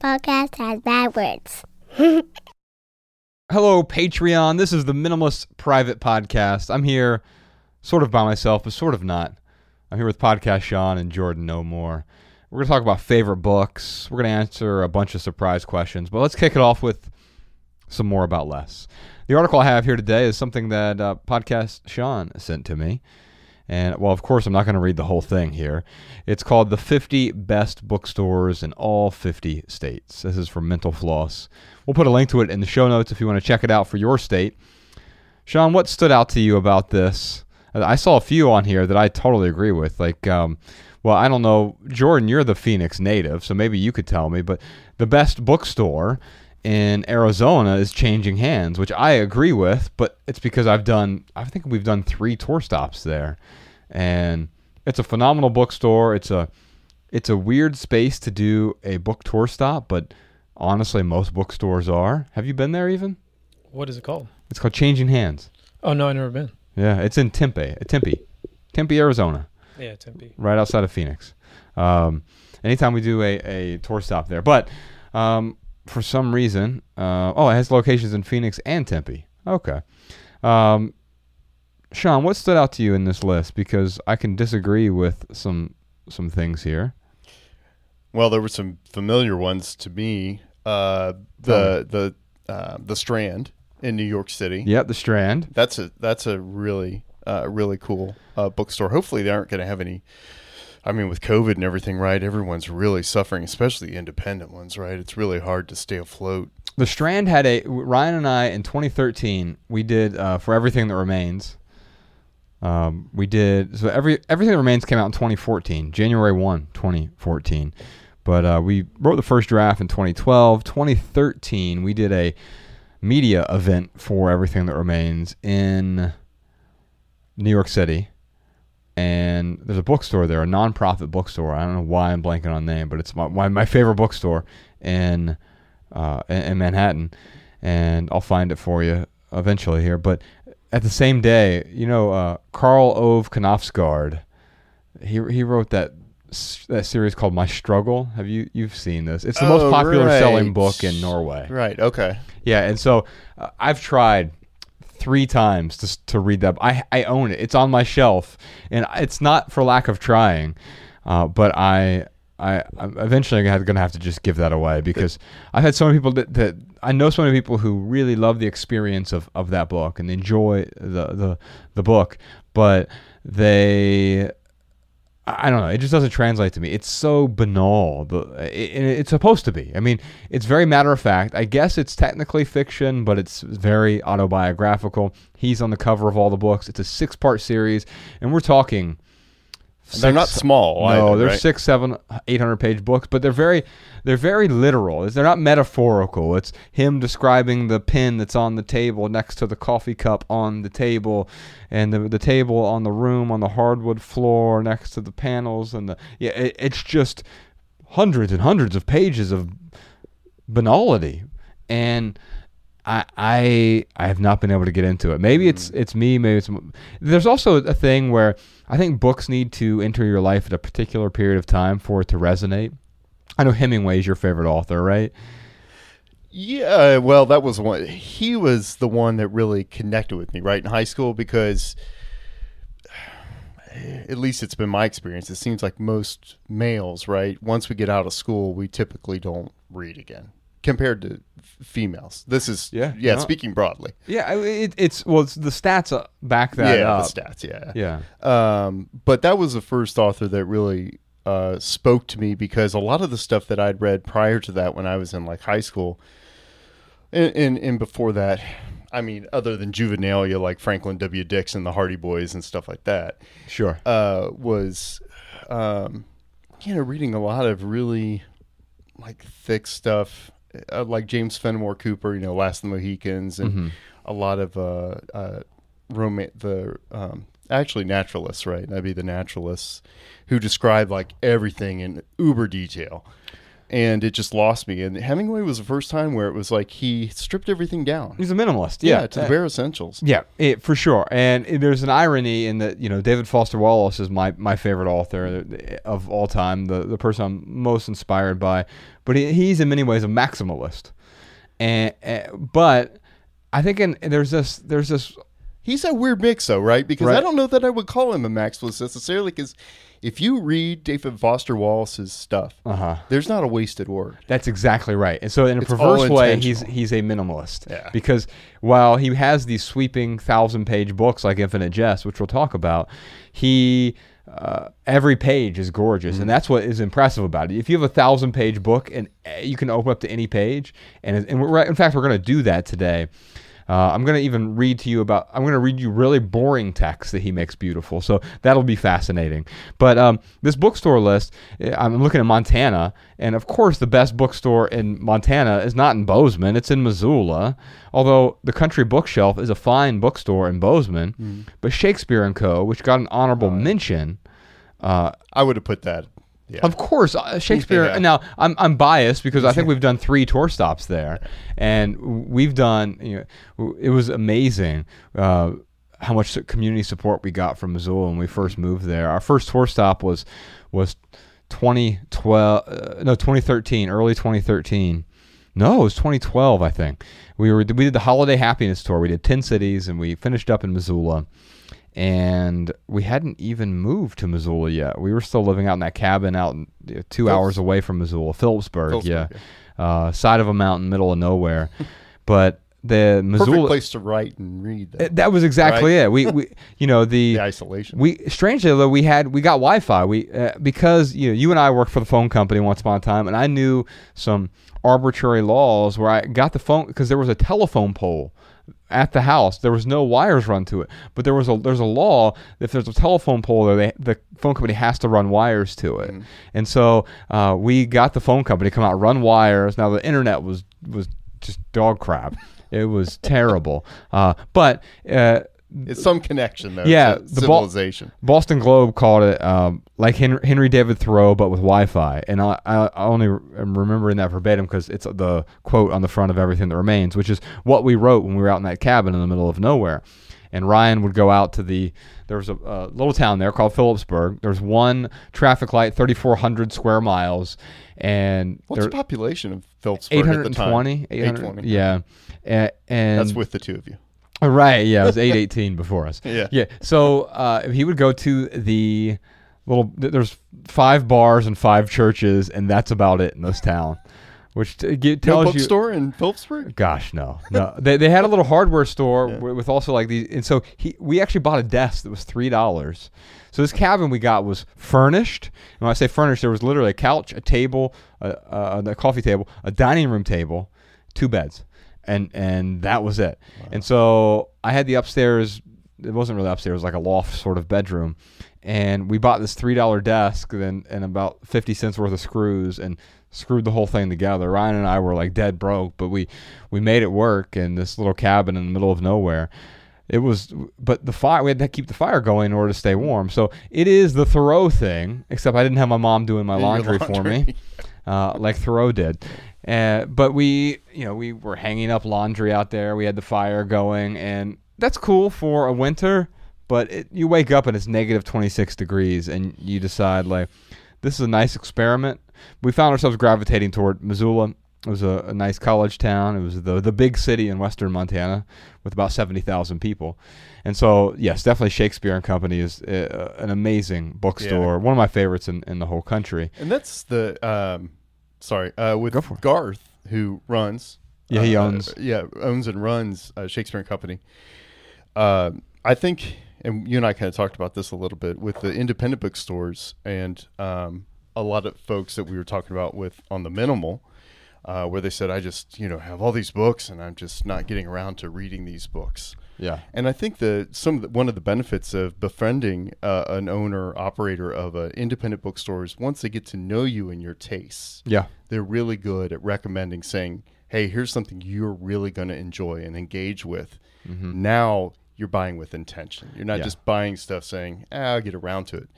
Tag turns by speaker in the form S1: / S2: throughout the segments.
S1: podcast has bad words.
S2: Hello, Patreon. This is the Minimalist Private Podcast. I'm here sort of by myself, but sort of not. I'm here with Podcast Shawn and Jordan Know Moore. We're going to talk about favorite books. We're going to answer a bunch of surprise questions, but let's kick it off with some more about less. The article I have here today is something that uh, Podcast Shawn sent to me. And, well, of course, I'm not going to read the whole thing here. It's called The 50 Best Bookstores in All 50 States. This is from Mental Floss. We'll put a link to it in the show notes if you want to check it out for your state. Shawn, what stood out to you about this? I saw a few on here that I totally agree with. Like, um, well, I don't know, Jordan, you're the Phoenix native, so maybe you could tell me, but the best bookstore in Arizona is changing hands, which I agree with, but it's because I've done, I think we've done three tour stops there. And it's a phenomenal bookstore. It's a, it's a weird space to do a book tour stop, but honestly, most bookstores are. Have you been there even?
S3: What is it called?
S2: It's called Changing Hands.
S3: Oh no, I've never been.
S2: Yeah, it's in Tempe, Tempe, Tempe, Arizona,
S3: Yeah, Tempe.
S2: right outside of Phoenix. Um, anytime we do a, a tour stop there, but um, for some reason, uh, oh, it has locations in Phoenix and Tempe. Okay. Um, Shawn, what stood out to you in this list? Because I can disagree with some some things here.
S4: Well, there were some familiar ones to me. Uh, the the uh, the Strand in New York City.
S2: Yep, the Strand.
S4: That's a that's a really uh, really cool uh, bookstore. Hopefully, they aren't going to have any. I mean, with COVID and everything, right? Everyone's really suffering, especially independent ones, right? It's really hard to stay afloat.
S2: The Strand had a Ryan and I in 2013. We did uh, for everything that remains. Um, we did so every everything that remains came out in 2014, January 1, 2014. But uh, we wrote the first draft in 2012. 2013, we did a media event for everything that remains in New York City. And there's a bookstore there, a nonprofit bookstore. I don't know why I'm blanking on the name, but it's my my, favorite bookstore in uh, in Manhattan, and I'll find it for you eventually here. But at the same day, you know, uh, Karl Ove Knausgaard, he he wrote that that series called My Struggle. Have you you've seen this? It's the most
S4: Oh,
S2: popular selling book in Norway.
S4: Right. Okay.
S2: Yeah, and so uh, I've tried three times to to read that. I I own it. It's on my shelf, and it's not for lack of trying, uh, but I. I, I'm eventually going to have to just give that away because I've had so many people that, that I know so many people who really love the experience of, of that book and enjoy the, the the book, but they I don't know. It just doesn't translate to me. It's so banal. It, it- it's supposed to be. I mean, it's very matter of fact. I guess it's technically fiction, but it's very autobiographical. He's on the cover of all the books. It's a six part series, and we're talking.
S4: They're not small.
S2: No,
S4: either,
S2: they're
S4: right?
S2: six, seven, eight hundred page books, but they're very, they're very literal. They're not metaphorical. It's him describing the pin that's on the table next to the coffee cup on the table, and the the table on the room on the hardwood floor next to the panels, and the yeah, it, it's just hundreds and hundreds of pages of banality, and. I, I I have not been able to get into it. Maybe it's mm. it's me. Maybe it's there's also a thing where I think books need to enter your life at a particular period of time for it to resonate. I know Hemingway's your favorite author, right?
S4: Yeah, well, that was one. He was the one that really connected with me, right, in high school, because at least it's been my experience. It seems like most males, right, once we get out of school, we typically don't read again compared to females. This is,
S2: Yeah,
S4: yeah,
S2: no.
S4: speaking broadly.
S2: Yeah, it, it's well, it's the stats uh, back that
S4: yeah,
S2: up.
S4: the stats, yeah.
S2: Yeah,
S4: Um, but that was the first author that really uh, spoke to me because a lot of the stuff that I'd read prior to that when I was in like high school and, and, and before that, I mean, other than juvenilia like Franklin W. Dix and the Hardy Boys and stuff like that,
S2: sure.
S4: uh, was, um, you know, reading a lot of really like thick stuff, uh, like James Fenimore Cooper, you know, Last of the Mohicans, and
S2: Mm-hmm.
S4: a lot of uh, uh, romance. The um, actually naturalists, right? That'd be the naturalists who describe like everything in uber detail. And it just lost me. And Hemingway was the first time where it was like he stripped everything down.
S2: He's a minimalist.
S4: Yeah,
S2: Yeah,
S4: to the bare essentials.
S2: Yeah, it, for sure. And there's an irony in that you know David Foster Wallace is my, my favorite author of all time, the the person I'm most inspired by. But he, he's in many ways a maximalist, and, and but I think in there's this there's this
S4: He's a weird mix, though, right? Because I don't know that I would call him a maximalist necessarily. Because if you read David Foster Wallace's stuff,
S2: uh huh.
S4: there's not a wasted word.
S2: That's exactly right. And so, in a
S4: It's
S2: perverse way, he's he's a minimalist.
S4: Yeah.
S2: Because while he has these sweeping thousand-page books like Infinite Jest, which we'll talk about, he uh, every page is gorgeous,
S4: Mm-hmm.
S2: and that's what is impressive about it. If you have a thousand-page book and uh, you can open up to any page, and and we're, in fact, we're going to do that today. Uh, I'm going to even read to you about. I'm going to read you really boring text that he makes beautiful. So that'll be fascinating. But um, this bookstore list, eh, I'm looking at Montana, and of course, the best bookstore in Montana is not in Bozeman. It's in Missoula. Although the Country Bookshelf is a fine bookstore in Bozeman, but Shakespeare and Co., which got an honorable mention. Uh,
S4: I would have put that. Yeah.
S2: of course, uh, Shakespeare.
S4: Yeah.
S2: Now, I'm I'm biased because I think we've done three tour stops there, and we've done. You know, it was amazing uh, how much community support we got from Missoula when we first moved there. Our first tour stop was was 2012, uh, no 2013, early 2013. No, it was 2012, I think. We were we did the Holiday Happiness tour. We did 10 cities, and we finished up in Missoula and we hadn't even moved to Missoula yet. We were still living out in that cabin out in, you know, two hours away from Missoula, Philipsburg,
S4: Philipsburg,
S2: yeah, Uh, side of a mountain, middle of nowhere. but the
S4: Perfect
S2: Missoula,
S4: place to write and read. That,
S2: Uh, that was exactly
S4: Right?
S2: it. We, we, you know, the
S4: the isolation.
S2: we strangely though we had we got Wi-Fi. We uh, because you know you and I worked for the phone company once upon a time, and I knew some arbitrary laws where I got the phone because there was a telephone pole at the house. There was no wires run to it, but there was a there's a law if there's a telephone pole there, they, the phone company has to run wires to it. And so uh, we got the phone company to come out run wires. Now the internet was was just dog crap. It was terrible. Uh, but uh,
S4: it's some connection though.
S2: Yeah, the
S4: civilization.
S2: Boston Globe called it um, like Henry, Henry David Thoreau, but with Wi-Fi, and I, I only am remembering that verbatim because it's the quote on the front of everything that remains, which is what we wrote when we were out in that cabin in the middle of nowhere. And Ryan would go out to the there was a, a little town there called Philipsburg. There's one traffic light, 3,400 square miles, and
S4: What's
S2: there
S4: the population of Philipsburg at the time?
S2: 820,
S4: 820.
S2: yeah, and, and
S4: That's with the two of you.
S2: Right. Yeah. It was eight eighteen before us.
S4: Yeah.
S2: Yeah. So uh, he would go to the little. There's five bars and five churches, and that's about it in this town. Which t- get,
S4: No
S2: tells you.
S4: bookstore in Philipsburg.
S2: Gosh, no, no. they, they had a little hardware store wi- with also like these, and so he we actually bought a desk that was three dollars. So this cabin we got was furnished. And when I say furnished, there was literally a couch, a table, a, a, a coffee table, a dining room table, two beds, and and that was it. And so I had the upstairs. It wasn't really upstairs; it was like a loft sort of bedroom. And we bought this three dollar desk, then and about fifty cents worth of screws, and screwed the whole thing together. Ryan and I were like dead broke, but we we made it work in this little cabin in the middle of nowhere. It was, but the fire we had to keep the fire going in order to stay warm. So it is the Thoreau thing, except I didn't have my mom doing my
S4: your
S2: laundry, for me, uh, like Thoreau did. Uh, but we, you know, we were hanging up laundry out there. We had the fire going, and that's cool for a winter. But it, you wake up and it's negative 26 degrees, and you decide like, this is a nice experiment. We found ourselves gravitating toward Missoula. It was a, a nice college town. It was the the big city in western Montana with about 70,000 people. And so, yes, definitely Shakespeare and Company is uh, an amazing bookstore. One of my favorites in, in the whole country.
S4: And that's the um, sorry uh, with
S2: Go for it.
S4: Garth who runs.
S2: Yeah, he
S4: uh,
S2: owns.
S4: Yeah, owns and runs uh, Shakespeare and Company. Uh, I think, and you and I kind of talked about this a little bit with the independent bookstores and um, a lot of folks that we were talking about with on the minimal. Uh, where they said, "I just, you know, have all these books, and I'm just not getting around to reading these books."
S2: Yeah.
S4: And I think that some of the, one of the benefits of befriending uh, an owner operator of an independent bookstore is once they get to know you and your tastes,
S2: Yeah.
S4: they're really good at recommending saying, "Hey, here's something you're really going to enjoy and engage with." Now you're buying with intention. You're not
S2: Mm-hmm. Yeah.
S4: just buying stuff saying, ah, "I'll get around to it."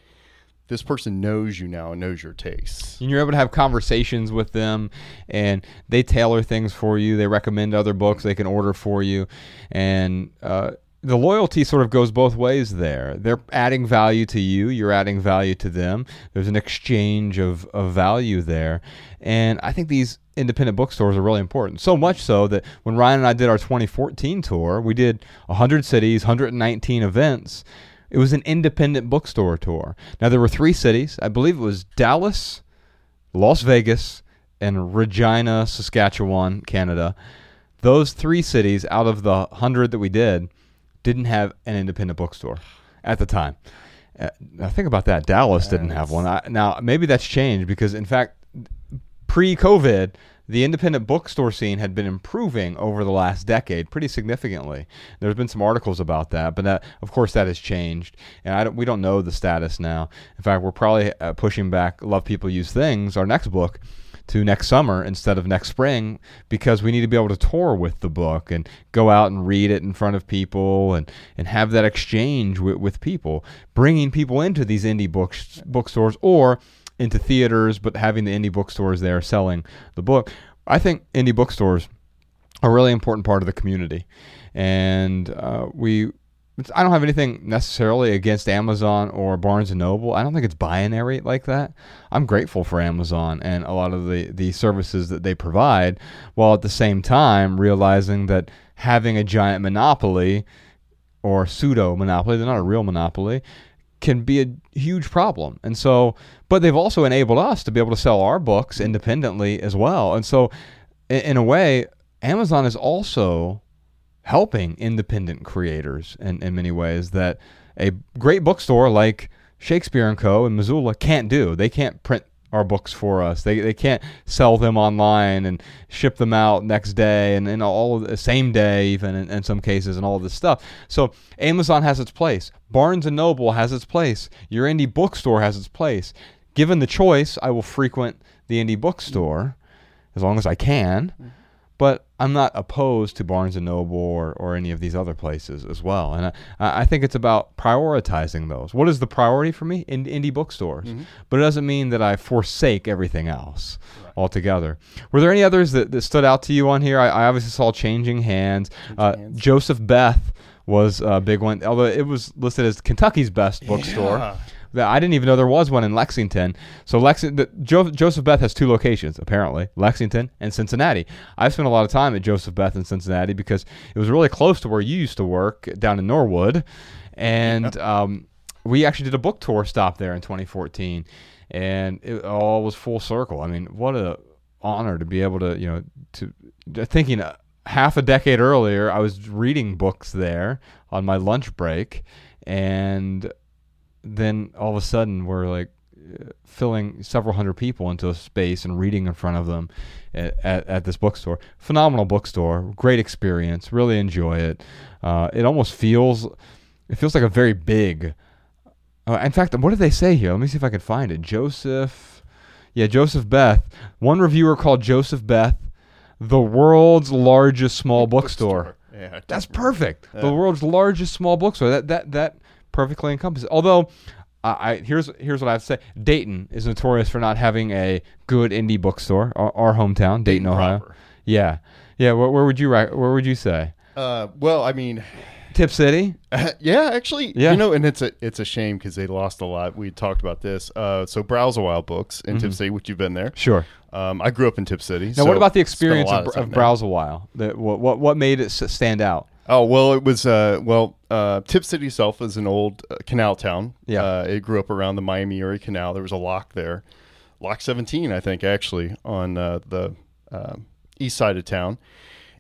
S4: This person knows you now and knows your tastes.
S2: and you're able to have conversations with them and they tailor things for you. They recommend other books they can order for you. And uh, the loyalty sort of goes both ways there. They're adding value to you. You're adding value to them. There's an exchange of, of value there. And i think these independent bookstores are really important. So much so that when ryan and i did our 2014 tour we did 100 cities 119 events it was an independent bookstore tour now there were three cities i believe it was dallas Las Vegas, and Regina, Saskatchewan, Canada. Those three cities out of the hundred that we did didn't have an independent bookstore at the time. Uh, now think about that. Dallas didn't have one. I, now maybe that's changed because, in fact, pre-COVID, the independent bookstore scene had been improving over the last decade pretty significantly. There's been some articles about that, but that, of course, that has changed, and don't, we don't know the status now. In fact, we're probably uh, pushing back "Love People Use Things," our next book, to next summer instead of next spring because we need to be able to tour with the book and go out and read it in front of people and, and have that exchange with, with people, bringing people into these indie books bookstores or into theaters, but having the indie bookstores there selling the book. I think indie bookstores are a really important part of the community, and uh, we. I don't have anything necessarily against Amazon or Barnes and Noble. I don't think it's binary like that. I'm grateful for Amazon and a lot of the, the services that they provide, while at the same time realizing that having a giant monopoly or pseudo monopoly, they're not a real monopoly, can be a huge problem. And so, but they've also enabled us to be able to sell our books independently as well. And so, in, a way, Amazon is also helping independent creators in, in many ways that a great bookstore like Shakespeare and Co. in Missoula can't do. They can't print our books for us. They, they can't sell them online and ship them out next day and, and all the same day even in, in some cases and all this stuff. So Amazon has its place. Barnes and Noble has its place. Your indie bookstore has its place. Given the choice, I will frequent the indie bookstore as long as I can. Mm-hmm. But I'm not opposed to Barnes and Noble or, or any of these other places as well. And I, I think it's about prioritizing those. What is the priority for me? In, indie bookstores. But it doesn't mean that I forsake everything else altogether. Were there any others that, that stood out to you on here? I, I obviously saw Changing Hands. uh,
S4: Hands.
S2: Joseph Beth was a big one, although it was listed as Kentucky's best bookstore.
S4: Yeah.
S2: That I didn't even know there was one in Lexington. So Lexington, jo- Joseph Beth has two locations apparently, Lexington and Cincinnati. I've spent a lot of time at Joseph Beth in Cincinnati because it was really close to where you used to work down in Norwood, and um, we actually did a book tour stop there in 2014, and it all was full circle. I mean, what a honor to be able to you know to thinking. uh, Half a decade earlier, I was reading books there on my lunch break, and then all of a sudden we're like filling several hundred people into a space and reading in front of them at, at, at this bookstore. Phenomenal bookstore, great experience. Really enjoy it. Uh, it almost feels, it feels like a very big. Uh, in fact, what did they say here? Let me see if I can find it. Joseph, yeah, Joseph Beth. One reviewer called Joseph Beth the world's largest small bookstore.
S4: Yeah.
S2: That's perfect. The world's largest small bookstore. That that that perfectly encompasses. Although, I, I here's here's what I have to say. Dayton is notorious for not having a good indie bookstore. Our, our hometown, Dayton, Ohio.
S4: proper.
S2: Yeah, yeah. Where, where would you write? Where would you say?
S4: Uh, well, I mean,
S2: Tipp City.
S4: yeah, actually,
S2: Yeah.
S4: you know, and it's a it's a shame because they lost a lot. We talked about this. Uh, so Browse a While Books in Tipp City, which you've been there.
S2: Sure.
S4: Um, I grew up in Tipp City.
S2: Now,
S4: so
S2: what about the experience of, of. Browse a While? That what, what what made it stand out?
S4: Oh well, it was uh, well, uh, Tipp City itself is an old uh, canal town.
S2: Yeah.
S4: uh, it grew up around the Miami Erie Canal. There was a lock there, Lock 17, I think, actually on uh, the uh, east side of town,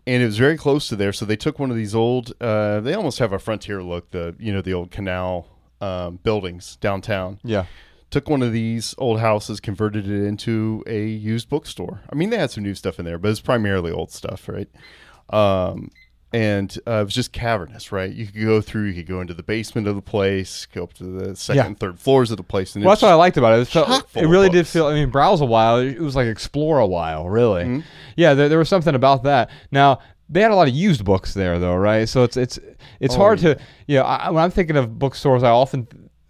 S4: and it was very close to there. So they took one of these old. Uh, they almost have a frontier look. The you know the old canal um, buildings downtown.
S2: Yeah.
S4: Took one of these old houses, converted it into a used bookstore. I mean, they had some new stuff in there, but it's primarily old stuff, right? Um, and uh, it was just cavernous, right? You could go through, you could go into the basement of the place, go up to the second
S2: Yeah.
S4: third floors of the place. And
S2: Well, that's what I liked about it. It, felt, it really did feel. I mean, browse a while. It was like explore a while, really.
S4: Mm-hmm.
S2: Yeah, there, there was something about that. Now they had a lot of used books there, though, right? So it's it's it's
S4: Oh,
S2: hard
S4: yeah.
S2: to. You know, I, when I'm thinking of bookstores, I often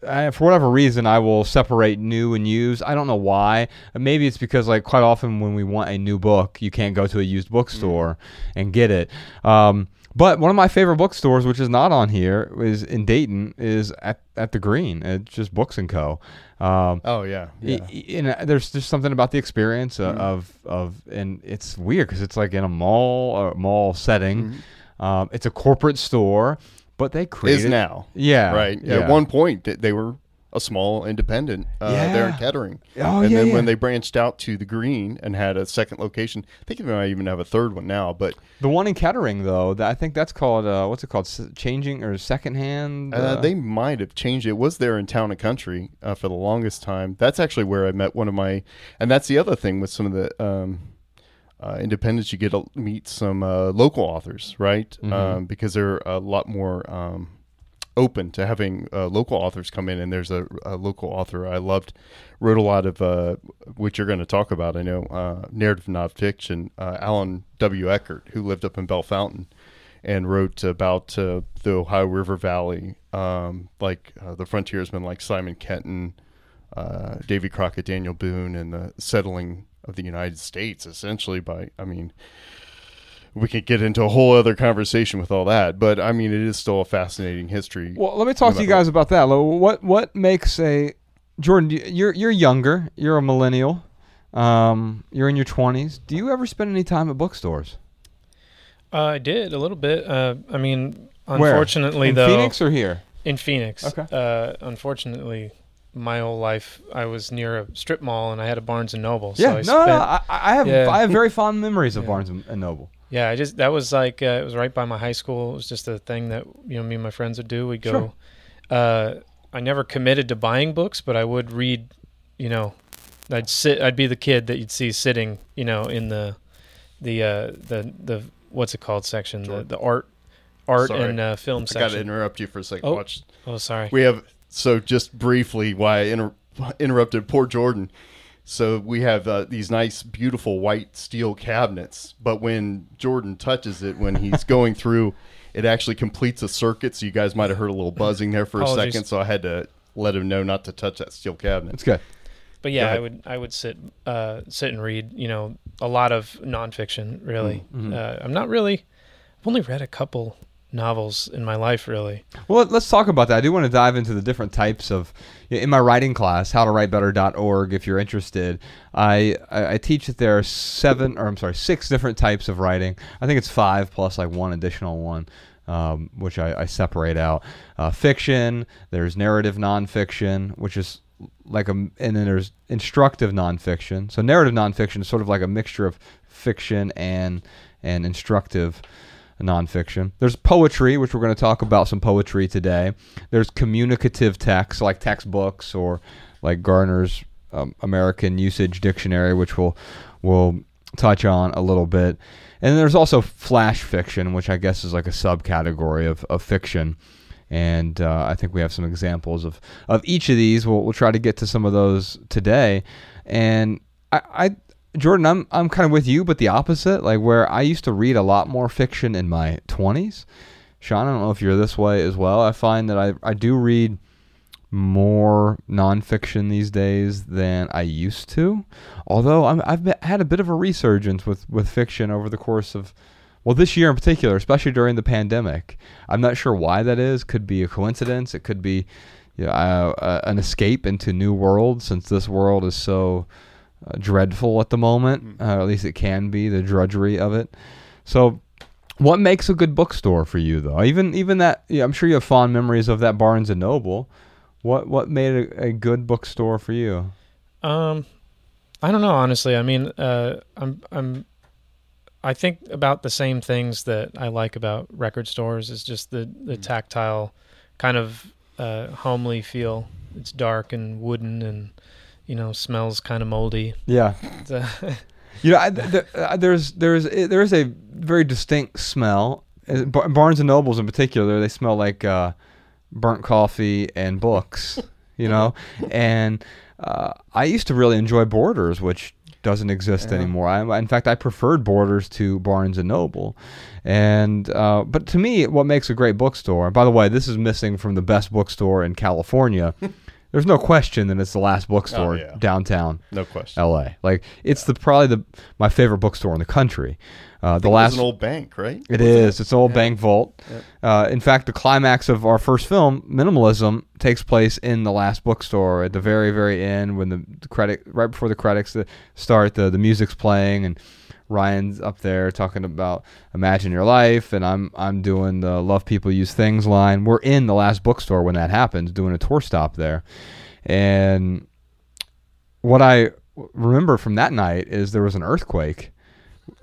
S2: I, for whatever reason, I will separate new and used. I don't know why. Maybe it's because like quite often when we want a new book, you can't go to a used bookstore and get it. Um, but one of my favorite bookstores, which is not on here, is in Dayton, is at, at the Green. It's just Books and Co. Um,
S4: Oh yeah, yeah.
S2: and uh, there's just something about the experience uh,
S4: Mhm.
S2: of of and it's weird because it's like in a mall or mall setting.
S4: Mhm.
S2: Um, it's a corporate store, but they created
S4: Is now
S2: yeah
S4: right.
S2: yeah.
S4: At one point, they were a small independent uh, there in Kettering.
S2: Oh
S4: and
S2: yeah,
S4: then
S2: yeah.
S4: when they branched out to the Green and had a second location, I think they might even have a third one now. But
S2: the one in Kettering though, that, I think that's called uh, what's it called? S- changing or secondhand?
S4: uh, they might have changed it. It was there in Town and Country uh, for the longest time. That's actually where I met one of my, and that's the other thing with some of the um, uh, independents. You get to meet some uh, local authors, right?
S2: Mhm.
S4: Um, because they're a lot more um, open to having uh, local authors come in. And there's a, a local author I loved, wrote a lot of uh, which you're going to talk about. I know uh, narrative nonfiction. Uh, Allan W. Eckert, who lived up in Bellefontaine and wrote about uh, the Ohio River Valley, um, like uh, the frontiersmen like Simon Kenton, uh, Davy Crockett, Daniel Boone, and the settling of the United States, essentially by, I mean, we could get into a whole other conversation with all that, but I mean, it is still a fascinating history.
S2: Well, let me talk
S4: no
S2: to you
S4: matter
S2: guys about that. What what makes a Jordan? you- You're you're younger. You're a millennial. Um, you're in your twenties. Do you ever spend any time at bookstores?
S3: Uh, I did a little bit. Uh, I mean,
S2: Where?
S3: unfortunately,
S2: in
S3: though,
S2: Phoenix or here?
S3: in Phoenix.
S2: Okay.
S3: Uh, unfortunately, my whole life I was near a strip mall and I had a Barnes and Noble.
S2: Yeah,
S3: so I
S2: no,
S3: spent,
S2: no, I, I have
S3: Yeah.
S2: I have very fond memories of
S3: Yeah.
S2: Barnes and and Noble.
S3: Yeah, I just that was like uh, it was right by my high school. It was just a thing that you know me and my friends would do. We'd go. Uh, I never committed to buying books, but I would read. You know, I'd sit. I'd be the kid that you'd see sitting. You know, in the the uh, the the what's it called section, the, the art art
S4: Sorry.
S3: and uh, film
S4: I got to interrupt you for a second.
S3: Oh.
S4: Watch.
S3: oh, sorry.
S4: We have so just briefly why I inter- interrupted poor Jordan. So we have uh, these nice, beautiful white steel cabinets, but when Jordan touches it, when he's going through, it actually completes a circuit. So you guys might have heard a little buzzing there for a second. So I had to let him know not to touch that steel cabinet.
S2: It's good.
S3: But yeah, I would I would sit uh, sit and read. You know, a lot of nonfiction. Really,
S2: Mhm.
S3: uh, I'm not really. I've only read a couple novels in my life. Really.
S2: Well, let- let's talk about that. I do want to dive into the different types of in my writing class, howtowritebetter.org. If you're interested, I, I I teach that there are seven, or I'm sorry, six different types of writing. I think it's five plus like one additional one, um, which I, I separate out. Uh, fiction. There's narrative nonfiction, which is like a, and then there's instructive nonfiction. So narrative nonfiction is sort of like a mixture of fiction and and instructive nonfiction. There's poetry, which we're going to talk about some poetry today. There's communicative text, like textbooks or like Garner's um, American Usage Dictionary, which we'll we'll touch on a little bit. And there's also flash fiction, which I guess is like a subcategory of, of fiction. And uh, I think we have some examples of, of each of these. We'll, we'll try to get to some of those today. And I Jordan, I'm I'm kind of with you, but the opposite. Like where I used to read a lot more fiction in my 20s. Shawn, I don't know if you're this way as well. I find that I I do read more nonfiction these days than I used to. Although I've been, had a bit of a resurgence with with fiction over the course of well this year in particular, especially during the pandemic. I'm not sure why that is. Could be a coincidence. It could be you know, uh, uh, an escape into new worlds since this world is so uh, dreadful at the moment. Uh, at least it can be the drudgery of it. So, what makes a good bookstore for you, though? Even even that, yeah, I'm sure you have fond memories of that Barnes and Noble. What what made a, a good bookstore for you?
S3: Um, I don't know. Honestly, I mean, uh, I'm I'm. I think about the same things that I like about record stores. Is just the the tactile, kind of uh, homely feel. It's dark and wooden, and you know, smells kind of moldy.
S2: Yeah, you know, I, th- uh, there's there's there is a very distinct smell. Uh, Bar- Barnes and Nobles in particular, they smell like uh, burnt coffee and books. You know, and uh, I used to really enjoy Borders, which doesn't exist
S4: Yeah.
S2: anymore. I, in fact, I preferred Borders to Barnes and Noble, and uh, but to me, what makes a great bookstore. By the way, this is missing from the best bookstore in California. There's no question that it's the last bookstore
S4: Oh, yeah.
S2: downtown
S4: No question.
S2: L.A. Like it's the probably the my favorite bookstore in the country. Uh, the
S4: It
S2: last
S4: an old bank, right?
S2: it
S4: Wasn't.
S2: It's an old
S4: Yeah.
S2: bank vault. Uh, in fact, the climax of our first film, Minimalism, takes place in the last bookstore at the very, very end when the, credit, right before the credits start, the the music's playing and Ryan's up there talking about imagine your life, and I'm I'm doing the love people use things line. We're in the last bookstore when that happens, doing a tour stop there, and what I remember from that night is there was an earthquake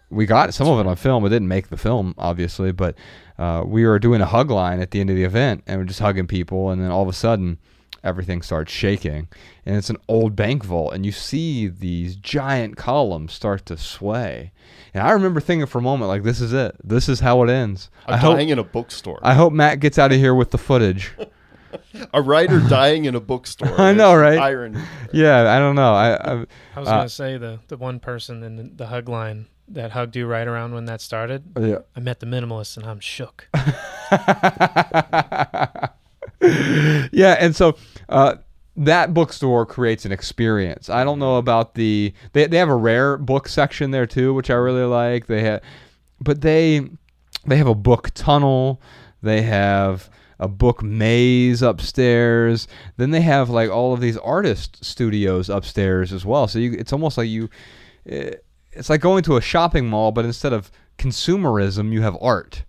S2: we got some of it on film. It didn't make the film, obviously, but uh, we were doing a hug line at the end of the event, and we're just hugging people, and then all of a sudden, everything starts shaking, and it's an old bank vault, and you see these giant columns start to sway, and I remember thinking for a moment, like, this is it. This is how it ends.
S4: A
S2: I hope.
S4: dying in a bookstore.
S2: I hope Matt gets out of here with the footage.
S4: a writer dying in a bookstore.
S2: I know, right?
S4: Irony.
S2: yeah, I don't know. I, I
S3: I was
S2: Uh,
S3: gonna say the the one person in the, the hug line that hugged you right around when that started.
S2: yeah.
S3: I met the minimalist and I'm shook.
S2: yeah, and so uh, that bookstore creates an experience. I don't know about the they they have a rare book section there too, which I really like. They have, but they they have a book tunnel. They have a book maze upstairs. Then they have like all of these artist studios upstairs as well. So you, it's almost like you, eh, it's like going to a shopping mall, but instead of consumerism, you have art.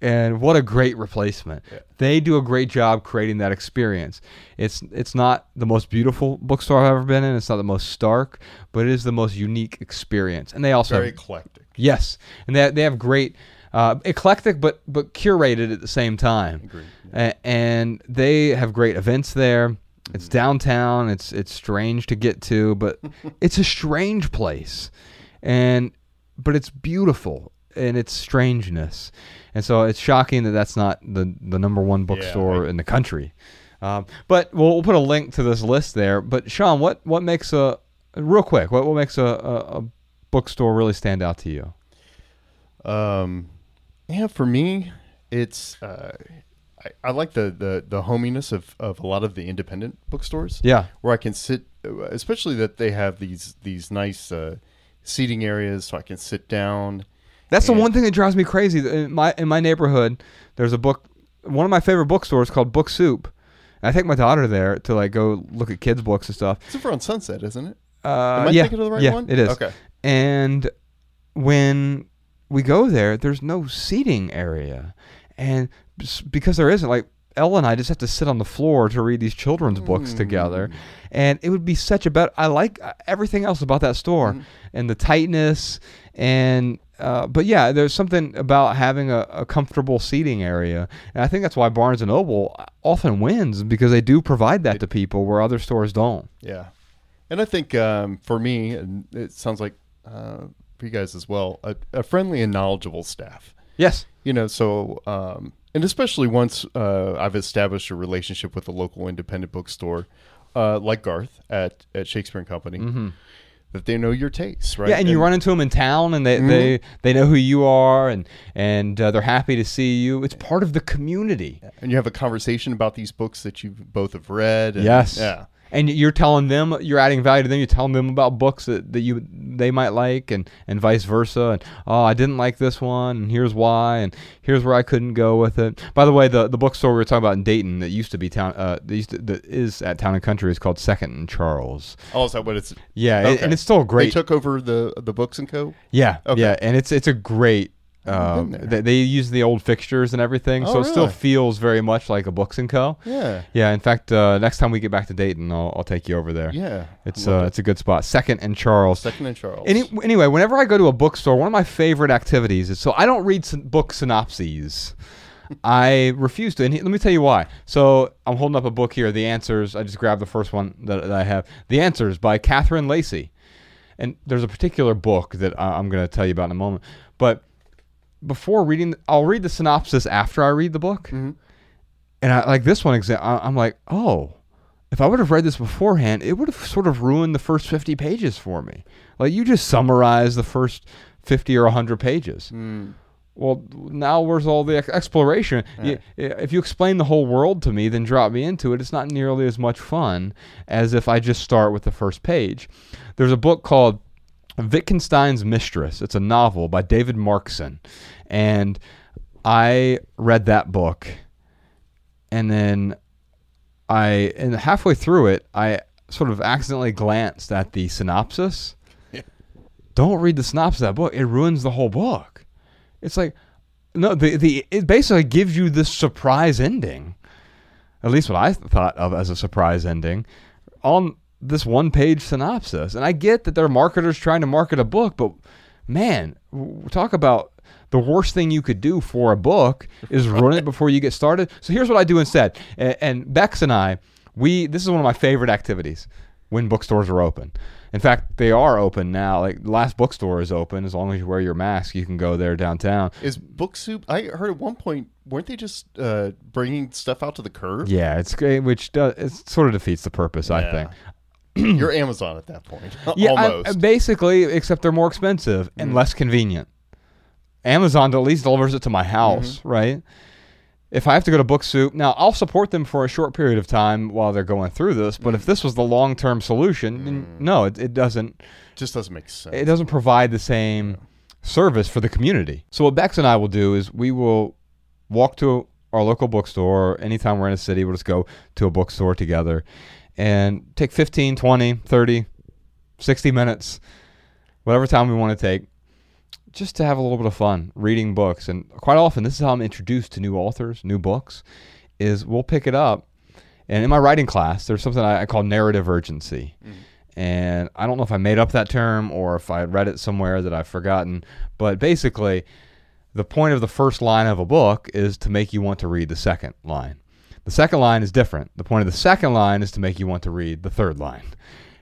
S2: And what a great replacement! They do a great job creating that experience. It's it's not the most beautiful bookstore I've ever been in. It's not the most stark, but it is the most unique experience. And they also
S4: Very
S2: have
S4: eclectic.
S2: Yes, and they they have great uh, eclectic, but but curated at the same time.
S4: Agreed.
S2: A- and they have great events there. It's downtown. It's it's strange to get to, but it's a strange place, and but it's beautiful in its strangeness, and so it's shocking that that's not the the number one bookstore
S4: I-
S2: in the country. Um, but we'll, we'll put a link to this list there. But Shawn, what what makes a real quick? What what makes a, a, a bookstore really stand out to you?
S4: Um, yeah, for me, it's uh, I, I like the, the the hominess of, of a lot of the independent bookstores.
S2: Yeah.
S4: where I can sit, especially that they have these these nice uh, seating areas, so I can sit down.
S2: That's the one thing that drives me crazy. In my in my neighborhood, there's a book. One of my favorite bookstores called Book Soup. And I take my daughter there to like go look at kids' books and stuff.
S4: It's over on Sunset, isn't it?
S2: Uh,
S4: Am I
S2: yeah,
S4: thinking of the right
S2: yeah,
S4: one?
S2: it is.
S4: Okay.
S2: And when we go there, there's no seating area, and because there isn't, like Ella and I just have to sit on the floor to read these children's books
S4: Hmm.
S2: together, and it would be such a better. I like uh, everything else about that store,
S4: Hmm.
S2: and the tightness, and uh, but yeah, there's something about having a, a comfortable seating area, and I think that's why Barnes and Noble often wins because they do provide that to people where other stores don't.
S4: Yeah, and I think um, for me, and it sounds like uh, for you guys as well, a, a friendly and knowledgeable staff.
S2: Yes.
S4: You know, so um, and especially once uh, I've established a relationship with a local independent bookstore, uh, like Garth at at Shakespeare and Company, that they know your tastes, right?
S2: Mm-hmm. Yeah, and, you run into them in town, and they, they, they know who you are, and and uh, they're happy to see you. It's part of the community.
S4: and you have a conversation about these books that you both have read. And,
S2: Yes.
S4: Yeah.
S2: And you're telling them you're adding value to them. You're telling them about books that, that you they might like, and, and vice versa. And oh, I didn't like this one, and here's why, and here's where I couldn't go with it. By the way, the, the bookstore we were talking about in Dayton that used to be town, uh, that, used to, that is at Town and Country is called Second and Charles.
S4: Oh, is that it's?
S2: Yeah,
S4: Okay.
S2: and it's still great
S4: They took over the the books and co.
S2: Yeah,
S4: Okay.
S2: yeah, and it's it's a great.
S4: There.
S2: they, they use the old fixtures and everything, so
S4: Oh,
S2: it still feels very much like a Books and Co.
S4: Yeah.
S2: Yeah, in fact, uh, next time we get back to Dayton, I'll, I'll take you over there.
S4: Yeah.
S2: it's uh,
S4: it.
S2: it's a good spot. Second and Charles.
S4: Second and Charles.
S2: Any, anyway, whenever I go to a bookstore, one of my favorite activities is so I don't read syn- book synopses. I refuse to. And he- let me tell you why. So I'm holding up a book here, The Answers. I just grabbed the first one that, that I have. The Answers by Catherine Lacey. And there's a particular book that I- I'm going to tell you about in a moment. But before reading, I'll read the synopsis after I read the book.
S4: Mm-hmm.
S2: And I like this one example. I'm like, oh, if I would have read this beforehand, it would have sort of ruined the first 50 pages for me. Like you just summarize the first 50 or 100 pages. Well, now where's all the ex- exploration? You- if you explain the whole world to me, then drop me into it. It's not nearly as much fun as if I just start with the first page. There's a book called Wittgenstein's Mistress. It's a novel by David Markson. And I read that book and then I and halfway through it, I sort of accidentally glanced at the synopsis. Don't read the synopsis of that book. It ruins the whole book. It's like no, the the it basically gives you this surprise ending. At least what I thought of as a surprise ending on this one page synopsis. And I get that they're marketers trying to market a book, but man, w- talk about the worst thing you could do for a book is run it before you get started. So here's what I do instead. And, and Bex and I, we this is one of my favorite activities when bookstores are open. In fact, they are open now. Like the last bookstore is open. As long as you wear your mask, you can go there downtown.
S4: Is Book Soup? I heard at one point weren't they just uh, bringing stuff out to the curb?
S2: Yeah, it's great, which does it sort of defeats the purpose. I think.
S4: You're Amazon at that point.
S2: Yeah, I-
S4: almost.
S2: basically, except they're more expensive and less convenient. Amazon at least delivers it to my mm-hmm. house, right? If I have to go to Book Soup, now I'll support them for a short period of time while they're going through this. But if mm-hmm. this was the long term solution, then mm. no, it, it doesn't.
S4: just doesn't make sense.
S2: It doesn't provide the same service for the community. So what Bex and I will do is we will walk to our local bookstore. Anytime we're in a city, we'll just go to a bookstore together and take 15, 20, 30, 60 minutes, whatever time we want to take, just to have a little bit of fun reading books. And quite often, this is how I'm introduced to new authors, new books, is we'll pick it up. And in my writing class, there's something I, I call narrative urgency. Mm. And I don't know if I made up that term or if I read it somewhere that I've forgotten. But basically, the point of the first line of a book is to make you want to read the second line. The second line is different. The point of the second line is to make you want to read the third line,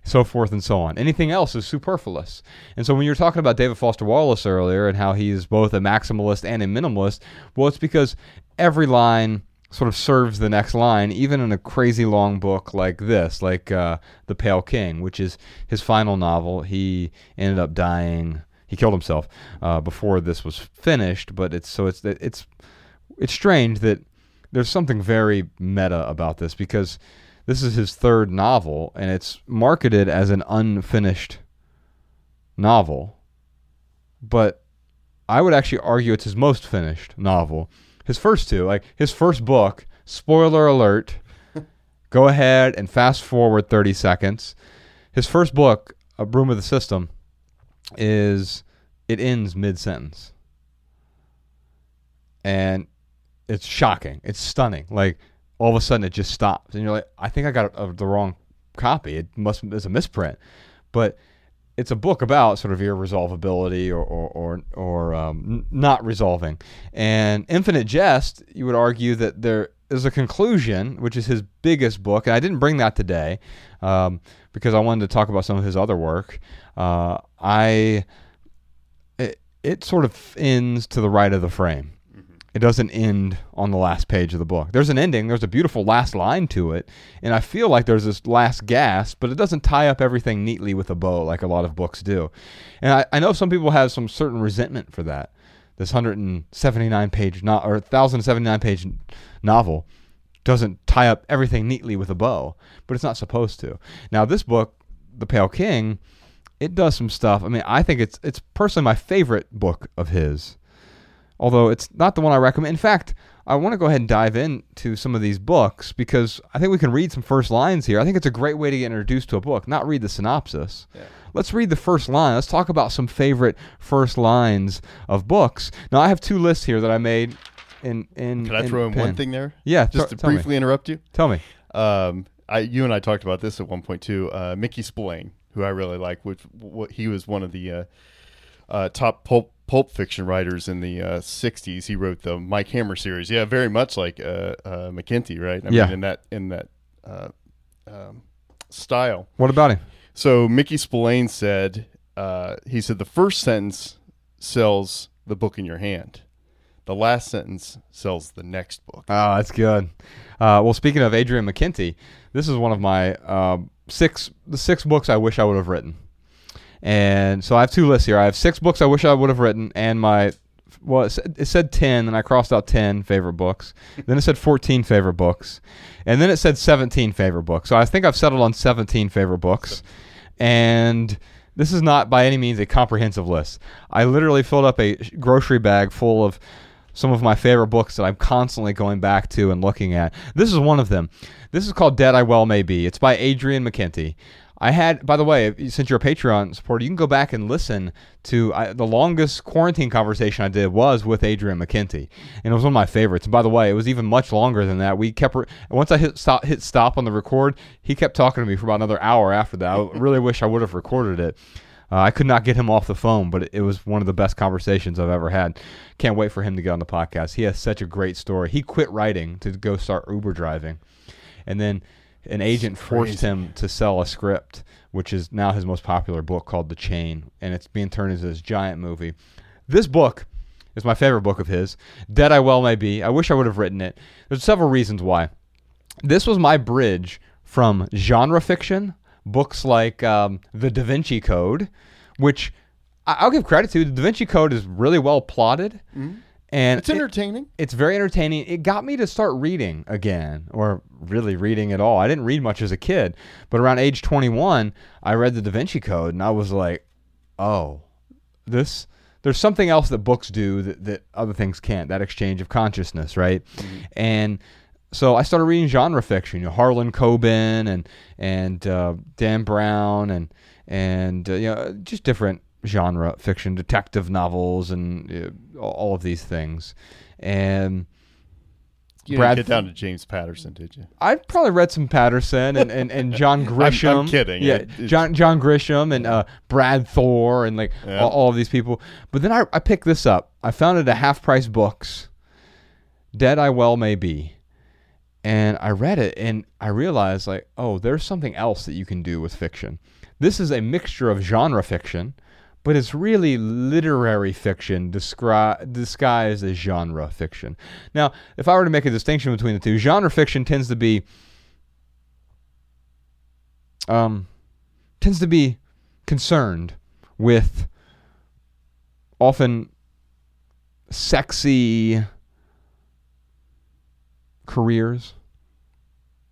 S2: so forth and so on. Anything else is superfluous. And so when you're talking about David Foster Wallace earlier and how he's both a maximalist and a minimalist, well, it's because every line sort of serves the next line, even in a crazy long book like this, like uh, The Pale King, which is his final novel. He ended up dying. He killed himself uh, before this was finished, but it's so it's it's it's strange that there's something very meta about this because this is his third novel and it's marketed as an unfinished novel. But I would actually argue it's his most finished novel. His first two, like his first book, spoiler alert, go ahead and fast forward 30 seconds. His first book, A Broom of the System, is it ends mid sentence. And it's shocking. It's stunning. Like all of a sudden it just stops, and you're like, I think I got uh, the wrong copy. It must it's a misprint, but it's a book about sort of irresolvability or or or, or um, not resolving. And Infinite Jest, you would argue that there is a conclusion, which is his biggest book, and I didn't bring that today um, because I wanted to talk about some of his other work. Uh, I it, it sort of ends to the right of the frame. It doesn't end on the last page of the book. There's an ending. There's a beautiful last line to it, and I feel like there's this last gasp, but it doesn't tie up everything neatly with a bow like a lot of books do. And I, I know some people have some certain resentment for that. This 179 page no, or 1079 page novel doesn't tie up everything neatly with a bow, but it's not supposed to. Now this book, The Pale King, it does some stuff. I mean, I think it's it's personally my favorite book of his although it's not the one I recommend. In fact, I want to go ahead and dive into some of these books because I think we can read some first lines here. I think it's a great way to get introduced to a book, not read the synopsis. Let's read the first line. Let's talk about some favorite first lines of books. Now, I have two lists here that I made in in.
S4: Can I
S2: in
S4: throw in one thing there?
S2: Yeah,
S4: Just to
S2: tell me.
S4: briefly interrupt you.
S2: Tell me.
S4: Um, I, you and I talked about this at one point too. Uh, Mickey Spillane, who I really like, which what he was one of the uh, uh, top pulp pulp fiction writers in the uh, '60s. He wrote the Mike Hammer series. Yeah, very much like uh, uh, McKinty, right? I
S2: Yeah.
S4: mean, in that in that uh, um, style.
S2: What about him?
S4: So Mickey Spillane said, uh, he said the first sentence sells the book in your hand. the last sentence sells the next book.
S2: Oh, that's good. Uh, well, speaking of Adrian McKinty, this is one of my uh, six the six books I wish I would have written. And so I have two lists here. I have six books I wish I would have written, and my well, it said, it said ten, and I crossed out ten favorite books. then it said fourteen favorite books, and then it said seventeen favorite books. So I think I've settled on seventeen favorite books, and this is not by any means a comprehensive list. I literally filled up a grocery bag full of some of my favorite books that I'm constantly going back to and looking at. This is one of them. This is called Dead I Well May Be. It's by Adrian McKinty. I had, by the way, since you're a Patreon supporter, you can go back and listen to I, the longest quarantine conversation I did was with Adrian McKinty, and it was one of my favorites. And by the way, it was even much longer than that. We kept once I hit stop, hit stop on the record, he kept talking to me for about another hour after that. I really wish I would have recorded it. Uh, I could not get him off the phone, but it, it was one of the best conversations I've ever had. Can't wait for him to get on the podcast. He has such a great story. He quit writing to go start Uber driving, and then an agent forced him to sell a script, which is now his most popular book called The Chain, and it's being turned into this giant movie. This book is my favorite book of his. Dead I Well May Be. I wish I would have written it. There's several reasons why. This was my bridge from genre fiction, books like um, The Da Vinci Code, which I'll give credit to. The Da Vinci Code is really well plotted. And
S4: It's
S2: it-
S4: entertaining.
S2: it's very entertaining. It got me to start reading again, or really reading at all. I didn't read much as a kid, but around age 21, I read the Da Vinci Code, and I was like, "Oh, this." There's something else that books do that, that other things can't. That exchange of consciousness, right? And so I started reading genre fiction, you know, Harlan Coben and and uh, Dan Brown and and uh, you know just different genre fiction, detective novels, and uh, all of these things. And
S4: You
S2: Brad-
S4: didn't get down to James Patterson, did you?
S2: I've probably read some Patterson and, and, and John Grisham.
S4: I'm kidding.
S2: Yeah,
S4: It-
S2: John John Grisham and uh, Brad Thor and like
S4: Yeah.
S2: all, all of these people. But then I, I picked this up. I found it at Half Price Books. Dead I Well May Be. And I read it and I realized like, oh, there's something else that you can do with fiction. This is a mixture of genre fiction, but it's really literary fiction disguised as genre fiction. Now, if I were to make a distinction between the two, genre fiction tends to be um, tends to be concerned with often sexy careers,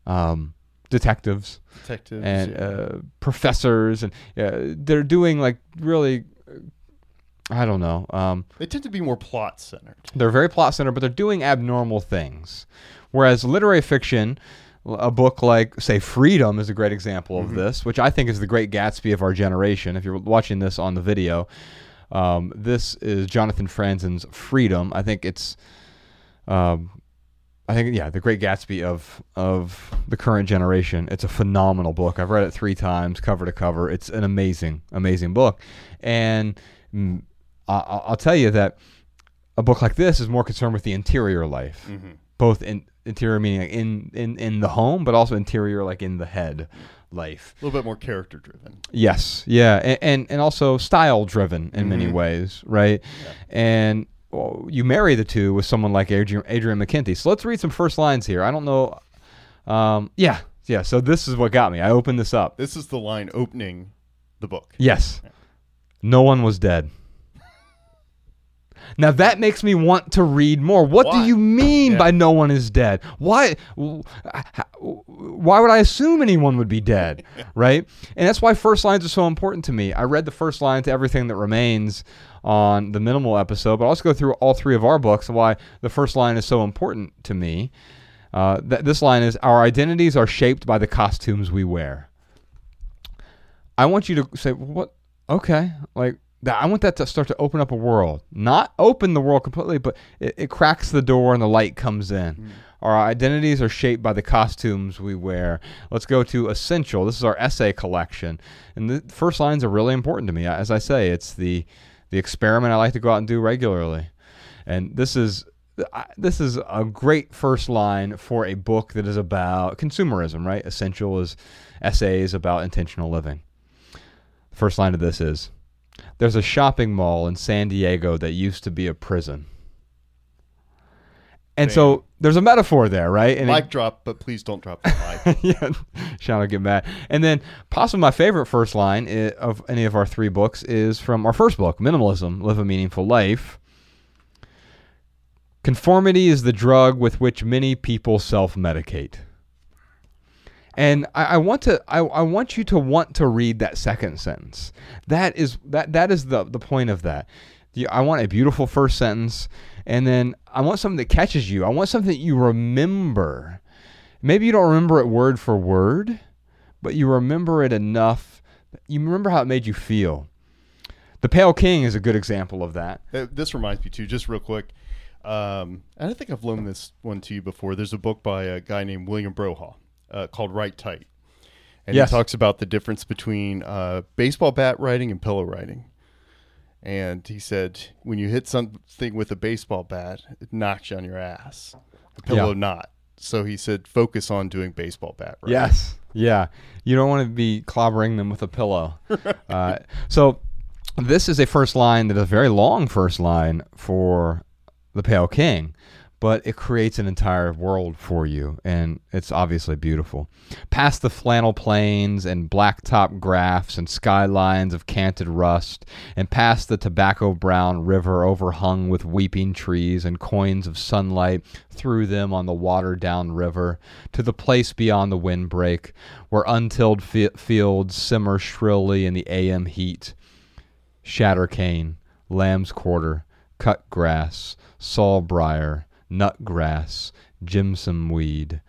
S2: um, detectives
S4: Detectives.
S2: and
S4: yeah.
S2: uh, professors, and uh, they're doing like really, uh, I don't know. Um,
S4: they tend to be more plot centered.
S2: they're very plot centered, but they're doing abnormal things. Whereas literary fiction, a book like, say, Freedom is a great example of this, which I think is the great Gatsby of our generation. If you're watching this on the video, um, this is Jonathan Franzen's Freedom. I think it's, um, I think yeah, the Great Gatsby of of the current generation. It's a phenomenal book. I've read it three times, cover to cover. It's an amazing, amazing book, and mm, I, I'll tell you that a book like this is more concerned with the interior life, both in interior meaning in in in the home, but also interior like in the head life.
S4: A little bit more character driven.
S2: Yes, yeah, and and, and also style driven in many ways, right? And well, you marry the two with someone like Adrian, Adrian McKinty. So let's read some first lines here. I don't know. Um, yeah, yeah. So this is what got me. I opened this up.
S4: This is the line opening the book.
S2: Yes, no one was dead. Now that makes me want to read more. What do you mean
S4: Yeah.
S2: by no one is dead? Why? Why would I assume anyone would be dead? right? And that's why first lines are so important to me. I read the first line to everything that remains on the minimal episode, but I'll also go through all three of our books and why the first line is so important to me. Uh, th- this line is Our identities are shaped by the costumes we wear. I want you to say, what? Okay. Like, that, I want that to start to open up a world. Not open the world completely, but it, it cracks the door and the light comes in. Our identities are shaped by the costumes we wear. Let's go to Essential. This is our essay collection. And the first lines are really important to me. As I say, it's the, the experiment I like to go out and do regularly. And this is this is a great first line for a book that is about consumerism, right? Essential is essays about intentional living. The first line of this is There's a shopping mall in San Diego that used to be a prison. And so there's a metaphor there, right? And it-
S4: Mic drop, but please don't drop the mic.
S2: yeah, Shawn will get mad. And then possibly my favorite first line of any of our three books is from our first book, Minimalism: Live a Meaningful Life. Conformity is the drug with which many people self-medicate. And I, I want to I, I want you to want to read that second sentence. That is that that is the the point of that. You- I want a beautiful first sentence, and then I want something that catches you. I want something that you remember. Maybe you don't remember it word for word, but you remember it enough. You remember how it made you feel. The Pale King is a good example of that.
S4: Uh, This reminds me too, just real quick. Um, and I think I've loaned this one to you before. There's a book by a guy named William Brohaugh uh, called Write Tight, and
S2: Yes.
S4: he talks about the difference between uh, baseball bat writing and pillow writing. And he said, when you hit something with a baseball bat, it knocks you on your ass. The pillow
S2: Yeah.
S4: not. So he said, focus on doing baseball bat writing.
S2: Yes. Yeah. You don't want to be clobbering them with a pillow. uh, so this is a first line that is a very long first line for the Pale King, but it creates an entire world for you, and it's obviously beautiful. Past the flannel plains and blacktop graphs and skylines of canted rust, and past the tobacco brown river overhung with weeping trees and coins of sunlight through them on the water down river, to the place beyond the windbreak, where untilled fi- fields simmer shrilly in the AM heat shattercane, lamb's quarter, cut grass, sawbriar, nutgrass, jimson weed,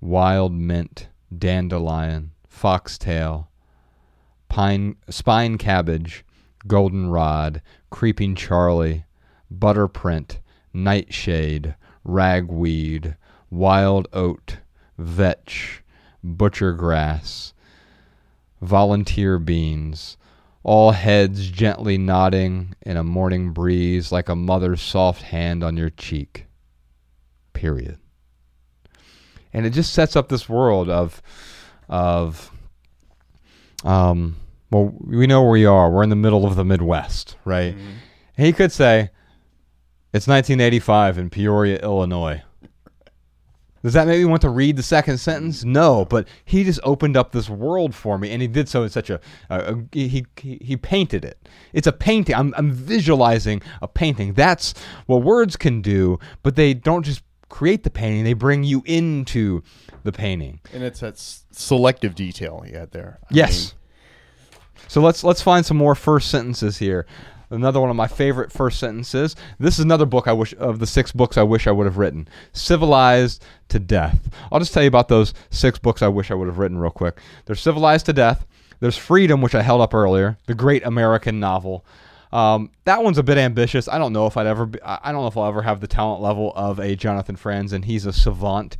S2: wild mint, dandelion, foxtail, pine, spine cabbage, goldenrod, creeping Charlie, butterprint, nightshade, ragweed, wild oat, vetch, butcher grass, volunteer beans, all heads gently nodding in a morning breeze like a mother's soft hand on your cheek. Period. And it just sets up this world of of um well we know where we are. We're in the middle of the Midwest, right? He could say it's 1985 in Peoria, Illinois. Does that make me want to read the second sentence? No, but he just opened up this world for me, and he did so in such a, a, a- he, he he painted it. It's a painting. I'm I'm visualizing a painting. That's what words can do, but they don't just create the painting; they bring you into the painting.
S4: And it's that s- selective detail he had there. I
S2: Yes. So let's let's find some more first sentences here. Another one of my favorite first sentences. This is another book I wish of the six books I wish I would have written. Civilized to Death. I'll just tell you about those six books I wish I would have written real quick. There's Civilized to Death. There's Freedom, which I held up earlier, the great American novel. Um, that one's a bit ambitious. I don't know if I'd ever. Be, I don't know if I'll ever have the talent level of a Jonathan Franz, and he's a savant.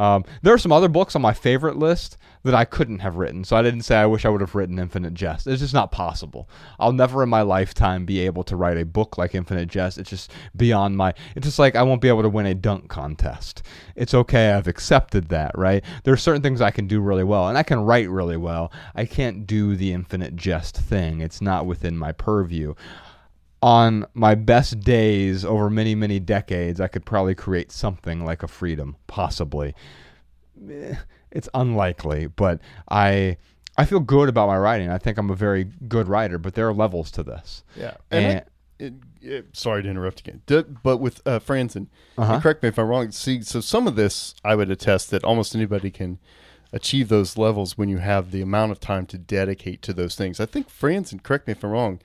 S2: Um, there are some other books on my favorite list that I couldn't have written, so I didn't say I wish I would have written Infinite Jest. It's just not possible. I'll never in my lifetime be able to write a book like Infinite Jest. It's just beyond my. It's just like I won't be able to win a dunk contest. It's okay. I've accepted that, right? There are certain things I can do really well, and I can write really well. I can't do the Infinite Jest thing. It's not within my purview on my best days over many many decades i could probably create something like a freedom possibly Eh, it's unlikely but i i feel good about my writing i think i'm a very good writer but there are levels to this
S4: Yeah. And,
S2: And-
S4: I- it, it, sorry to interrupt again. D- but with uh, Franzen,
S2: Uh-huh.
S4: correct me if I'm wrong. See, so some of this I would attest that almost anybody can achieve those levels when you have the amount of time to dedicate to those things. I think Franzen, correct me if I'm wrong,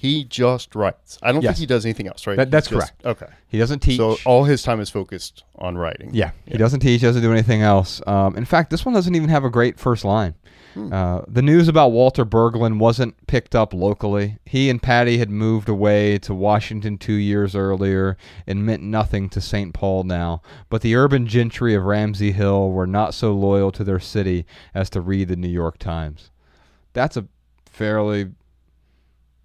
S4: he just writes. I don't
S2: Yes.
S4: think he does anything else, right?
S2: That- that's
S4: just-
S2: correct.
S4: Okay.
S2: he doesn't teach
S4: So all his time is focused on writing.
S2: Yeah, he doesn't teach, doesn't do anything else. Um, in fact, this one doesn't even have a great first line. Uh, the news about Walter Berglund wasn't picked up locally. He and Patty had moved away to Washington two years earlier and meant nothing to St. Paul now. But the urban gentry of Ramsey Hill were not so loyal to their city as to read the New York Times. That's a fairly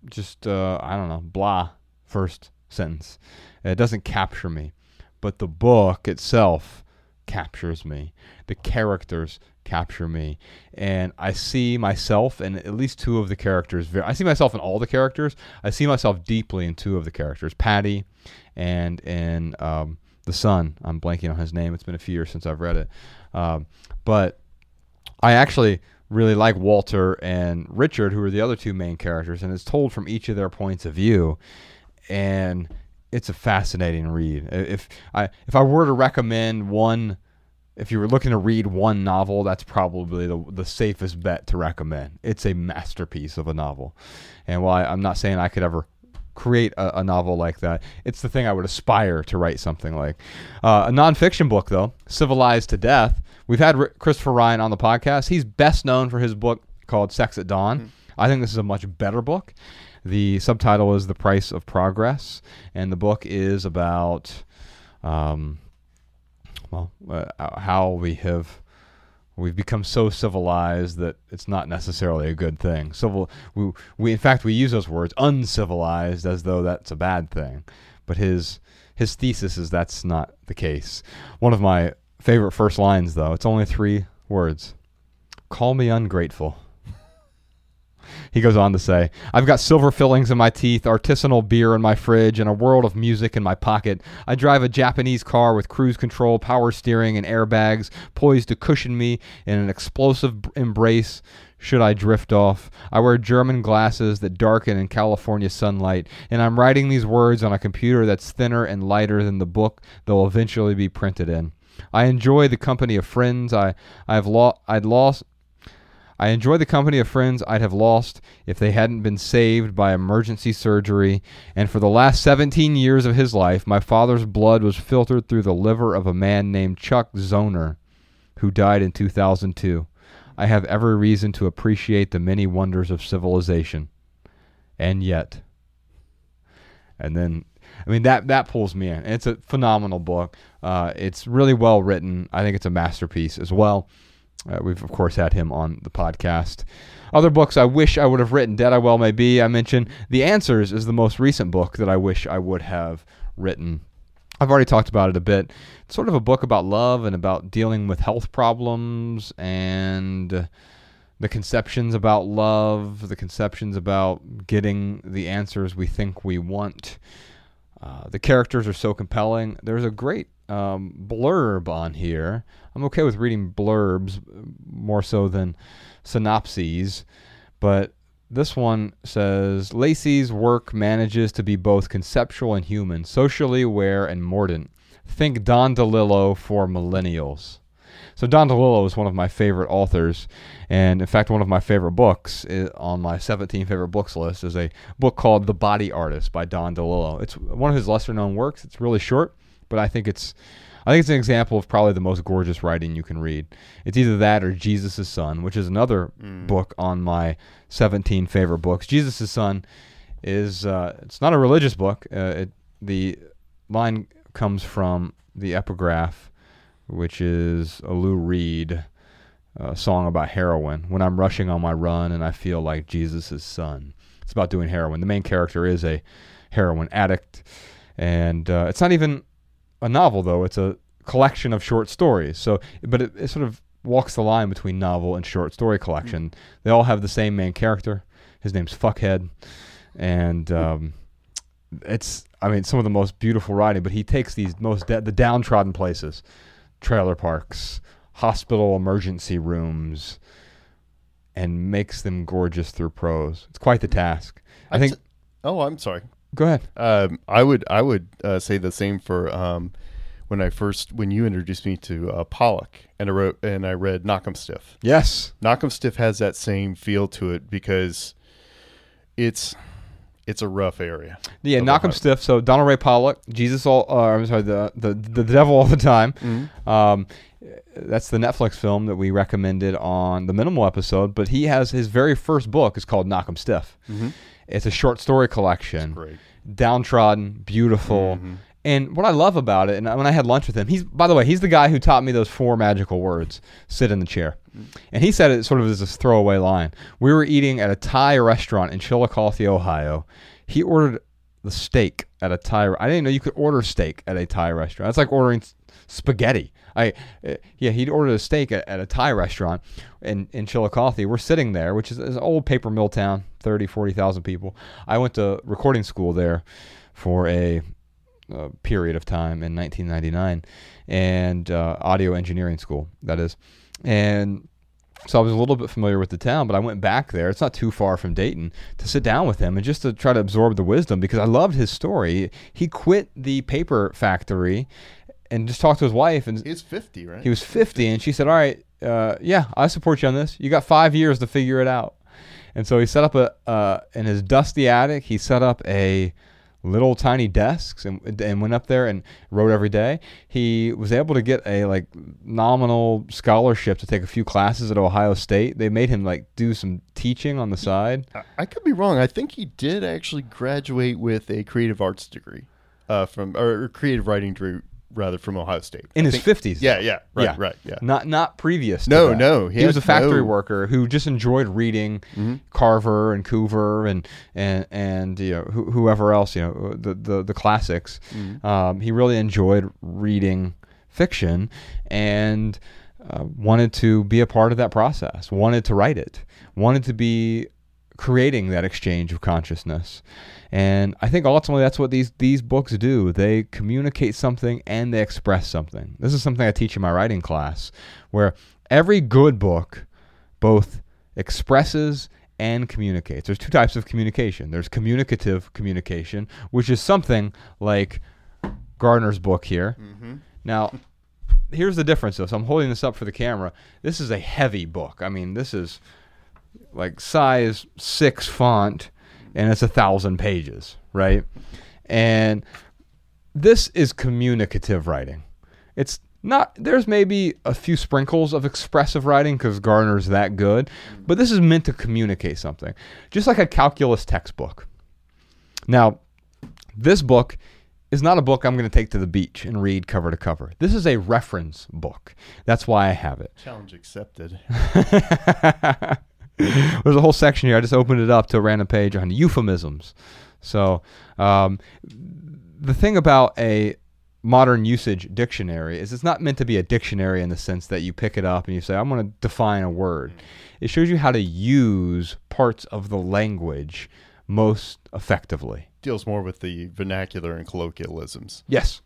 S2: just uh, I don't know blah first sentence. It doesn't capture me, but the book itself captures me. The characters capture me, and I see myself in at least two of the characters. I see myself in all the characters. I see myself deeply in two of the characters, Patty, and in um, the son. I'm blanking on his name. It's been a few years since I've read it, um, but I actually really like Walter and Richard, who are the other two main characters, and it's told from each of their points of view, and it's a fascinating read. If I if I were to recommend one, if you were looking to read one novel, that's probably the the safest bet to recommend. It's a masterpiece of a novel, and while I, I'm not saying I could ever create a, a, novel like that. It's the thing I would aspire to write something like. Uh, a nonfiction book, though, Civilized to Death. We've had R- Christopher Ryan on the podcast. He's best known for his book called Sex at Dawn. Mm-hmm. I think this is a much better book. The subtitle is The Price of Progress, and the book is about, um, well, uh, how we have We've become so civilized that it's not necessarily a good thing. Civil, we, we in fact we use those words uncivilized as though that's a bad thing. But his his thesis is that's not the case. One of my favorite first lines, though, it's only three words: "Call me ungrateful." He goes on to say, I've got silver fillings in my teeth, artisanal beer in my fridge, and a world of music in my pocket. I drive a Japanese car with cruise control, power steering, and airbags poised to cushion me in an explosive embrace should I drift off. I wear German glasses that darken in California sunlight, and I'm writing these words on a computer that's thinner and lighter than the book they'll eventually be printed in. I enjoy the company of friends I I've lo- I'd lost I enjoy the company of friends I'd have lost if they hadn't been saved by emergency surgery, and for the last 17 years of his life, my father's blood was filtered through the liver of a man named Chuck Zoner, who died in 2002. I have every reason to appreciate the many wonders of civilization. And yet. And then, I mean, that, that pulls me in. It's a phenomenal book. Uh, it's really well written. I think it's a masterpiece as well. Uh, we've, of course, had him on the podcast. Other books I wish I would have written, Dead I Well May Be. I mentioned The Answers is the most recent book that I wish I would have written. I've already talked about it a bit. It's sort of a book about love and about dealing with health problems and the conceptions about love, the conceptions about getting the answers we think we want. Uh, the characters are so compelling. There's a great um, blurb on here. I'm okay with reading blurbs more so than synopses, but this one says Lacey's work manages to be both conceptual and human, socially aware and mordant. Think Don DeLillo for millennials. So Don DeLillo is one of my favorite authors, and in fact, one of my favorite books on my 17 favorite books list is a book called The Body Artist by Don DeLillo. It's one of his lesser-known works. It's really short, but I think it's I think it's an example of probably the most gorgeous writing you can read. It's either that or Jesus' Son, which is another mm. book on my 17 favorite books. Jesus' Son is uh, it's not a religious book. Uh, it, the line comes from the epigraph, which is a Lou Reed uh, song about heroin. When I'm rushing on my run and I feel like Jesus' son. It's about doing heroin. The main character is a heroin addict, and uh, it's not even a novel though; it's a collection of short stories. So, but it, it sort of walks the line between novel and short story collection. Mm-hmm. They all have the same main character. His name's Fuckhead, and um, it's I mean some of the most beautiful writing. But he takes these most da- the downtrodden places, trailer parks, hospital emergency rooms, and makes them gorgeous through prose. It's quite the task. I, I think. T-
S4: oh, I'm sorry.
S2: Go ahead.
S4: Um, I would I would uh, say the same for um, when I first when you introduced me to uh, Pollock and I wrote and I read Knockemstiff.
S2: Yes,
S4: Knockemstiff has that same feel to it because it's it's a rough area.
S2: Yeah, knock 'em stiff. So Donald Ray Pollock, Jesus all. Uh, I'm sorry, the, the the devil all the time. Mm-hmm. Um, that's the Netflix film that we recommended on the minimal episode. But he has his very first book is called Knockemstiff. Mm-hmm. It's a short story collection. Downtrodden, beautiful. Mm-hmm. And what I love about it, and when I had lunch with him, he's by the way, he's the guy who taught me those four magical words: sit in the chair. And he said it sort of as a throwaway line. We were eating at a Thai restaurant in Chillicothe, Ohio. He ordered the steak at a Thai. I didn't know you could order steak at a Thai restaurant. It's like ordering spaghetti. I uh, yeah, he'd ordered a steak at, at, a Thai restaurant in in Chillicothe. We're sitting there, which is, is an old paper mill town, 30, 40,000 people. I went to recording school there for a uh, period of time in 1999, and uh, audio engineering school that is, and so I was a little bit familiar with the town, but I went back there. It's not too far from Dayton to sit down with him and just to try to absorb the wisdom because I loved his story. He quit the paper factory and just talked to his wife and
S4: He's 50, right?
S2: he was 50 and she said, "All right, uh, yeah, I support you on this. You got 5 years to figure it out." And so he set up a uh, in his dusty attic, he set up a little tiny desks and, and went up there and wrote every day. He was able to get a like nominal scholarship to take a few classes at Ohio State. They made him like do some teaching on the side.
S4: I, I could be wrong. I think he did actually graduate with a creative arts degree uh, from or creative writing degree rather from Ohio State.
S2: In
S4: I
S2: his 50s.
S4: Yeah, yeah, right,
S2: Yeah.
S4: right, yeah.
S2: Not not previous. to
S4: No,
S2: that.
S4: no,
S2: He,
S4: he
S2: was a factory
S4: no-
S2: worker who just enjoyed reading
S4: Mhm.
S2: Carver and Coover and and and you know who, whoever else you know the the, the classics.
S4: Mhm.
S2: Um, he really enjoyed reading fiction and uh, wanted to be a part of that process. Wanted to write it. Wanted to be creating that exchange of consciousness. And I think ultimately that's what these these books do. They communicate something and they express something. This is something I teach in my writing class, where every good book both expresses and communicates. There's two types of communication. There's communicative communication, which is something like Garner's book here.
S4: Mhm.
S2: Now, here's the difference though. So I'm holding this up for the camera. This is a heavy book. I mean, this is like size six font and it's a thousand pages, right? And this is communicative writing. It's not, there's maybe a few sprinkles of expressive writing because Garner's that good, but this is meant to communicate something, just like a calculus textbook. Now, this book is not a book I'm going to take to the beach and read cover to cover. This is a reference book. That's why I have it.
S4: Challenge accepted.
S2: There's a whole section here. I just opened it up to a random page on euphemisms. So, um, the thing about a modern usage dictionary is it's not meant to be a dictionary in the sense that you pick it up and you say, I'm going to define a word. It shows you how to use parts of the language most effectively.
S4: Deals more with the vernacular and colloquialisms.
S2: Yes.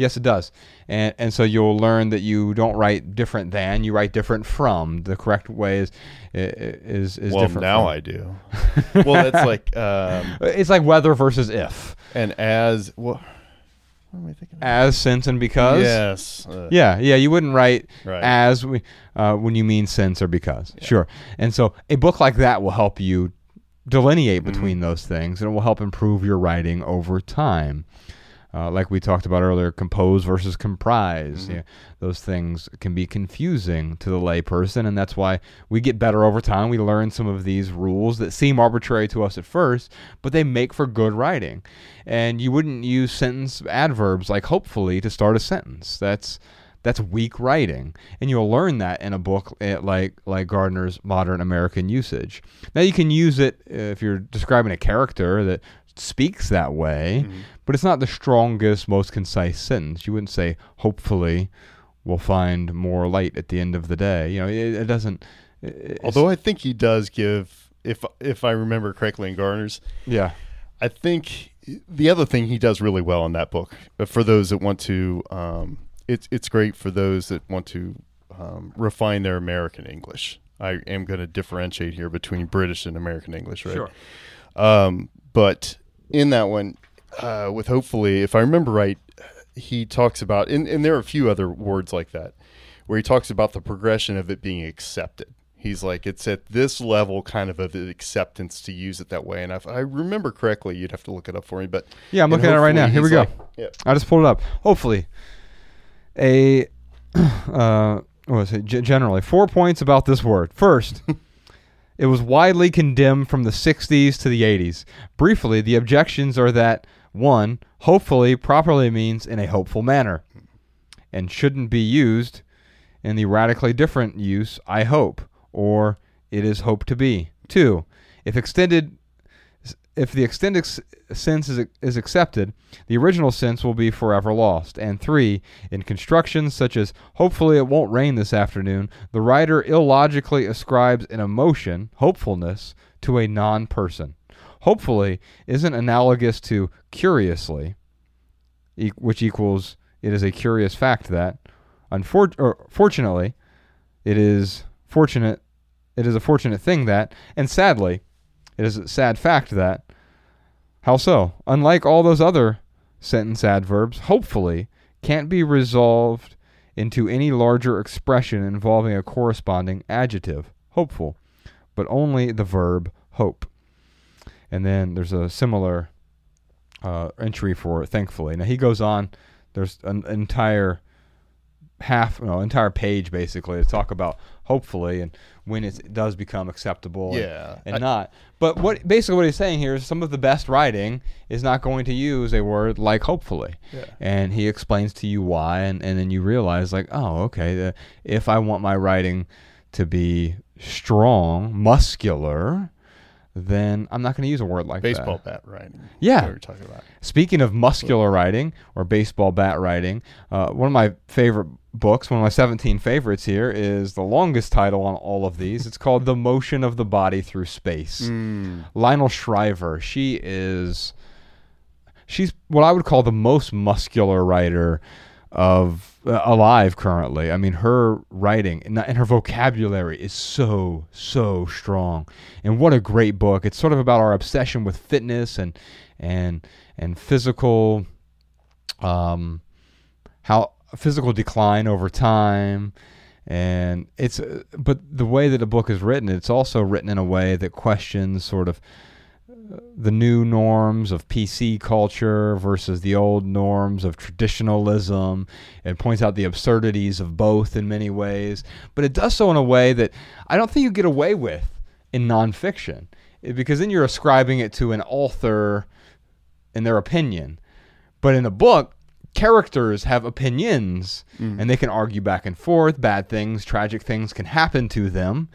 S2: Yes, it does. And and so you'll learn that you don't write different than, you write different from. The correct way is is is
S4: well,
S2: different.
S4: now
S2: from.
S4: I do. well, that's like um,
S2: It's like whether versus if.
S4: and as what? What am I thinking? of?
S2: As, since, and because.
S4: yes. uh,
S2: Yeah, yeah. You wouldn't write
S4: Right.
S2: as we, uh, when you mean since or because. Sure. And so a book like that will help you delineate
S4: Mm-hmm.
S2: between those things, and it will help improve your writing over time. Uh, like we talked about earlier, compose versus comprise.
S4: Mm-hmm.
S2: Yeah, those things can be confusing to the layperson, and that's why we get better over time. We learn some of these rules that seem arbitrary to us at first, but they make for good writing. And you wouldn't use sentence adverbs like hopefully to start a sentence. That's that's weak writing, and you'll learn that in a book eh, like like Garner's Modern American Usage. Now you can use it if you're describing a character that speaks that way, but it's not the strongest, most concise sentence. You wouldn't say hopefully we'll find more light at the end of the day. You know, it, it doesn't.
S4: Although I think he does give, if if I remember correctly, in Garner's,
S2: yeah,
S4: I think the other thing he does really well in that book, uh, for those that want to, um, it's it's great for those that want to um, refine their American English. I am going to differentiate here between British and American English, right?
S2: Sure.
S4: Um, but in that one, uh, with hopefully, if I remember right, he talks about, and, and there are a few other words like that, where he talks about the progression of it being accepted. He's like, it's at this level kind of of acceptance to use it that way. And if I remember correctly, you'd have to look it up for me. But
S2: Yeah, I'm looking at it right now. Here we go.
S4: like- yeah.
S2: I just pulled it up. Hopefully, a uh, what was it? G- generally, four points about this word. First, it was widely condemned from the 60s to the 80s. Briefly, the objections are that one, hopefully, properly means in a hopeful manner, and shouldn't be used in the radically different use I hope or it is hoped to be. Two, if extended if the extended sense is, is accepted, the original sense will be forever lost. And three, in constructions such as hopefully it won't rain this afternoon, the writer illogically ascribes an emotion, hopefulness, to a non person. Hopefully isn't analogous to curiously. which equals it is a curious fact that, unfor- or fortunately, it is fortunate. It is a fortunate thing that, and sadly, it is a sad fact that. How so? Unlike all those other sentence adverbs, hopefully, can't be resolved into any larger expression involving a corresponding adjective, hopeful, but only the verb hope. And then there's a similar uh, entry for thankfully. Now he goes on. There's an entire half, no, entire page basically to talk about hopefully and when it does become acceptable. and-
S4: Yeah.
S2: and
S4: I-
S2: not. But what basically what he's saying here is some of the best writing is not going to use a word like hopefully.
S4: Yeah.
S2: And he explains to you why, and, and then you realize like, oh, okay, the, if I want my writing to be strong, muscular, then I'm not going to use a word like that.
S4: Baseball bat writing.
S2: Yeah.
S4: We were talking about.
S2: Speaking of muscular writing or baseball bat writing, uh, one of my favorite books, one of my 17 favorites here, is the longest title on all of these. It's called The Motion of the Body Through Space.
S4: Mm.
S2: Lionel Shriver, she is, she's what I would call the most muscular writer of uh, alive currently. I mean, her writing and, and her vocabulary is so so strong. And what a great book! It's sort of about our obsession with fitness and and and physical, um, how physical decline over time. And it's, uh, but the way that the book is written, it's also written in a way that questions sort of the new norms of PC culture versus the old norms of traditionalism. It points out the absurdities of both in many ways, but it does so in a way that I don't think you get away with in nonfiction, because then you're ascribing it to an author and their opinion. But in a book, characters have opinions mm. and they can argue back and forth. Bad things, tragic things can happen to them.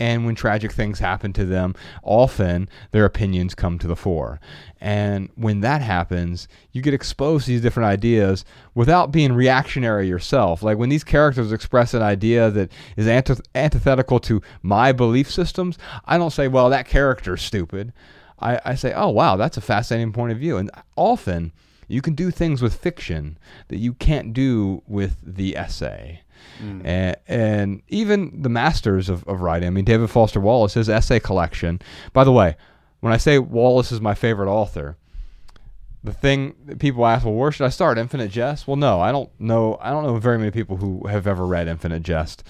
S2: And when tragic things happen to them, often their opinions come to the fore. And when that happens, you get exposed to these different ideas without being reactionary yourself. Like when these characters express an idea that is antith- antithetical to my belief systems, I don't say, well, that character's stupid. I, I say, oh, wow, that's a fascinating point of view. And often, you can do things with fiction that you can't do with the essay. And, and even the masters of, of writing, I mean, David Foster Wallace, his essay collection. By the way, when I say Wallace is my favorite author, the thing that people ask, well, where should I start? Infinite Jest? Well, no, I don't know. I don't know very many people who have ever read Infinite Jest.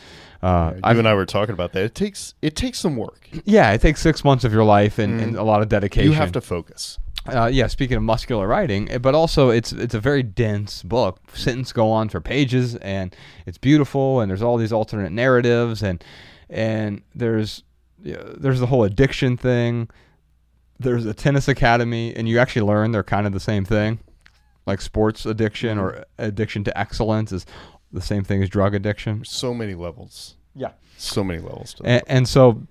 S2: Uh,
S4: You
S2: I've-
S4: and I were talking about that. It takes it takes some work.
S2: yeah, it takes six months of your life and, and a lot of dedication.
S4: You have to focus.
S2: Uh, yeah, speaking of muscular writing, eh, but also it's it's a very dense book. Sentences go on for pages, and it's beautiful, and there's all these alternate narratives, and and there's yeah, there's the whole addiction thing. There's a tennis academy, and you actually learn they're kind of the same thing, like sports addiction or addiction to excellence is the same thing as drug addiction.
S4: So many levels.
S2: Yeah.
S4: So many levels. To
S2: And, and so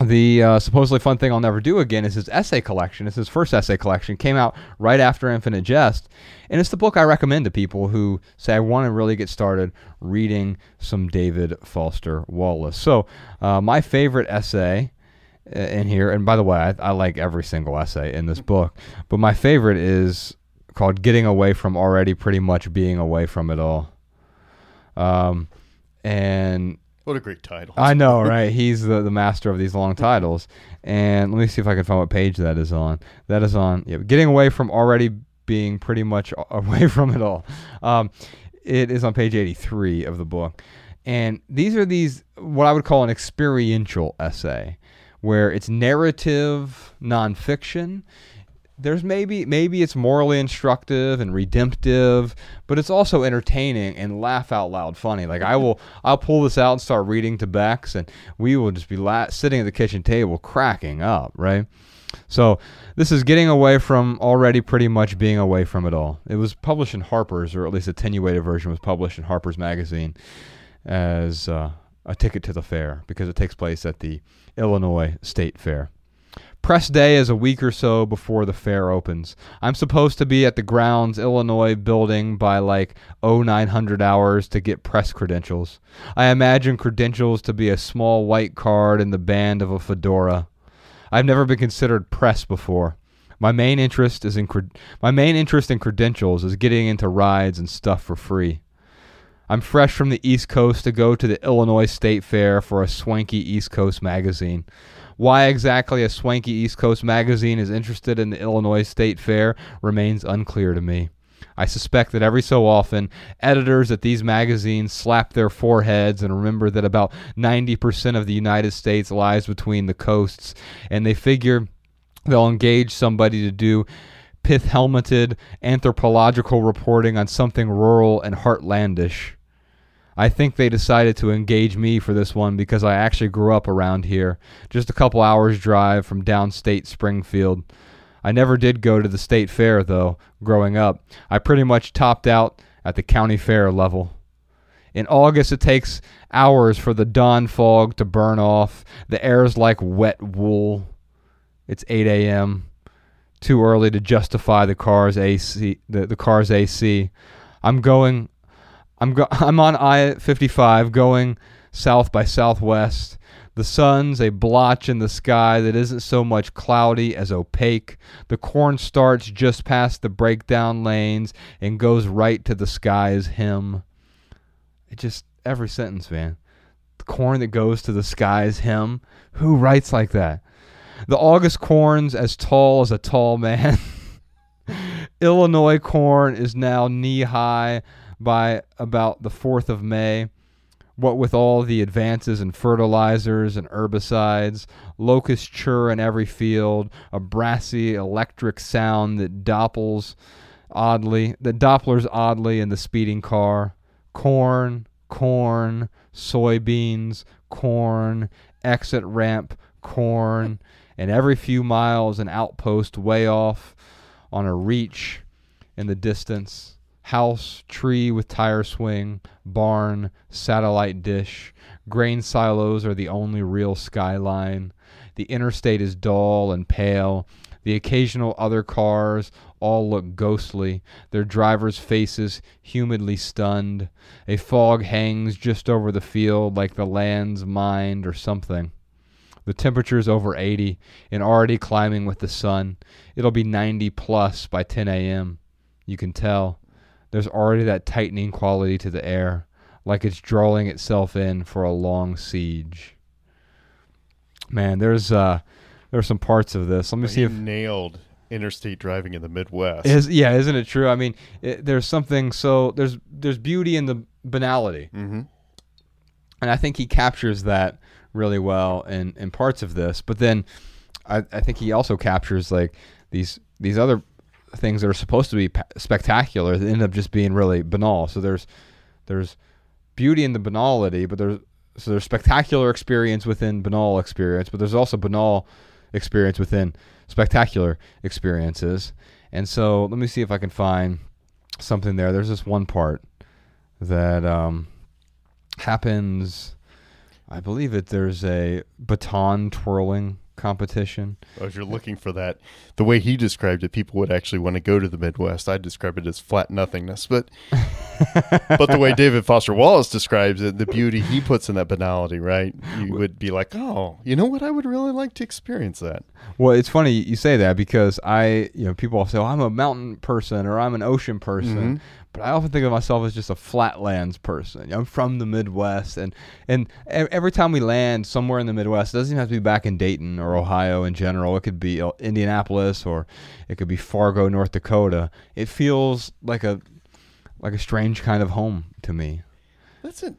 S2: the uh, supposedly fun thing I'll never do again is his essay collection. It's his first essay collection. Came out right after Infinite Jest, and it's the book I recommend to people who say I want to really get started reading some David Foster Wallace. So uh, my favorite essay uh, in here, and by the way, I, I like every single essay in this book, but my favorite is called "Getting Away from Already Pretty Much Being Away from It All." Um, and
S4: what a great title.
S2: I know, right? He's the, the master of these long titles. And let me see if I can find what page that is on. That is on yeah, getting away from already being pretty much away from it all. Um, it is on page 83 of the book. And these are these, what I would call an experiential essay, where it's narrative nonfiction there's maybe maybe it's morally instructive and redemptive, but it's also entertaining and laugh out loud funny. Like I will I'll pull this out and start reading to Bex, and we will just be la- sitting at the kitchen table cracking up, right? So this is getting away from already pretty much being away from it all. It was published in Harper's, or at least attenuated version was published in Harper's Magazine as uh, a ticket to the fair because it takes place at the Illinois State Fair. Press day is a week or so before the fair opens. I'm supposed to be at the Grounds Illinois building by like 0900 hours to get press credentials. I imagine credentials to be a small white card in the band of a fedora. I've never been considered press before. My main interest is in cred- my main interest in credentials is getting into rides and stuff for free. I'm fresh from the East Coast to go to the Illinois State Fair for a swanky East Coast magazine. Why exactly a swanky East Coast magazine is interested in the Illinois State Fair remains unclear to me. I suspect that every so often, editors at these magazines slap their foreheads and remember that about 90% of the United States lies between the coasts, and they figure they'll engage somebody to do pith helmeted anthropological reporting on something rural and heartlandish. I think they decided to engage me for this one because I actually grew up around here, just a couple hours' drive from downstate Springfield. I never did go to the state fair, though, growing up. I pretty much topped out at the county fair level. In August, it takes hours for the dawn fog to burn off. The air's like wet wool. It's 8 a.m. Too early to justify the car's AC. The, the car's AC. I'm going. I'm go- I'm on I-55 going south by southwest. The sun's a blotch in the sky that isn't so much cloudy as opaque. The corn starts just past the breakdown lanes and goes right to the sky's hymn. It just every sentence, man. The corn that goes to the sky's hymn. Who writes like that? The August corn's as tall as a tall man. Illinois corn is now knee high by about the 4th of May. What with all the advances in fertilizers and herbicides, locusts chur in every field, a brassy electric sound that doppels oddly, that dopplers oddly in the speeding car. Corn, corn, soybeans, corn, exit ramp, corn, and every few miles an outpost way off on a reach in the distance. House, tree with tire swing, barn, satellite dish. Grain silos are the only real skyline. The interstate is dull and pale. The occasional other cars all look ghostly, their drivers' faces humidly stunned. A fog hangs just over the field like the land's mind or something. The temperature's over 80 and already climbing with the sun. It'll be 90 plus by 10 a.m. You can tell. There's already that tightening quality to the air, like it's drawing itself in for a long siege. Man, there's uh there's some parts of this. Let me see if
S4: nailed interstate driving in the Midwest.
S2: is yeah, isn't it true? I mean, it, there's something so there's there's beauty in the banality.
S4: mm-hmm.
S2: and I think he captures that really well in, in parts of this. But then I, I think he also captures like these these other things that are supposed to be spectacular that end up just being really banal. So there's there's beauty in the banality, but there's so there's spectacular experience within banal experience, but there's also banal experience within spectacular experiences. And so let me see if I can find something there. There's this one part that um, happens. I believe that there's a baton twirling competition.
S4: Oh, if you're looking for that, the way he described it, people would actually want to go to the Midwest. I describe it as flat nothingness, but but the way David Foster Wallace describes it, the beauty he puts in that banality, right? You would be like, oh, you know what? I would really like to experience that.
S2: Well, it's funny you say that because I, you know, people say, "Oh, I'm a mountain person" or "I'm an ocean person,"
S4: Mhm.
S2: But I often think of myself as just a flatlands person. I'm from the Midwest, and and every time we land somewhere in the Midwest, it doesn't even have to be back in Dayton or Ohio in general. It could be uh, Indianapolis or it could be Fargo, North Dakota. It feels like a like a strange kind of home to me.
S4: That's it.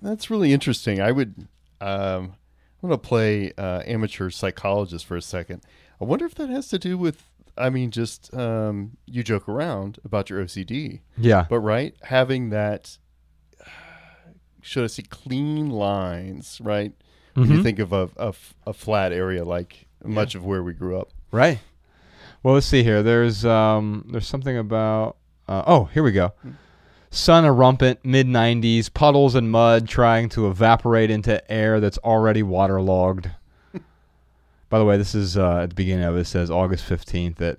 S4: That's really interesting. I would. Um, I'm going to play uh, amateur psychologist for a second. I wonder if that has to do with. I mean, just um, you joke around about your OCD,
S2: Yeah,
S4: but right, having that. Should I say clean lines? Right. When you
S2: Mhm.
S4: think of a flat area like much of where we grew up.
S2: Right. Well, let's see here. There's um there's something about uh, oh here we go. Sun erumpent, mid 90s, puddles and mud trying to evaporate into air that's already waterlogged. By the way, this is uh, at the beginning of it. It says August 15th at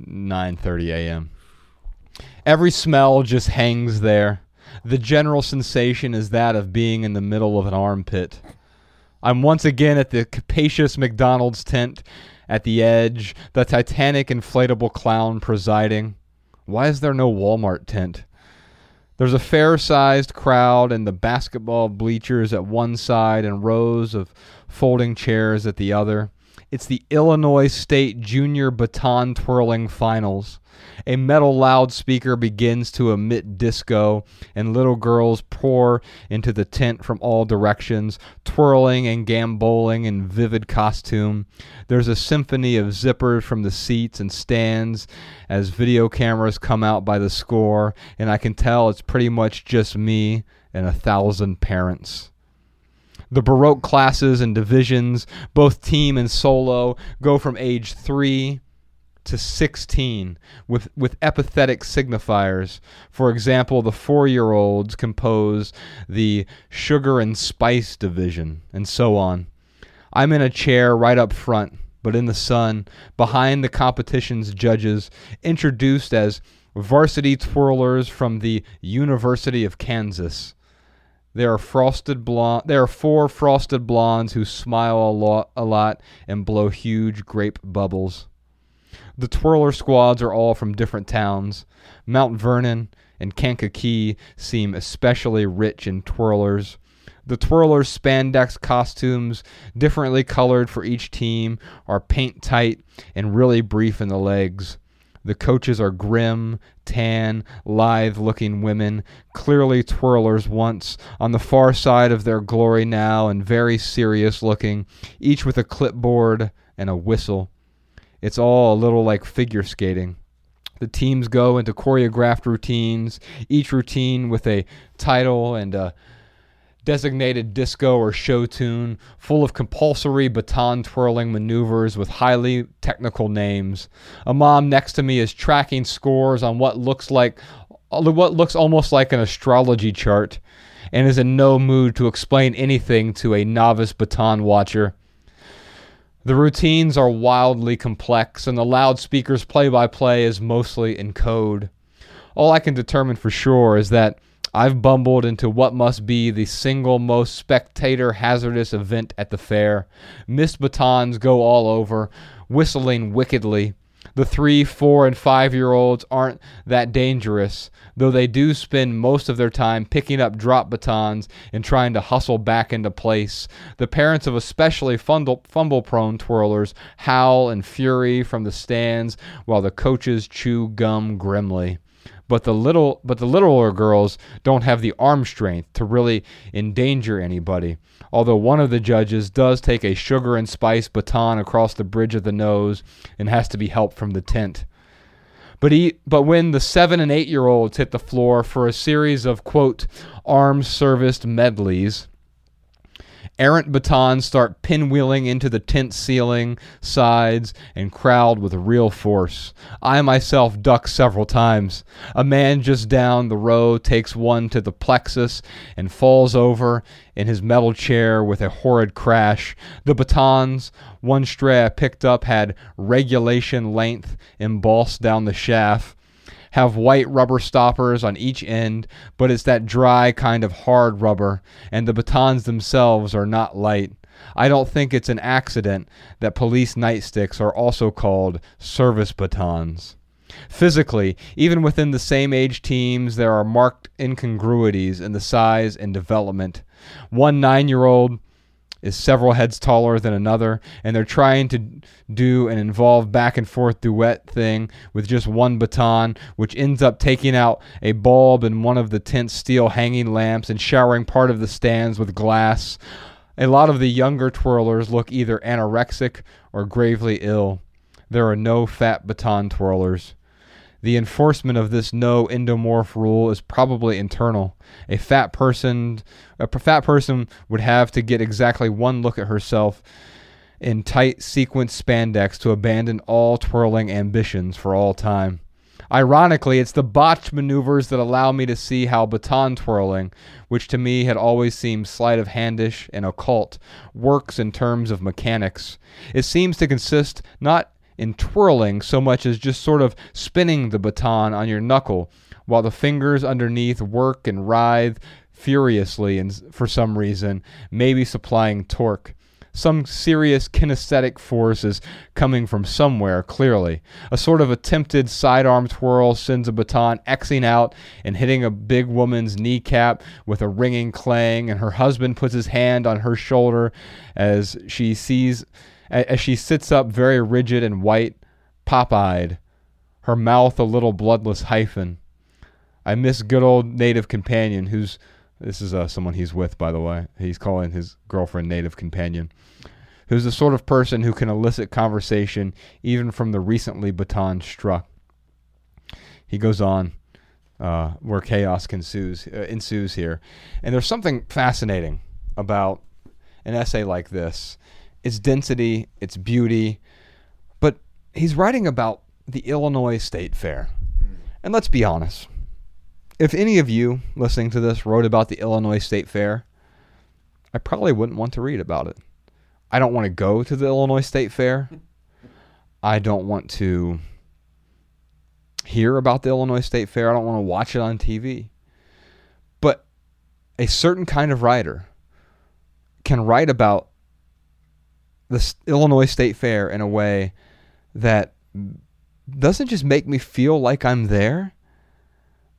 S2: 9:30 a.m. Every smell just hangs there. The general sensation is that of being in the middle of an armpit. I'm once again at the capacious McDonald's tent At the edge, the Titanic inflatable clown presiding. Why is there no Walmart tent? There's a fair sized crowd and the basketball bleachers at one side and rows of folding chairs at the other. It's the Illinois State Junior Baton Twirling Finals. A metal loudspeaker begins to emit disco, and little girls pour into the tent from all directions, twirling and gamboling in vivid costume. There's a symphony of zippers from the seats and stands as video cameras come out by the score, and I can tell it's pretty much just me and a thousand parents. The Baroque classes and divisions, both team and solo, go from age 3 to 16 with, with epithetic signifiers. For example, the four year olds compose the sugar and spice division, and so on. I'm in a chair right up front, but in the sun, behind the competition's judges, introduced as varsity twirlers from the University of Kansas. There are frosted blonde. There are four frosted blondes who smile a lot, a lot and blow huge grape bubbles. The twirler squads are all from different towns. Mount Vernon and Kankakee seem especially rich in twirlers. The twirlers' spandex costumes, differently colored for each team, are paint tight and really brief in the legs. The coaches are grim, tan, lithe looking women, clearly twirlers once, on the far side of their glory now, and very serious looking, each with a clipboard and a whistle. It's all a little like figure skating. The teams go into choreographed routines, each routine with a title and a designated disco or show tune, full of compulsory baton twirling maneuvers with highly technical names. A mom next to me is tracking scores on what looks like what looks almost like an astrology chart and is in no mood to explain anything to a novice baton watcher. The routines are wildly complex, and the loudspeaker's play by play is mostly in code. All I can determine for sure is that I've bumbled into what must be the single most spectator hazardous event at the fair. Missed batons go all over, whistling wickedly. The three, four, and five year olds aren't that dangerous, though they do spend most of their time picking up drop batons and trying to hustle back into place. The parents of especially fumble prone twirlers howl in fury from the stands while the coaches chew gum grimly but the little but the littler girls don't have the arm strength to really endanger anybody. Although one of the judges does take a sugar and spice baton across the bridge of the nose and has to be helped from the tent. But he, but when the seven and eight year olds hit the floor for a series of quote arms serviced medleys, Errant batons start pinwheeling into the tent ceiling, sides, and crowd with real force. I myself duck several times. A man just down the row takes one to the plexus and falls over in his metal chair with a horrid crash. The batons, one stray I picked up, had regulation length embossed down the shaft have white rubber stoppers on each end, but it's that dry kind of hard rubber, and the batons themselves are not light. I don't think it's an accident that police nightsticks are also called service batons. Physically, even within the same age teams, there are marked incongruities in the size and development. One nine year old is several heads taller than another, and they're trying to do an involved back and forth duet thing with just one baton, which ends up taking out a bulb in one of the tent steel hanging lamps and showering part of the stands with glass. A lot of the younger twirlers look either anorexic or gravely ill. There are no fat baton twirlers. The enforcement of this no endomorph rule is probably internal. A fat person, a fat person would have to get exactly one look at herself in tight sequence spandex to abandon all twirling ambitions for all time. Ironically, it's the botched maneuvers that allow me to see how baton twirling, which to me had always seemed sleight of handish and occult, works in terms of mechanics. It seems to consist not in twirling so much as just sort of spinning the baton on your knuckle while the fingers underneath work and writhe furiously and for some reason, maybe supplying torque. Some serious kinesthetic force is coming from somewhere, clearly. A sort of attempted sidearm twirl sends a baton Xing out and hitting a big woman's kneecap with a ringing clang, and her husband puts his hand on her shoulder as she sees as she sits up very rigid and white, pop-eyed, her mouth a little bloodless hyphen. I miss good old native companion who's this is uh, someone he's with, by the way. He's calling his girlfriend native companion, who's the sort of person who can elicit conversation even from the recently baton struck. He goes on uh, where chaos ensues, uh, ensues here. And there's something fascinating about an essay like this its density, its beauty, but he's writing about the Illinois State Fair. And let's be honest if any of you listening to this wrote about the Illinois State Fair, I probably wouldn't want to read about it. I don't want to go to the Illinois State Fair. I don't want to hear about the Illinois State Fair. I don't want to watch it on TV. But a certain kind of writer can write about the Illinois State Fair in a way that doesn't just make me feel like I'm there,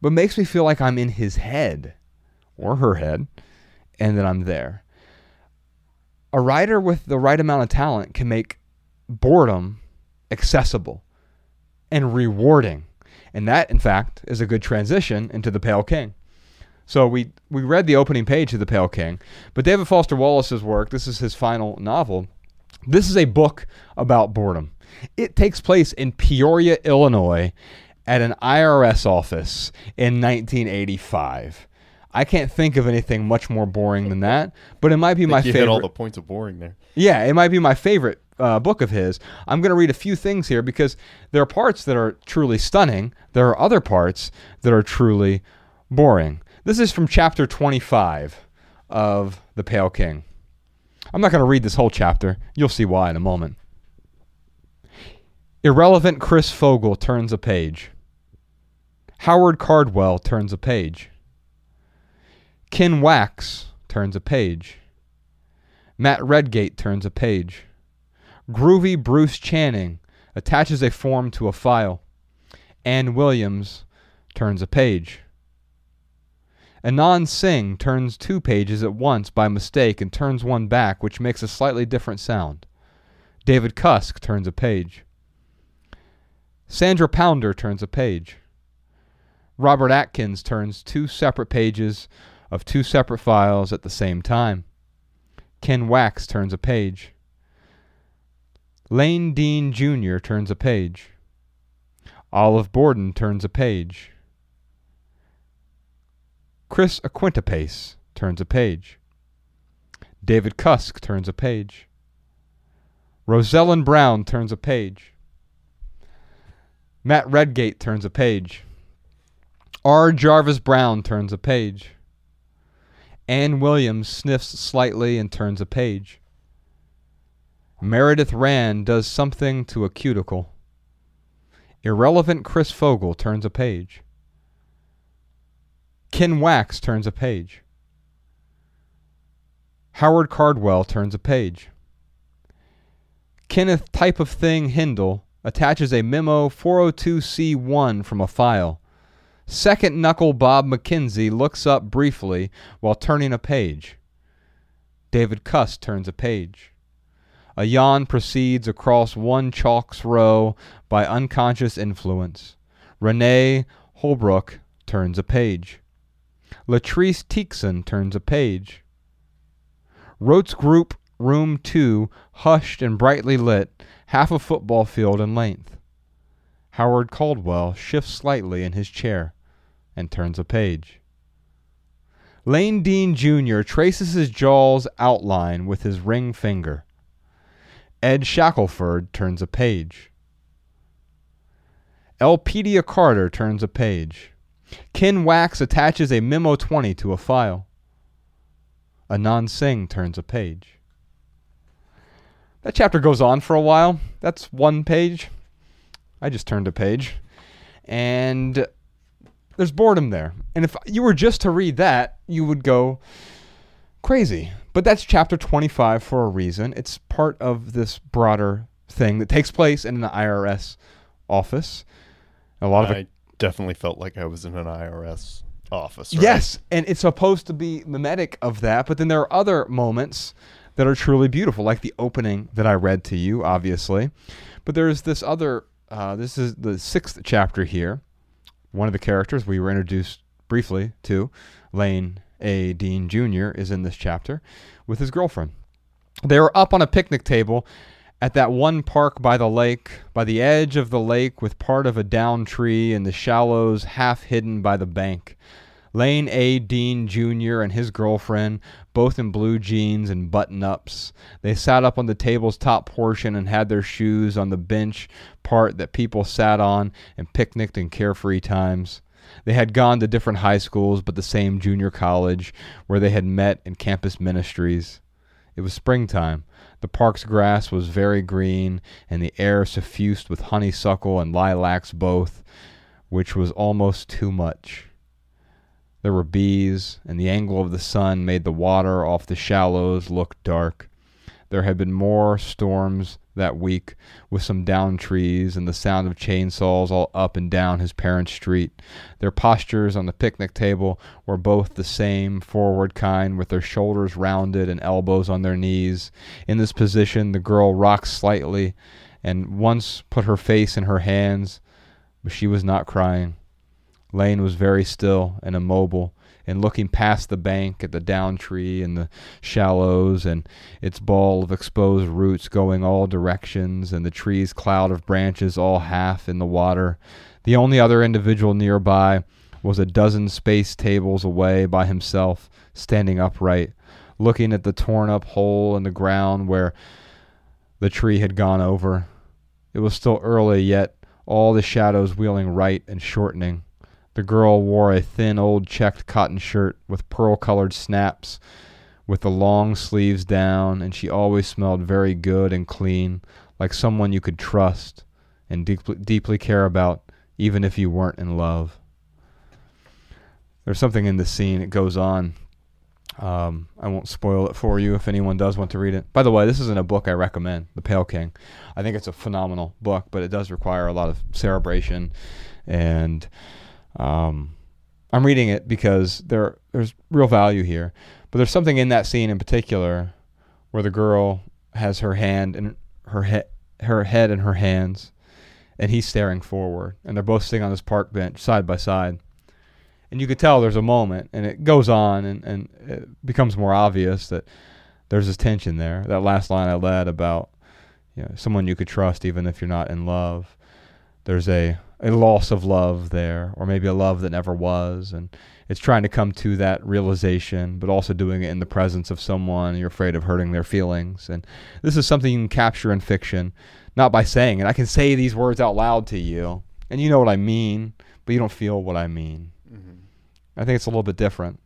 S2: but makes me feel like I'm in his head or her head and that I'm there. A writer with the right amount of talent can make boredom accessible and rewarding. And that, in fact, is a good transition into The Pale King. So we, we read the opening page of The Pale King, but David Foster Wallace's work, this is his final novel. This is a book about boredom. It takes place in Peoria, Illinois, at an IRS office in 1985. I can't think of anything much more boring than that, but it might be my favorite.
S4: you
S2: favorite.
S4: hit all the points of boring there.
S2: Yeah, it might be my favorite uh, book of his. I'm going to read a few things here because there are parts that are truly stunning. There are other parts that are truly boring. This is from chapter 25 of The Pale King. I'm not going to read this whole chapter. You'll see why in a moment. Irrelevant Chris Fogle turns a page. Howard Cardwell turns a page. Ken Wax turns a page. Matt Redgate turns a page. Groovy Bruce Channing attaches a form to a file. Ann Williams turns a page. Anand Singh turns two pages at once by mistake and turns one back, which makes a slightly different sound. David Cusk turns a page. Sandra Pounder turns a page. Robert Atkins turns two separate pages of two separate files at the same time. Ken Wax turns a page. Lane Dean Jr. turns a page. Olive Borden turns a page. Chris Acquistipace turns a page. David Cusk turns a page. Rosellen Brown turns a page. Matt Redgate turns a page. R. Jarvis Brown turns a page. Ann Williams sniffs slightly and turns a page. Meredith Rand does something to a cuticle. Irrelevant Chris Fogle turns a page. Ken Wax turns a page. Howard Cardwell turns a page. Kenneth Type of Thing Hindle attaches a memo 402C1 from a file. Second knuckle Bob McKenzie looks up briefly while turning a page. David Cuss turns a page. A yawn proceeds across one chalk's row by unconscious influence. Renee Holbrook turns a page. Latrice Theakston turns a page. Rotes Group, Room 2, hushed and brightly lit, half a football field in length. Howard Caldwell shifts slightly in his chair and turns a page. Lane Dean Jr. traces his jaw's outline with his ring finger. Ed Shackleford turns a page. Elpidia Carter turns a page. Ken Wax attaches a Memo 20 to a file. Anand Singh turns a page. That chapter goes on for a while. That's one page. I just turned a page. And there's boredom there. And if you were just to read that, you would go crazy. But that's chapter 25 for a reason. It's part of this broader thing that takes place in an IRS office. A lot of
S4: I definitely felt like I was in an IRS office. right?
S2: Yes, and it's supposed to be mimetic of that, but then there are other moments that are truly beautiful, like the opening that I read to you, obviously. But there's this other, uh, this is the sixth chapter here. One of the characters we were introduced briefly to, Lane A. Dean Jr., is in this chapter with his girlfriend. They were up on a picnic table at that one park by the lake, by the edge of the lake, with part of a down tree and the shallows half hidden by the bank. Lane A. Dean Jr. and his girlfriend, both in blue jeans and button ups. They sat up on the table's top portion and had their shoes on the bench part that people sat on and picnicked in carefree times. They had gone to different high schools, but the same junior college where they had met in campus ministries. It was springtime. The park's grass was very green, and the air suffused with honeysuckle and lilacs both, which was almost too much. There were bees, and the angle of the sun made the water off the shallows look dark. There had been more storms that week, with some down trees and the sound of chainsaws all up and down his parents' street. Their postures on the picnic table were both the same forward kind, with their shoulders rounded and elbows on their knees. In this position, the girl rocked slightly and once put her face in her hands, but she was not crying. Lane was very still and immobile, and looking past the bank at the down tree and the shallows and its ball of exposed roots going all directions and the tree's cloud of branches all half in the water. The only other individual nearby was a dozen space tables away by himself, standing upright, looking at the torn up hole in the ground where the tree had gone over. It was still early, yet all the shadows wheeling right and shortening. The girl wore a thin old checked cotton shirt with pearl colored snaps, with the long sleeves down, and she always smelled very good and clean, like someone you could trust and deeply, deeply care about, even if you weren't in love. There's something in the scene. It goes on. Um, I won't spoil it for you if anyone does want to read it. By the way, this isn't a book I recommend, The Pale King. I think it's a phenomenal book, but it does require a lot of cerebration and um, I'm reading it because there there's real value here, but there's something in that scene in particular where the girl has her hand in her head, her head in her hands, and he's staring forward, and they're both sitting on this park bench side by side, and you could tell there's a moment, and it goes on, and and it becomes more obvious that there's this tension there. That last line I led about you know someone you could trust even if you're not in love. There's a a loss of love there, or maybe a love that never was, and it's trying to come to that realization, but also doing it in the presence of someone you're afraid of hurting their feelings. And this is something you can capture in fiction, not by saying it. I can say these words out loud to you, and you know what I mean, but you don't feel what I mean.
S4: Mm-hmm.
S2: I think it's a little bit different.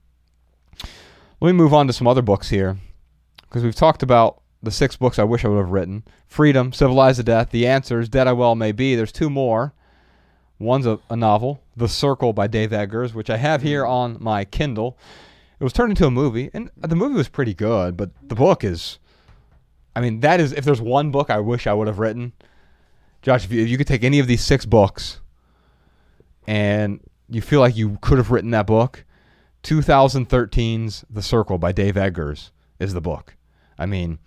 S2: Let me move on to some other books here, because we've talked about the six books I wish I would have written Freedom, Civilized to Death, The Answers, Dead I Well May Be. There's two more. One's a, a novel, The Circle by Dave Eggers, which I have here mm. on my Kindle. It was turned into a movie, and the movie was pretty good, but the book is. I mean, that is. If there's one book I wish I would have written, Josh, if you, if you could take any of these six books and you feel like you could have written that book, 2013's The Circle by Dave Eggers is the book. I mean,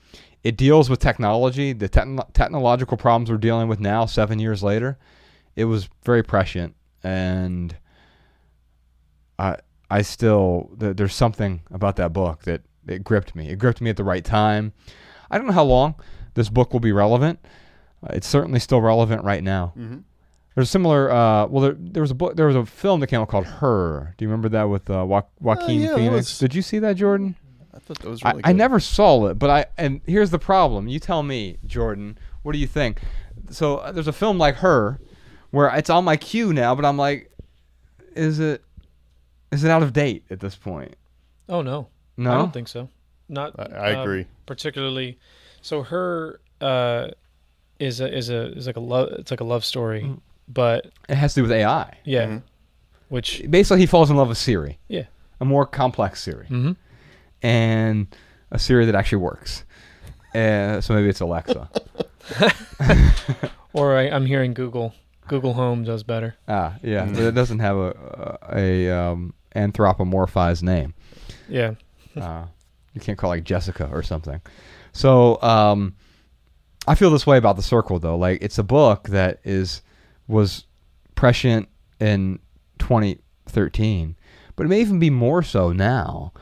S2: it deals with technology, the techn technological problems we're dealing with now, seven years later it was very prescient and I I still th- there's something about that book that it gripped me. It gripped me at the right time. I don't know how long this book will be relevant. Uh, it's certainly still relevant right now.
S4: Mm-hmm.
S2: There's a similar. Uh, well, there, there was a book. There was a film that came out called Her. Do you remember that with uh, jo- Joaquin
S4: yeah,
S2: Phoenix?
S4: was-
S2: Did you see that, Jordan?
S4: I thought that was
S2: I,
S4: really
S2: I
S4: good.
S2: never saw it, but I and here's the problem. You tell me, Jordan. What do you think? So uh, there's a film like Her, where it's on my queue now, but I'm like, is it is it out of date at this point?
S3: Oh no,
S2: No,
S3: I don't think so. Not.
S4: I, I
S3: um,
S4: agree.
S3: particularly, so her uh, is a is a is like a love. It's like a love story,
S2: Mm.
S3: but
S2: it has to do with AI.
S3: yeah,
S4: Mhm.
S3: which
S2: Basically, he falls in love with Siri,
S3: yeah.
S2: a more complex Siri,
S3: Mm-hmm.
S2: and a Siri that actually works. Uh, so maybe it's Alexa.
S3: Or I, I'm hearing Google. Google Home does better.
S2: Ah, yeah,
S4: Mm.
S2: but it doesn't have a a, um, anthropomorphized name.
S3: Yeah.
S2: Uh, you can't call it like Jessica or something. So um, I feel this way about the Circle though. Like it's a book that is was prescient in 2013, but it may even be more so now,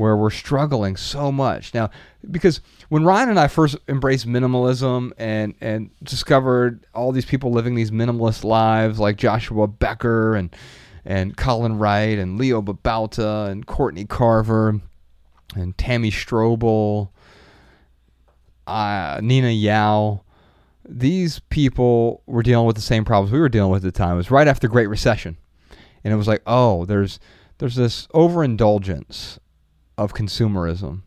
S2: where we're struggling so much now. Because when Ryan and I first embraced minimalism and and discovered all these people living these minimalist lives, like Joshua Becker and and Colin Wright and Leo Babauta and Courtney Carver and Tammy Strobel, uh, Nina Yau. These people were dealing with the same problems we were dealing with at the time. It was right after the Great Recession, and it was like, oh, there's there's this overindulgence of consumerism,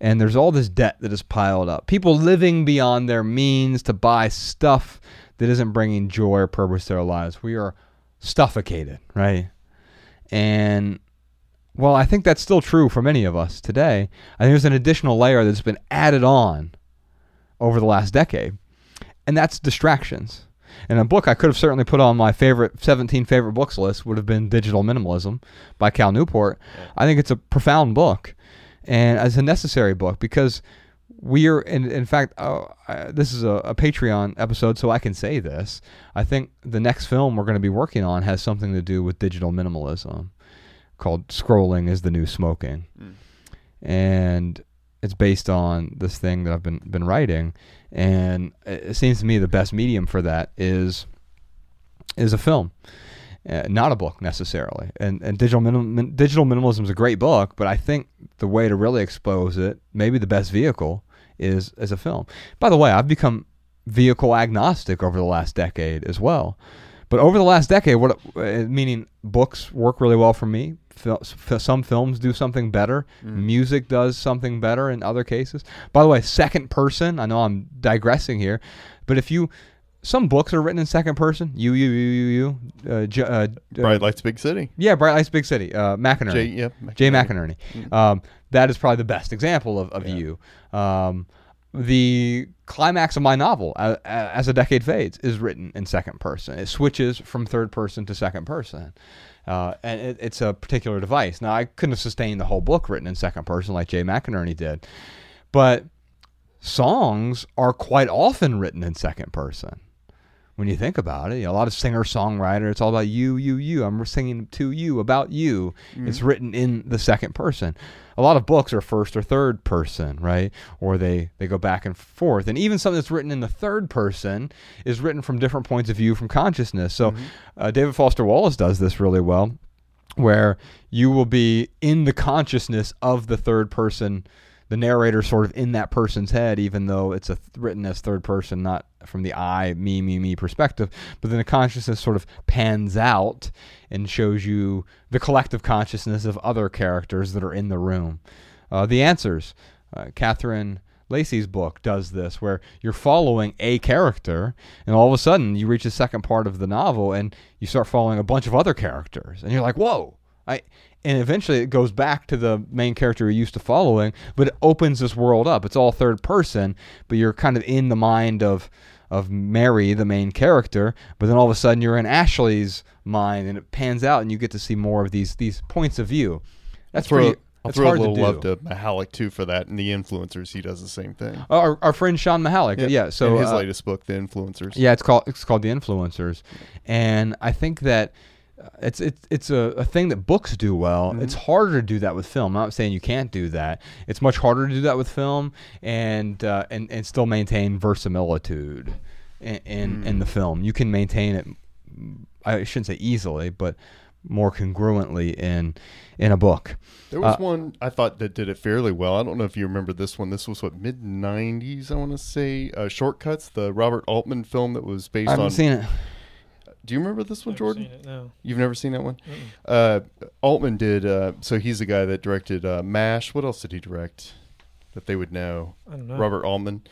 S2: and there's all this debt that is piled up. People living beyond their means to buy stuff that isn't bringing joy or purpose to their lives. We are suffocated, right? And well, I think that's still true for many of us today. I think there's an additional layer that's been added on over the last decade, and that's distractions. And a book I could have certainly put on my favorite 17 favorite books list would have been Digital Minimalism by Cal Newport. I think it's a profound book, and it's a necessary book because we are, in, in fact, uh, uh, this is a, a Patreon episode, so I can say this. I think the next film we're going to be working on has something to do with digital minimalism called Scrolling is the New Smoking. And it's based on this thing that I've been been writing and it seems to me the best medium for that is is a film. Uh, not a book necessarily, and and digital minim- digital minimalism is a great book, but I think the way to really expose it, maybe the best vehicle, is as a film. By the way, I've become vehicle agnostic over the last decade as well. But over the last decade, what uh, meaning books work really well for me. Fil- f- some films do something better. Music does something better in other cases. By the way, second person. I know I'm digressing here, but if you some books are written in second person. You, you, you, you, you. Uh, J- uh,
S4: Bright Lights, Big City.
S2: yeah, Bright Lights, Big City. Uh, McInerney.
S4: Jay, yep.
S2: Jay McInerney. Um, that is probably the best example of, of you. Um, the climax of my novel, uh, as a decade fades, is written in second person. It switches from third person to second person. Uh, and it, it's a particular device. Now, I couldn't have sustained the whole book written in second person like Jay McInerney did. But songs are quite often written in second person when you think about it. You know, a lot of singer songwriter, it's all about you, you, you. I'm singing to you about you. It's written in the second person. A lot of books are first or third person, right? Or they they go back and forth. And even something that's written in the third person is written from different points of view from consciousness. So uh, David Foster Wallace does this really well, where you will be in the consciousness of the third person the narrator sort of in that person's head, even though it's a th- written as third person, not from the I, me, me, me perspective. But then the consciousness sort of pans out and shows you the collective consciousness of other characters that are in the room. Uh, the answers, uh, Catherine Lacey's book does this, where you're following a character, and all of a sudden you reach the second part of the novel, and you start following a bunch of other characters, and you're like, "Whoa!" I and eventually it goes back to the main character you're used to following, but it opens this world up. It's all third person, but you're kind of in the mind of of Mary, the main character, but then all of a sudden you're in Ashley's mind, and it pans out, and you get to see more of these these points of view. That's pretty.
S4: I'll throw a little
S2: to
S4: love to Mihalik too for that, and the influencers. He does the same thing.
S2: Our, our friend Shawn Mihalik, yeah. so
S4: in his
S2: uh,
S4: latest book, The Influencers.
S2: Yeah, it's called it's called the influencers, and I think that it's it's it's a, a thing that books do well. It's harder to do that with film. I'm not saying you can't do that. It's much harder to do that with film, and uh, and and still maintain verisimilitude in in, in the film. You can maintain it. I shouldn't say easily, but more congruently in in a book.
S4: There was
S2: Uh,
S4: one I thought that did it fairly well. I don't know if you remember this one. This was what mid '90s, I want to say. Uh, Short Cuts, the Robert Altman film that was based
S2: I haven't
S4: on.
S2: seen it.
S4: Do you remember this one,
S3: Never
S4: Jordan?
S3: seen it, no.
S4: You've never seen that one? Uh, Altman did. Uh, so he's the guy that directed uh, MASH. What else did he direct that they would know?
S3: I don't know.
S4: Robert Altman.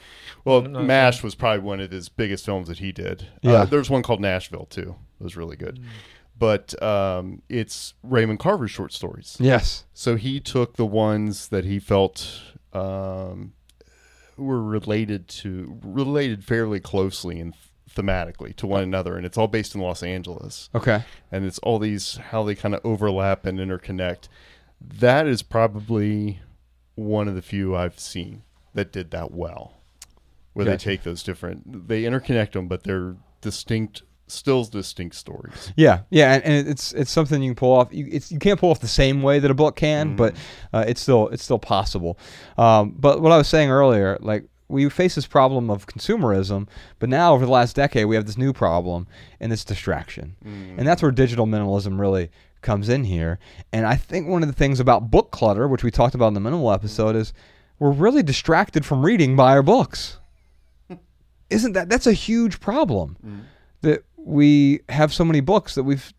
S4: Well,
S3: No, no,
S4: MASH was probably one of his biggest films that he did.
S2: Yeah.
S4: Uh, there's one called Nashville too. It was really good. But um, it's Raymond Carver's short stories.
S2: Yes.
S4: So he took the ones that he felt um, were related to related fairly closely and thematically to one another, and it's all based in Los Angeles,
S2: Okay.
S4: and it's all these how they kind of overlap and interconnect. That is probably one of the few I've seen that did that well, where
S2: Gotcha.
S4: they take those different, they interconnect them, but they're distinct, still distinct stories.
S2: Yeah, yeah, and, and it's it's something you can pull off. You it's you can't pull off the same way that a book can, but uh, it's still it's still possible. Um, but what I was saying earlier, like we face this problem of consumerism, but now over the last decade we have this new problem, and it's distraction, and that's where digital minimalism really comes in here. And I think one of the things about book clutter, which we talked about in the minimal episode, is we're really distracted from reading by our books. Isn't that that's a huge problem? that we have so many books that we've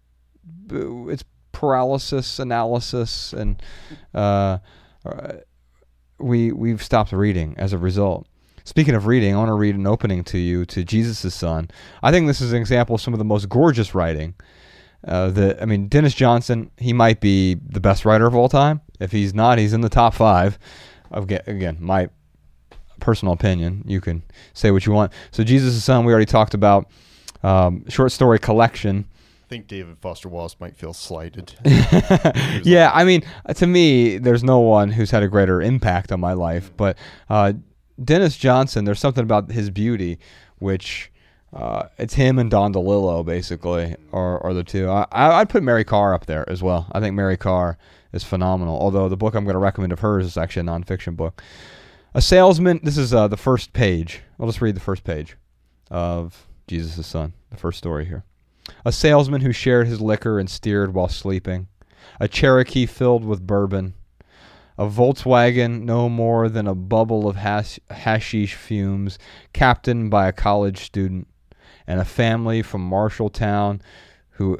S2: it's paralysis analysis and uh, uh, we we've stopped reading as a result speaking of reading i want to read an opening to you to jesus' son i think this is an example of some of the most gorgeous writing uh, that i mean denis johnson he might be the best writer of all time if he's not he's in the top five again, again my personal opinion you can say what you want so jesus' son we already talked about um, short story collection.
S4: I think David Foster Wallace might feel slighted.
S2: yeah, I mean, to me, there's no one who's had a greater impact on my life. But uh, Denis Johnson, there's something about his beauty, which uh, it's him and Don DeLillo basically are, are the two. I, I'd put Mary Karr up there as well. I think Mary Karr is phenomenal. Although the book I'm going to recommend of hers is actually a nonfiction book. A salesman. This is uh, the first page. I'll just read the first page of Jesus' son, the first story here. A salesman who shared his liquor and steered while sleeping. A Cherokee filled with bourbon. A Volkswagen no more than a bubble of hash- hashish fumes, captained by a college student. And a family from Marshalltown who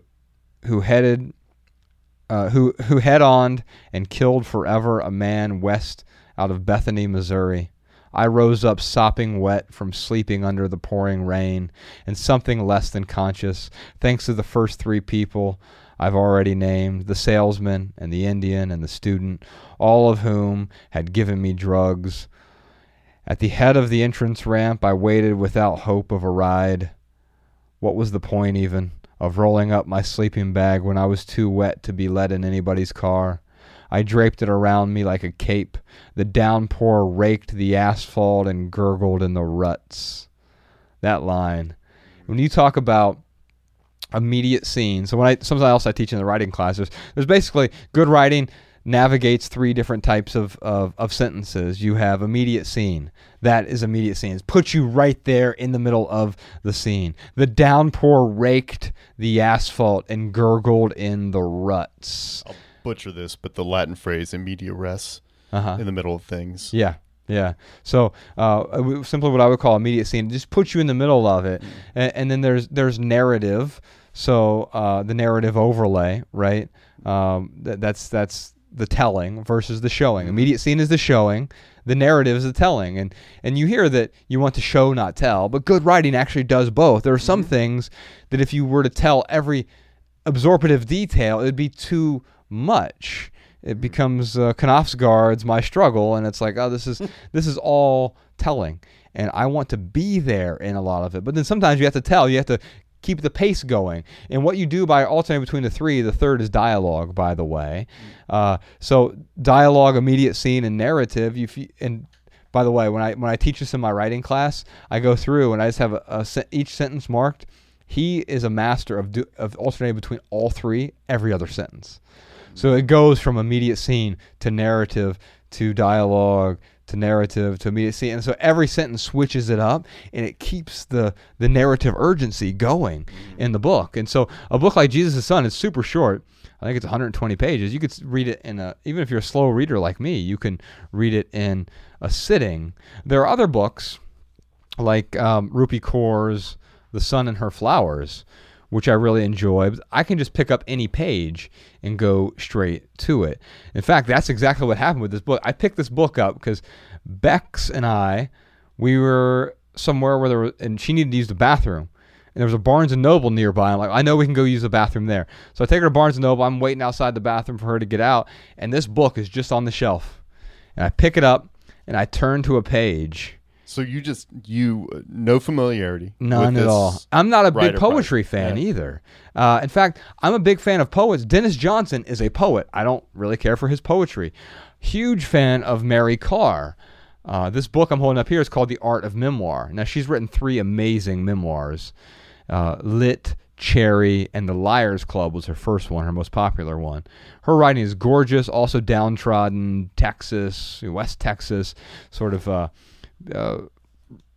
S2: who headed uh, who who head on and killed forever a man west out of Bethany, Missouri. I rose up sopping wet from sleeping under the pouring rain and something less than conscious, thanks to the first three people I've already named the salesman and the Indian and the student, all of whom had given me drugs. At the head of the entrance ramp, I waited without hope of a ride. What was the point, even, of rolling up my sleeping bag when I was too wet to be let in anybody's car? I draped it around me like a cape. The downpour raked the asphalt and gurgled in the ruts. That line. When you talk about immediate scene. so when I something else I teach in the writing classes, there's basically good writing navigates three different types of, of, of sentences. You have immediate scene. That is immediate scenes. Puts you right there in the middle of the scene. The downpour raked the asphalt and gurgled in the ruts.
S4: I'll butcher this, but the Latin phrase "immediate res"
S2: Uh-huh.
S4: in the middle of things.
S2: Yeah, yeah. So uh, simply what I would call immediate scene, just puts you in the middle of it, and, and then there's there's narrative. So uh, the narrative overlay, right? Um, th- that's that's the telling versus the showing. Immediate scene is the showing. The narrative is the telling, and and you hear that you want to show, not tell. But good writing actually does both. There are some things that if you were to tell every absorptive detail, it'd be too much. It becomes uh, Knausgaard's My Struggle, and it's like, oh, this is this is all telling, and I want to be there in a lot of it. But then sometimes you have to tell, you have to keep the pace going, and what you do by alternating between the three, the third is dialogue, by the way. Uh, so dialogue, immediate scene, and narrative. You and by the way, when I when I teach this in my writing class, I go through and I just have a, a sen- each sentence marked. He is a master of do, of alternating between all three every other sentence. So it goes from immediate scene to narrative to dialogue to narrative to immediate scene, and so every sentence switches it up, and it keeps the the narrative urgency going in the book. And so a book like Jesus' Son is super short. I think it's 120 pages. You could read it in a even if you're a slow reader like me, you can read it in a sitting. There are other books like um, Rupi Kaur's The Sun and Her Flowers, which I really enjoy. I can just pick up any page and go straight to it. In fact, that's exactly what happened with this book. I picked this book up because Bex and I, we were somewhere where there was, and she needed to use the bathroom. And there was a Barnes and Noble nearby. I'm like, I know we can go use the bathroom there. So I take her to Barnes and Noble. I'm waiting outside the bathroom for her to get out, and this book is just on the shelf. And I pick it up and I turn to a page.
S4: So you just you uh, no familiarity.
S2: None at all. I'm not a big
S4: writer
S2: poetry fan
S4: Yeah.
S2: either. Uh, in fact, I'm a big fan of poets. Denis Johnson is a poet. I don't really care for his poetry. Huge fan of Mary Karr. Uh, this book I'm holding up here is called The Art of Memoir. Now, she's written three amazing memoirs. Uh, Lit, Cherry, and The Liars Club was her first one, her most popular one. Her writing is gorgeous, also downtrodden, Texas, West Texas, sort of uh, uh,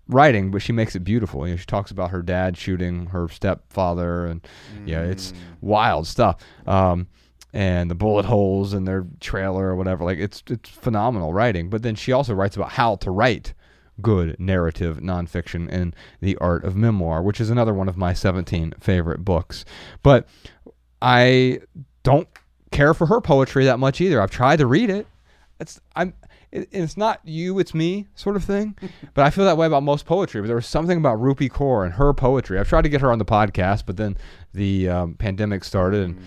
S2: writing, but she makes it beautiful. You know, she talks about her dad shooting her stepfather, and yeah, it's wild stuff. Um, and the bullet holes in their trailer or whatever, like it's it's phenomenal writing. But then she also writes about how to write good narrative nonfiction in the art of memoir, which is another one of my 17 favorite books. But I don't care for her poetry that much either. I've tried to read it. It's I'm it, it's not you, it's me sort of thing. but I feel that way about most poetry. But there was something about Rupi Kaur and her poetry. I've tried to get her on the podcast, but then the um, pandemic started, and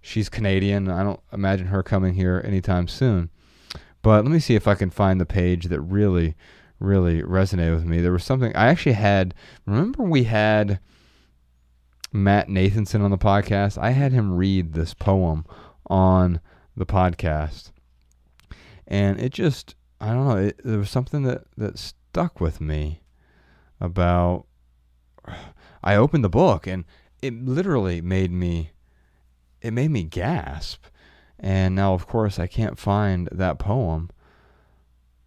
S2: she's Canadian. I don't imagine her coming here anytime soon. But let me see if I can find the page that really, really resonated with me. There was something I actually had. Remember, we had Matt Nathanson on the podcast. I had him read this poem on the podcast, and it just I don't know. It, there was something that that stuck with me about. I opened the book and it literally made me. It made me gasp, and now of course I can't find that poem.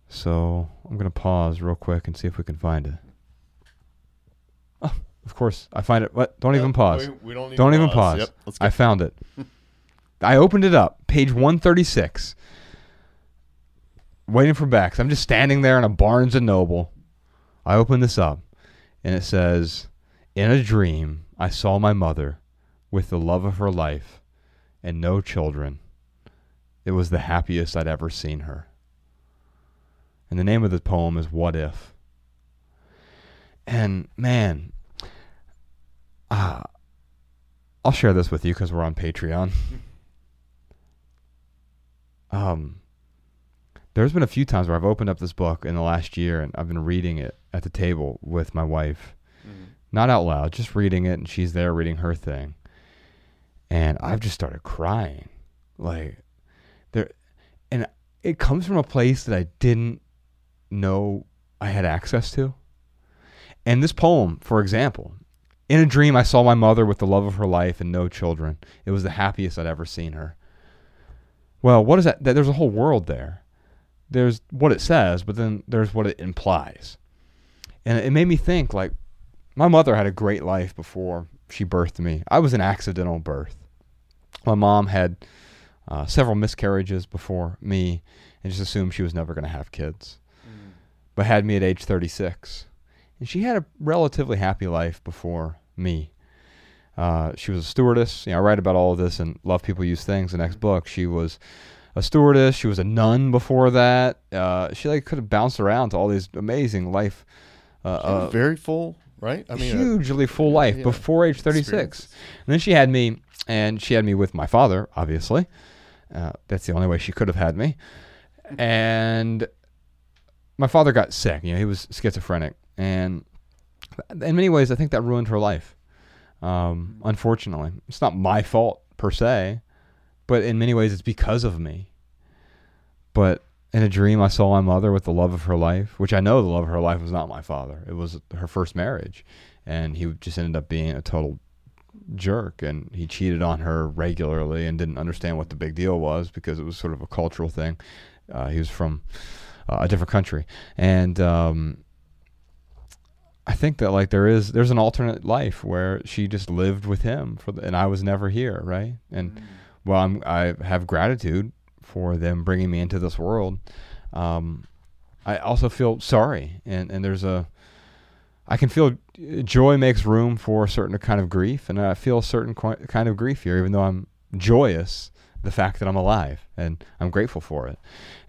S2: So I'm gonna pause real quick and see if we can find it. Oh, of course I find it. What? Don't even pause.
S4: We, we don't, need
S2: Don't even pause.
S4: Yep.
S2: I found it. I opened it up, page 136. Waiting for Bex. I'm just standing there in a Barnes and Noble. I open this up, and it says, "In a dream, I saw my mother, with the love of her life, and no children. It was the happiest I'd ever seen her." And the name of the poem is "What If." And man, ah. I'll share this with you because we're on Patreon. um, there's been a few times where I've opened up this book in the last year and I've been reading it at the table with my wife, mm-hmm. not out loud, just reading it, and she's there reading her thing, and I've just started crying, like there, and it comes from a place that I didn't know I had access to. And this poem, for example, in a dream, I saw my mother with the love of her life and no children. It was the happiest I'd ever seen her. Well, what is that? That- There's a whole world there. There's what it says, but then there's what it implies. And it made me think like, my mother had a great life before she birthed me. I was an accidental birth. My mom had uh, several miscarriages before me and just assumed she was never going to have kids, but had me at age 36 and she had a relatively happy life before me. Uh, she was a stewardess. You know, I write about all of this in Love People Use Things, the next book. She was a stewardess. She was a nun before that. Uh, she like could have bounced around to all these amazing life, uh, uh,
S4: very full, right? I mean, uh,
S2: hugely full life
S4: yeah,
S2: before age 36.
S4: experiences.
S2: And then she had me, and she had me with my father, obviously. Uh, that's the only way she could have had me. And my father got sick. You know, he was schizophrenic, and in many ways, I think that ruined her life. Um, unfortunately, it's not my fault per se, but in many ways, it's because of me. But in a dream, I saw my mother with the love of her life, which I know the love of her life was not my father. It was her first marriage, and he just ended up being a total jerk, and he cheated on her regularly and didn't understand what the big deal was because it was sort of a cultural thing. Uh, he was from uh, a different country, and um, I think that like there is there's an alternate life where she just lived with him for the, and I was never here, right? And well, I'm, I have gratitude for them bringing me into this world. Um, I also feel sorry, and and there's a I can feel joy makes room for a certain kind of grief, and I feel a certain qui- kind of grief here, even though I'm joyous the fact that I'm alive and I'm grateful for it.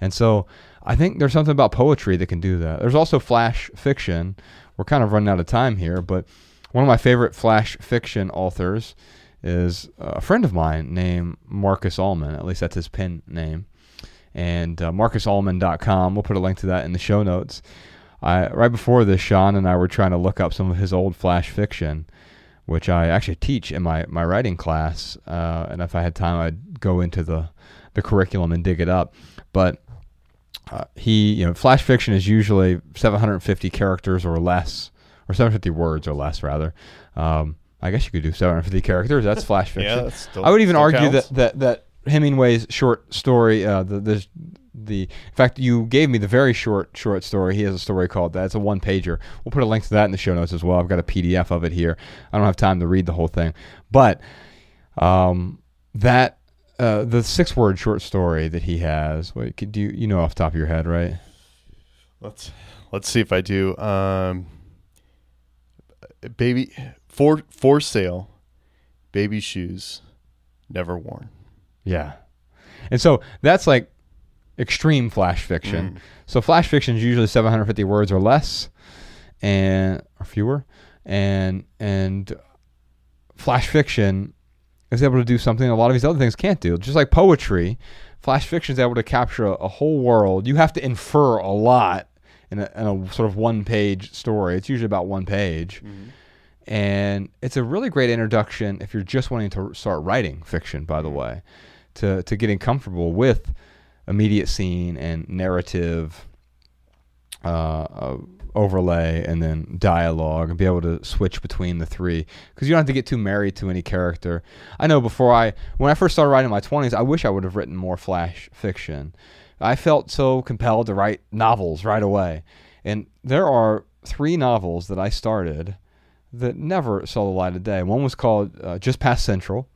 S2: And so I think there's something about poetry that can do that. There's also flash fiction. We're kind of running out of time here, but one of my favorite flash fiction authors is a friend of mine named Marcus Allman. At least that's his pen name. and uh, marcusallman.com. We'll put a link to that in the show notes. I, right before this, Shawn and I were trying to look up some of his old flash fiction, which I actually teach in my, my writing class. Uh, and if I had time, I'd go into the, the curriculum and dig it up. But uh, he, you know, flash fiction is usually 750 characters or less, or 750 words or less, rather. Um, I guess you could do 750 characters. That's flash fiction.
S4: Yeah, that's still,
S2: I would even argue
S4: counts.
S2: that, that that Hemingway's short story, uh, the, the the in fact you gave me the very short short story. He has a story called that. It's a one pager. We'll put a link to that in the show notes as well. I've got a PDF of it here. I don't have time to read the whole thing, but um, that uh, the six word short story that he has. Wait, could you you know off the top of your head, right?
S4: Let's let's see if I do. Um, baby for for sale, baby shoes, never worn.
S2: Yeah. And so that's like extreme flash fiction.
S4: Mm.
S2: So flash fiction is usually 750 words or less and or fewer and and flash fiction is able to do something a lot of these other things can't do. Just like poetry, flash fiction is able to capture a, a whole world. You have to infer a lot in a, in a sort of one page story. It's usually about one page. And it's a really great introduction if you're just wanting to start writing fiction, by the way, to, to getting comfortable with immediate scene and narrative uh, uh, overlay and then dialogue and be able to switch between the three because you don't have to get too married to any character. I know before I, when I first started writing in my 20s, I wish I would have written more flash fiction. I felt so compelled to write novels right away. And there are three novels that I started that never saw the light of day. One was called uh, Just Past Central,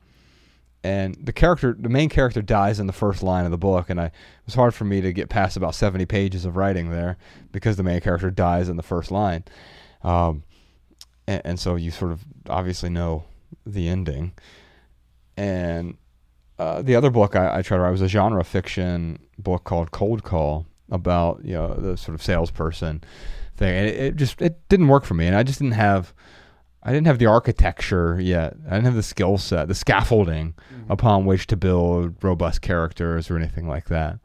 S2: and the character, the main character, dies in the first line of the book, and I it was hard for me to get past about seventy pages of writing there because the main character dies in the first line, um, and, and so you sort of obviously know the ending. And uh, the other book I, I tried to write was a genre fiction book called Cold Call about you know the sort of salesperson thing, and it, it just it didn't work for me, and I just didn't have. I didn't have the architecture yet. I didn't have the skill set, the scaffolding upon which to build robust characters or anything like that.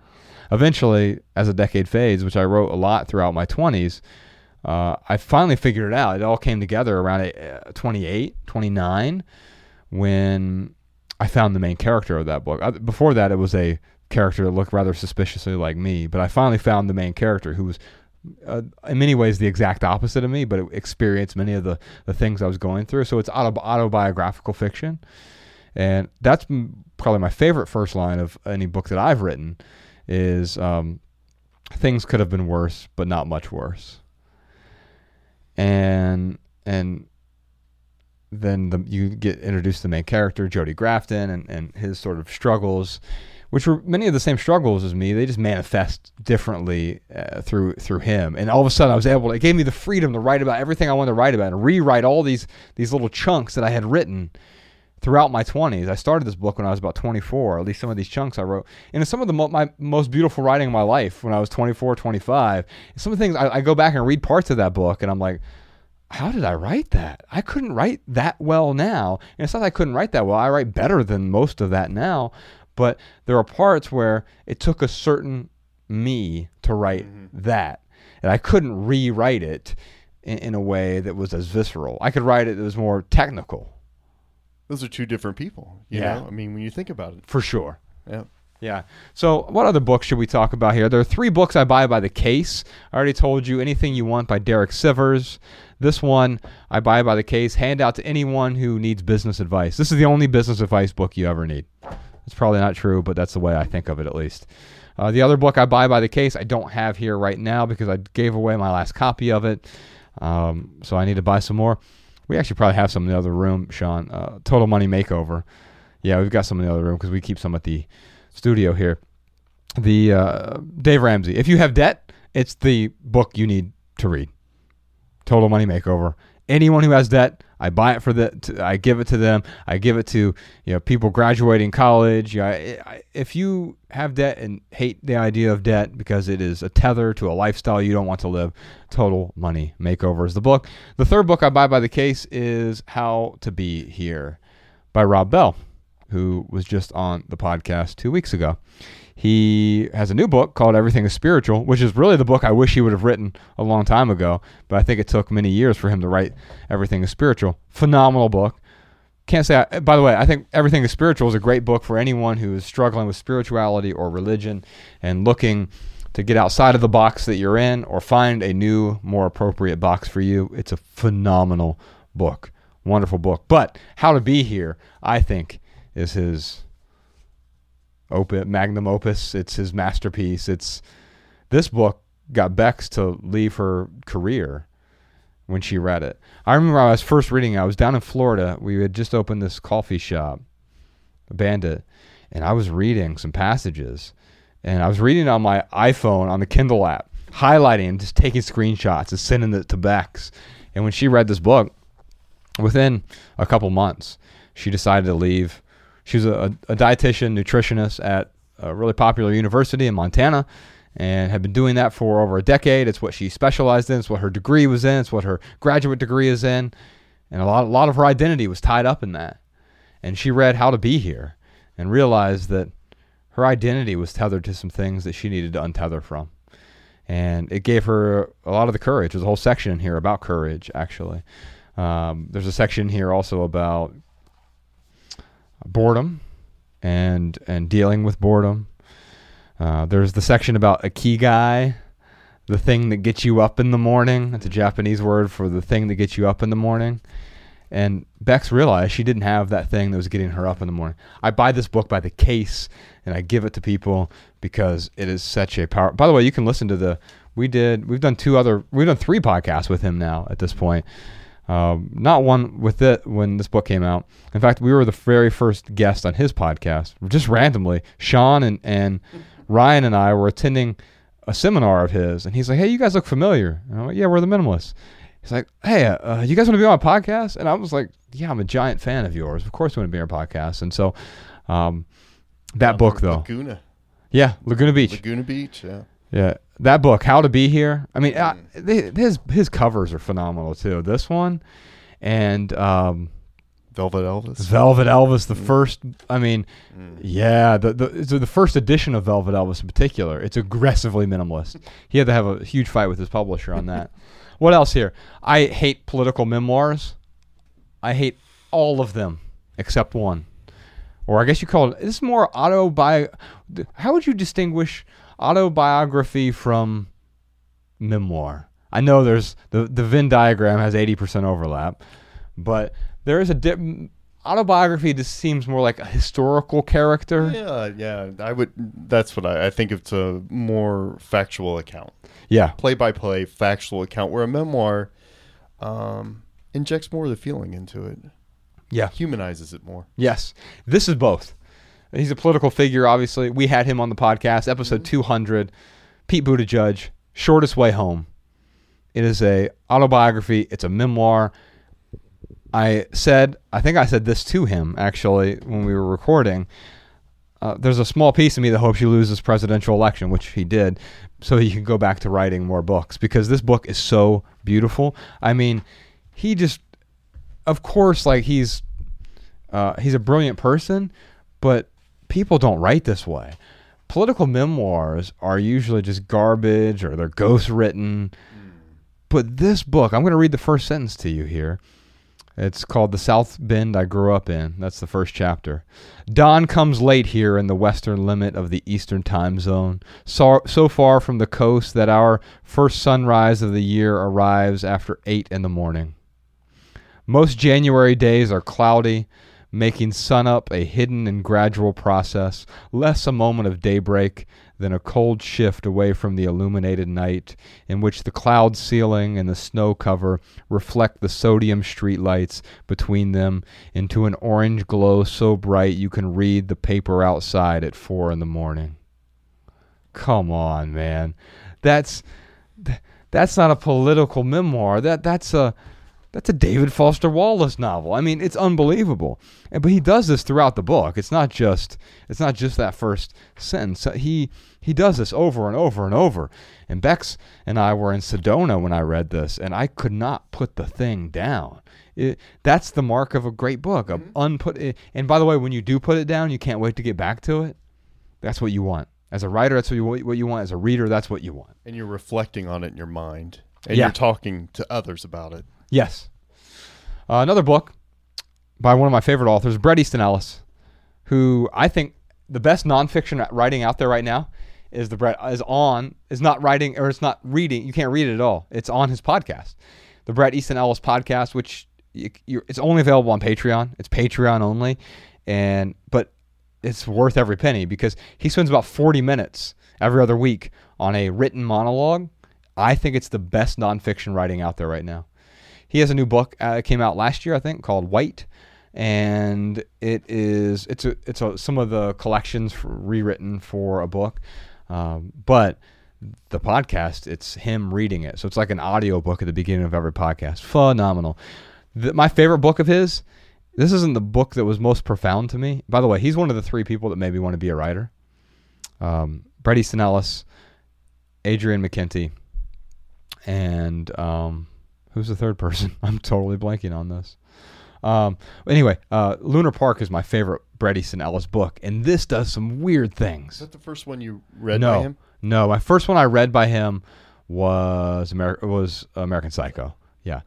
S2: Eventually, as a decade fades, which I wrote a lot throughout my 20s, uh, I finally figured it out. It all came together around uh, 28, 29, when I found the main character of that book. Uh, before that, it was a character that looked rather suspiciously like me, but I finally found the main character who was uh, in many ways the exact opposite of me, but it experienced many of the, the things I was going through. So it's auto, autobiographical fiction. And that's probably my favorite first line of any book that I've written is um, things could have been worse, but not much worse. And and then the, you get introduced to the main character, Jody Grafton, and, and his sort of struggles, which were many of the same struggles as me. They just manifest differently uh, through through him. And all of a sudden, I was able. to, It gave me the freedom to write about everything I wanted to write about and rewrite all these these little chunks that I had written throughout my 20s. I started this book when I was about 24, at least some of these chunks I wrote. And some of the mo- my most beautiful writing in my life when I was 24, 25. Some of the things I, I go back and read parts of that book and I'm like, how did I write that? I couldn't write that well now. And it's not that I couldn't write that well. I write better than most of that now. But there are parts where it took a certain me to write mm-hmm. that. And I couldn't rewrite it in, in a way that was as visceral. I could write it that was more technical,
S4: Those are two different people. You
S2: Yeah.
S4: know, I mean, when you think about it,
S2: for sure.
S4: yeah.
S2: Yeah. So, what other books should we talk about here? There are three books I buy by the case. I already told you Anything You Want by Derek Sivers. This one I buy by the case, hand out to anyone who needs business advice. This is the only business advice book you ever need. It's probably not true, but that's the way I think of it at least. Uh, the other book I buy by the case, I don't have here right now because I gave away my last copy of it. Um, so I need to buy some more. We actually probably have some in the other room, Shawn. Uh, Total Money Makeover. Yeah, we've got some in the other room because we keep some at the studio here. The uh, Dave Ramsey. If you have debt, it's the book you need to read. Total Money Makeover. Anyone who has debt, I buy it for the. To, I give it to them. I give it to you know people graduating college. You know, I, I, if you have debt and hate the idea of debt because it is a tether to a lifestyle you don't want to live, Total Money Makeover is the book. The third book I buy by the case is How to Be Here by Rob Bell, who was just on the podcast two weeks ago. He has a new book called Everything is Spiritual, which is really the book I wish he would have written a long time ago, but I think it took many years for him to write Everything is Spiritual. Phenomenal book. Can't say, I, by the way, I think Everything is Spiritual is a great book for anyone who is struggling with spirituality or religion and looking to get outside of the box that you're in or find a new, more appropriate box for you. It's a phenomenal book. Wonderful book. But How to Be Here, I think, is his opus, magnum opus. It's his masterpiece. It's this book got Bex to leave her career when she read it. I remember I was first reading. I was down in Florida. We had just opened this coffee shop, Bandit, and I was reading some passages. And I was reading on my iPhone on the Kindle app, highlighting and just taking screenshots and sending it to Bex. And when she read this book, within a couple months, she decided to leave. She was a, a dietitian, nutritionist at a really popular university in Montana and had been doing that for over a decade. It's what she specialized in. It's what her degree was in. It's what her graduate degree is in. And a lot, a lot of her identity was tied up in that. And she read How to Be Here and realized that her identity was tethered to some things that she needed to untether from. And it gave her a lot of the courage. There's a whole section in here about courage, actually. Um, there's a section here also about boredom and and dealing with boredom. Uh, there's the section about ikigai, the thing that gets you up in the morning. That's a Japanese word for the thing that gets you up in the morning. And Bex realized she didn't have that thing that was getting her up in the morning. I buy this book by the case and I give it to people because it is such a power. By the way, you can listen to the. We did. We've done two other. We've done three podcasts with him now at this point. Um, not one with it when this book came out. In fact, we were the very first guest on his podcast, just randomly. Shawn and, and Ryan and I were attending a seminar of his, and he's like, "Hey, you guys look familiar." And I'm like, "Yeah, we're the Minimalists." He's like, "Hey, uh, you guys want to be on a podcast?" And I was like, "Yeah, I'm a giant fan of yours. Of course, we want to be on our podcast." And so, um, that book though,
S4: Laguna,
S2: yeah, Laguna Beach,
S4: Laguna Beach. Yeah.
S2: Yeah, that book, How to Be Here. I mean, uh, they, his his covers are phenomenal too. This one, and um,
S4: Velvet Elvis.
S2: Velvet Elvis, the first. I mean, yeah, the the so the first edition of Velvet Elvis in particular. It's aggressively minimalist. He had to have a huge fight with his publisher on that. what else here? I hate political memoirs. I hate all of them except one, or I guess you call it. This is more autobi. How would you distinguish autobiography from memoir? I know there's the the Venn diagram has eighty percent overlap, but there is a dip. Autobiography just seems more like a historical character.
S4: Yeah, yeah. I would. That's what I, I think. It's a more factual account,
S2: Yeah,
S4: play by play factual account, where a memoir um, injects more of the feeling into it,
S2: yeah,
S4: humanizes it more.
S2: yes. This is both. He's a political figure, obviously. We had him on the podcast, episode 200. Pete Buttigieg, Shortest Way Home. It is a autobiography. It's a memoir. I said, I think I said this to him actually when we were recording. Uh, there's a small piece of me that hopes he loses presidential election, which he did, so he can go back to writing more books because this book is so beautiful. I mean, he just, of course, like he's, uh, he's a brilliant person, but people don't write this way. Political memoirs are usually just garbage or they're ghost written. But this book, I'm going to read the first sentence to you here. It's called The South Bend I Grew Up In. That's the first chapter. Dawn comes late here in the western limit of the eastern time zone, so, so far from the coast that our first sunrise of the year arrives after 8 in the morning. Most January days are cloudy, making sunup a hidden and gradual process, less a moment of daybreak than a cold shift away from the illuminated night, in which the cloud ceiling and the snow cover reflect the sodium streetlights between them into an orange glow so bright you can read the paper outside at four in the morning. Come on, man. That's that's not a political memoir. That that's a that's a David Foster Wallace novel. I mean, it's unbelievable. And- But he does this throughout the book. It's not just it's not just that first sentence. Uh, he he does this over and over and over. And Bex and I were in Sedona when I read this, and I could not put the thing down. It, that's the mark of a great book. A mm-hmm. unput. Eh, and by the way, when you do put it down, you can't wait to get back to it. That's what you want. As a writer, that's what you, what you want. As a reader, that's what you want.
S4: And you're reflecting on it in your mind, and
S2: Yeah.
S4: you're talking to others about it.
S2: Yes. Uh, another book by one of my favorite authors, Bret Easton Ellis, who I think the best nonfiction writing out there right now is the Brett is on is not writing or it's not reading. You can't read it at all. It's on his podcast, the Bret Easton Ellis podcast, which you, you, it's only available on Patreon. It's Patreon only, and but it's worth every penny because he spends about 40 minutes every other week on a written monologue. I think it's the best nonfiction writing out there right now. He has a new book uh, came out last year, I think, called White, and it is it's a, it's a, some of the collections for, rewritten for a book, um, but the podcast it's him reading it, so it's like an audio book at the beginning of every podcast. Phenomenal. The, my favorite book of his. This isn't the book that was most profound to me. By the way, he's one of the three people that made me want to be a writer. Um, Bret Easton Adrian McKinty, and um, who's the third person? I'm totally blanking on this. Um, anyway, uh, Lunar Park is my favorite Bret Easton Ellis book, and this does some weird things.
S4: Is that the first one you read
S2: no,
S4: by him?
S2: no, my first one I read by him was Amer- was American Psycho. Yeah,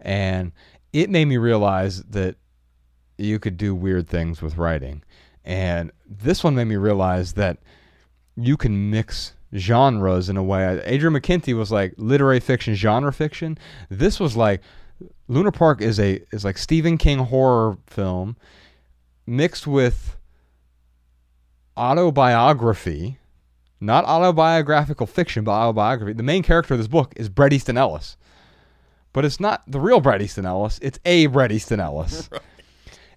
S2: and it made me realize that you could do weird things with writing, and this one made me realize that you can mix genres in a way. Adrian McKinty was like literary fiction, genre fiction. This was like Lunar Park is a is like Stephen King horror film mixed with autobiography, not autobiographical fiction, but autobiography. The main character of this book is Bret Easton Ellis, but it's not the real Bret Easton Ellis. It's a Bret Easton Ellis.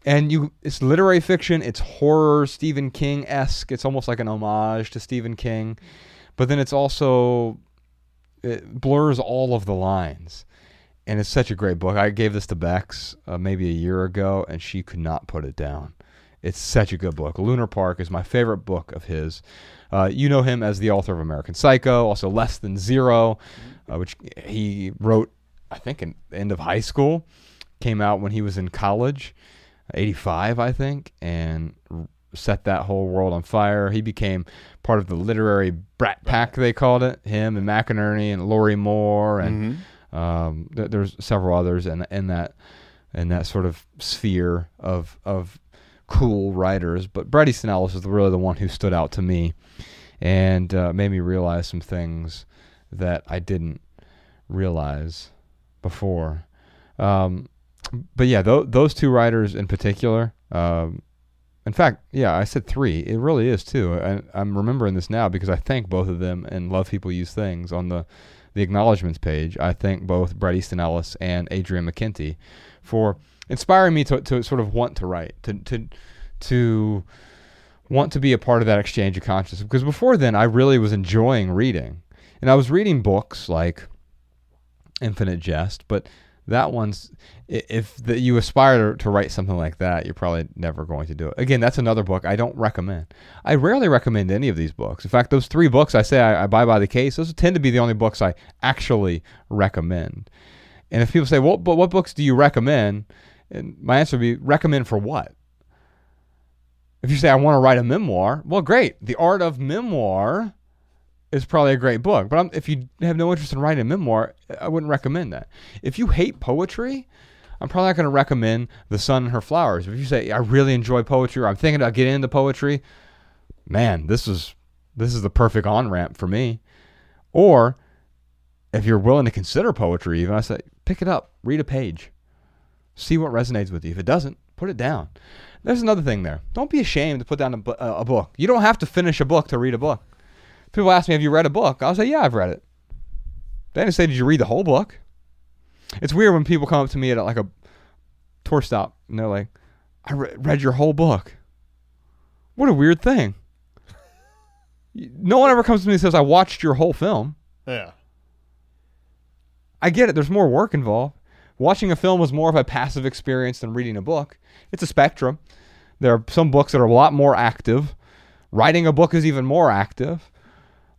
S2: And you, it's literary fiction. It's horror, Stephen King esque. It's almost like an homage to Stephen King, but then it's also it blurs all of the lines and it's such a great book. I gave this to Bex uh, maybe a year ago, and she could not put it down. It's such a good book. Lunar Park is my favorite book of his. Uh, you know him as the author of American Psycho, also Less Than Zero, uh, which he wrote, I think, in end of high school. Came out when he was in college, 85, I think, and set that whole world on fire. He became part of the literary Brat Pack, they called it. Him and McInerney and Laurie Moore and
S4: Mhm.
S2: um, th- there's several others in in that in that sort of sphere of of cool writers, but Bret Easton Ellis is really the one who stood out to me and uh, made me realize some things that I didn't realize before. Um, but yeah, th- those two writers in particular. Um, in fact, yeah, I said three. It really is two. I, I'm remembering this now because I thank both of them and love people use things on the the acknowledgments page. I thank both Bret Easton Ellis and Adrian McKinty for inspiring me to, to sort of want to write, to to to want to be a part of that exchange of consciousness. Because before then, I really was enjoying reading, and I was reading books like Infinite Jest, but that one's if the, you aspire to, to write something like that, you're probably never going to do it. Again, that's another book I don't recommend. I rarely recommend any of these books. In fact, those three books I say I, I buy by the case, those tend to be the only books I actually recommend. And if people say, "Well, but what books do you recommend?" and my answer would be, "Recommend for what?" If you say I want to write a memoir, well, great. The Art of Memoir is probably a great book. But I'm, if you have no interest in writing a memoir, I wouldn't recommend that. If you hate poetry, I'm probably not going to recommend The Sun and Her Flowers. If you say I really enjoy poetry or I'm thinking about getting into poetry, man, this is this is the perfect on ramp for me. Or if you're willing to consider poetry, even I say pick it up, read a page, see what resonates with you. If it doesn't, put it down. There's another thing there. Don't be ashamed to put down a, a a book. You don't have to finish a book to read a book. People ask me, "Have you read a book?" I'll say, "Yeah, I've read it." They didn't say, "Did you read the whole book?" It's weird when people come up to me at like a tour stop and they're like, "I re- read your whole book." What a weird thing. No one ever comes to me and says, "I watched your whole film."
S4: Yeah.
S2: I get it. There's more work involved. Watching a film is more of a passive experience than reading a book. It's a spectrum. There are some books that are a lot more active. Writing a book is even more active.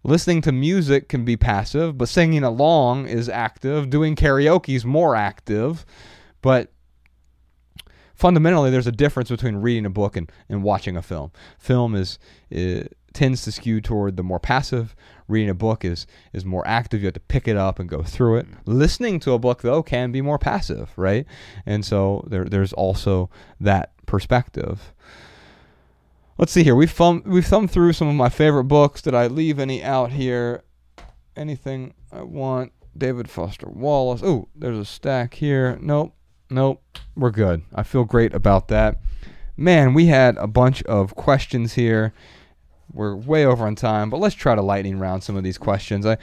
S2: Listening to music can be passive, but singing along is active. Doing karaoke is more active. But fundamentally, there's a difference between reading a book and, and watching a film. Film is, tends to skew toward the more passive. Reading a book is is more active. You have to pick it up and go through it. Mm. Listening to a book though can be more passive, right? And so there there's also that perspective. Let's see here. We've thumbed, we've thumbed through some of my favorite books. Did I leave any out here? Anything I want? David Foster Wallace. Oh, there's a stack here. Nope. Nope. We're good. I feel great about that. Man, we had a bunch of questions here. We're way over on time, but let's try to lightning round some of these questions. I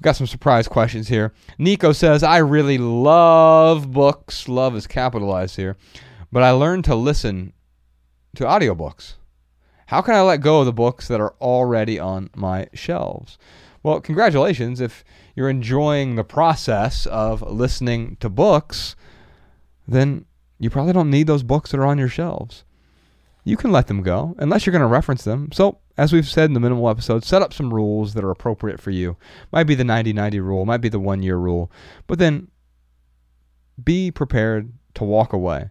S2: got some surprise questions here. Nico says, I really love books. Love is capitalized here. But I learned to listen to audiobooks. How can I let go of the books that are already on my shelves? Well, congratulations. If you're enjoying the process of listening to books, then you probably don't need those books that are on your shelves. You can let them go unless you're going to reference them. So, as we've said in the minimal episode, set up some rules that are appropriate for you. Might be the 90 90 rule, might be the one year rule, but then be prepared to walk away.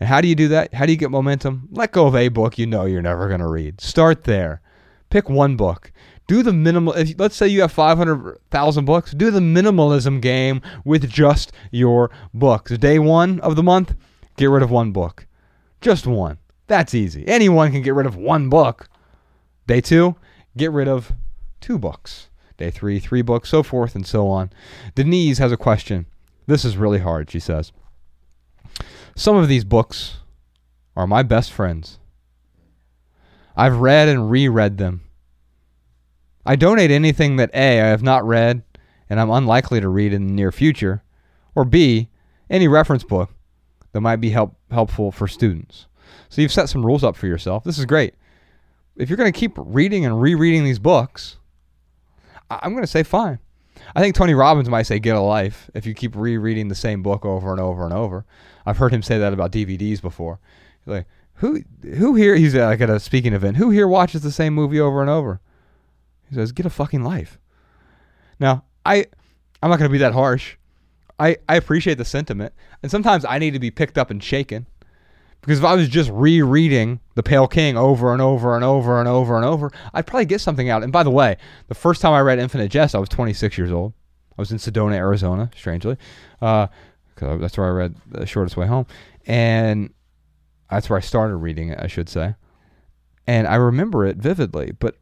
S2: And how do you do that? How do you get momentum? Let go of a book you know you're never going to read. Start there. Pick one book. Do the minimal. If, let's say you have 500,000 books, do the minimalism game with just your books. Day one of the month, get rid of one book. Just one. That's easy. Anyone can get rid of one book. Day two, get rid of two books. Day three, three books, so forth and so on. Denise has a question. This is really hard, she says. Some of these books are my best friends. I've read and reread them. I donate anything that A, I have not read and I'm unlikely to read in the near future, or B, any reference book that might be help, helpful for students. So you've set some rules up for yourself. This is great. If you're going to keep reading and rereading these books, I'm going to say fine. I think Tony Robbins might say get a life if you keep rereading the same book over and over and over. I've heard him say that about DVDs before. Like, who who here he's uh, like at a speaking event, who here watches the same movie over and over? He says, get a fucking life. Now, I I'm not to be that harsh. I I appreciate the sentiment, and sometimes I need to be picked up and shaken. Because if I was just rereading The Pale King over and over and over and over and over, I'd probably get something out. And by the way, the first time I read Infinite Jest, I was 26 years old. I was in Sedona, Arizona, strangely. Uh, that's where I read The Shortest Way Home. And that's where I started reading it, I should say. And I remember it vividly. But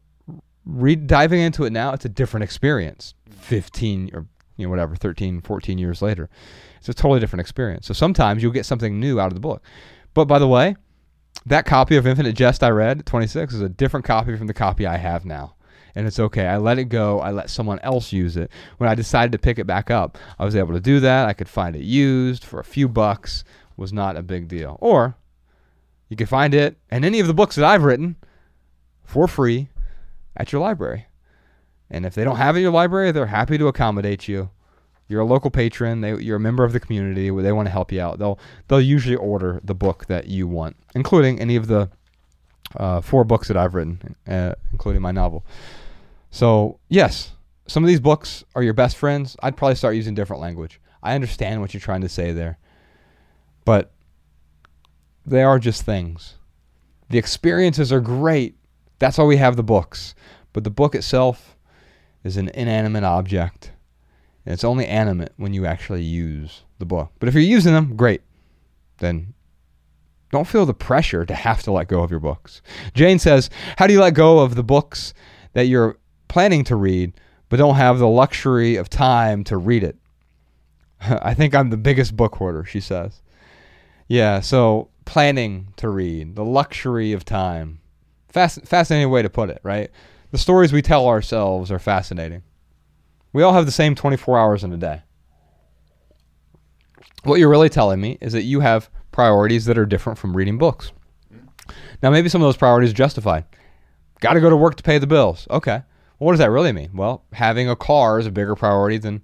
S2: read, diving into it now, it's a different experience. 15 or you know whatever 13 14 years later it's a totally different experience so sometimes you'll get something new out of the book but by the way, that copy of Infinite Jest I read, 26, is a different copy from the copy I have now. And it's okay. I let it go. I let someone else use it. When I decided to pick it back up, I was able to do that. I could find it used for a few bucks. Was not a big deal. Or you can find it and any of the books that I've written for free at your library. And if they don't have it in your library, they're happy to accommodate you you're a local patron. They, you're a member of the community. They want to help you out. They'll they'll usually order the book that you want, including any of the uh, four books that I've written, uh, including my novel. So yes, some of these books are your best friends. I'd probably start using different language. I understand what you're trying to say there, but they are just things. The experiences are great. That's why we have the books. But the book itself is an inanimate object and it's only animate when you actually use the book. But if you're using them, great. Then don't feel the pressure to have to let go of your books. Jane says, How do you let go of the books that you're planning to read, but don't have the luxury of time to read it? I think I'm the biggest book hoarder, she says. Yeah, so planning to read, the luxury of time. Fasc- fascinating way to put it, right? The stories we tell ourselves are fascinating. We all have the same 24 hours in a day. What you're really telling me is that you have priorities that are different from reading books. Now, maybe some of those priorities are justified. Got to go to work to pay the bills. Okay. Well, what does that really mean? Well, having a car is a bigger priority than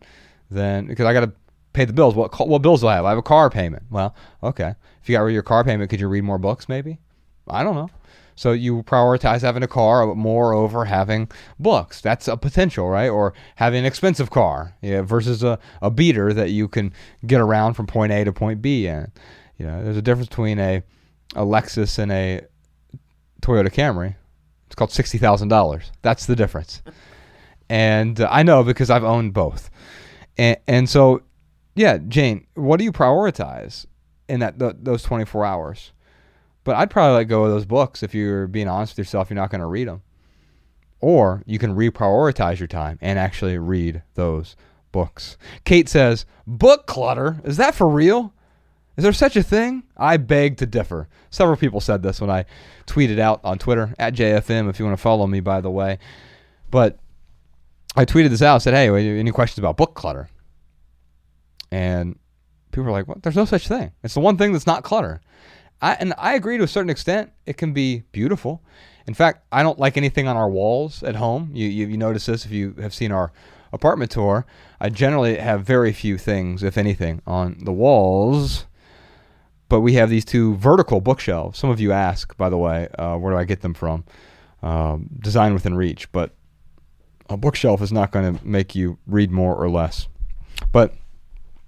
S2: than because I got to pay the bills. What what bills do I have? I have a car payment. Well, okay. If you got rid of your car payment, could you read more books? Maybe. I don't know. So you prioritize having a car more over having books. That's a potential, right? Or having an expensive car yeah, versus a, a beater that you can get around from point A to point B in. You know, there's a difference between a, a Lexus and a Toyota Camry. It's called sixty thousand dollars. That's the difference. And uh, I know because I've owned both. And, and so, yeah, Jane, what do you prioritize in that th- those twenty four hours? But I'd probably let go of those books if you're being honest with yourself. You're not going to read them, or you can reprioritize your time and actually read those books. Kate says, "Book clutter is that for real?" Is there such a thing? I beg to differ. Several people said this when I tweeted out on Twitter at JFM. If you want to follow me, by the way, but I tweeted this out. Said, "Hey, any questions about book clutter?" And people were like, "What? There's no such thing. It's the one thing that's not clutter." I, and I agree to a certain extent. It can be beautiful. In fact, I don't like anything on our walls at home. You, you, you notice this if you have seen our apartment tour. I generally have very few things, if anything, on the walls but we have these two vertical bookshelves. Some of you ask, by the way, uh, where do I get them from? Um, design within reach, but a bookshelf is not going to make you read more or less. But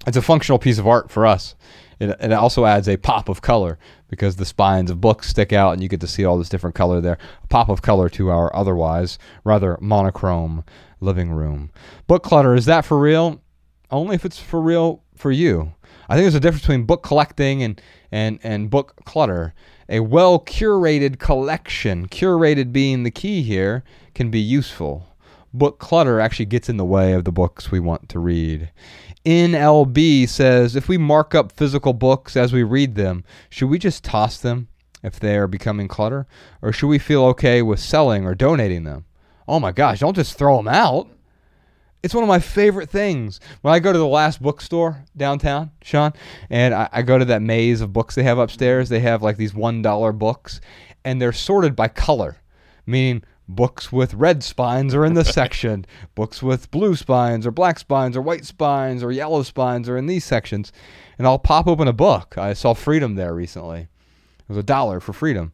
S2: it's a functional piece of art for us. It, it also adds a pop of color because the spines of books stick out and you get to see all this different color there. A pop of color to our otherwise rather monochrome living room. Book clutter, is that for real? Only if it's for real for you. I think there's a difference between book collecting and, and, and book clutter. A well curated collection, curated being the key here, can be useful. Book clutter actually gets in the way of the books we want to read. NLB says if we mark up physical books as we read them, should we just toss them if they are becoming clutter? Or should we feel okay with selling or donating them? Oh my gosh, don't just throw them out. It's one of my favorite things. When I go to the last bookstore downtown, Shawn, and I, I go to that maze of books they have upstairs, they have like these $1 books, and they're sorted by color, meaning books with red spines are in this section, books with blue spines or black spines or white spines or yellow spines are in these sections. And I'll pop open a book. I saw Freedom there recently. It was a dollar for Freedom.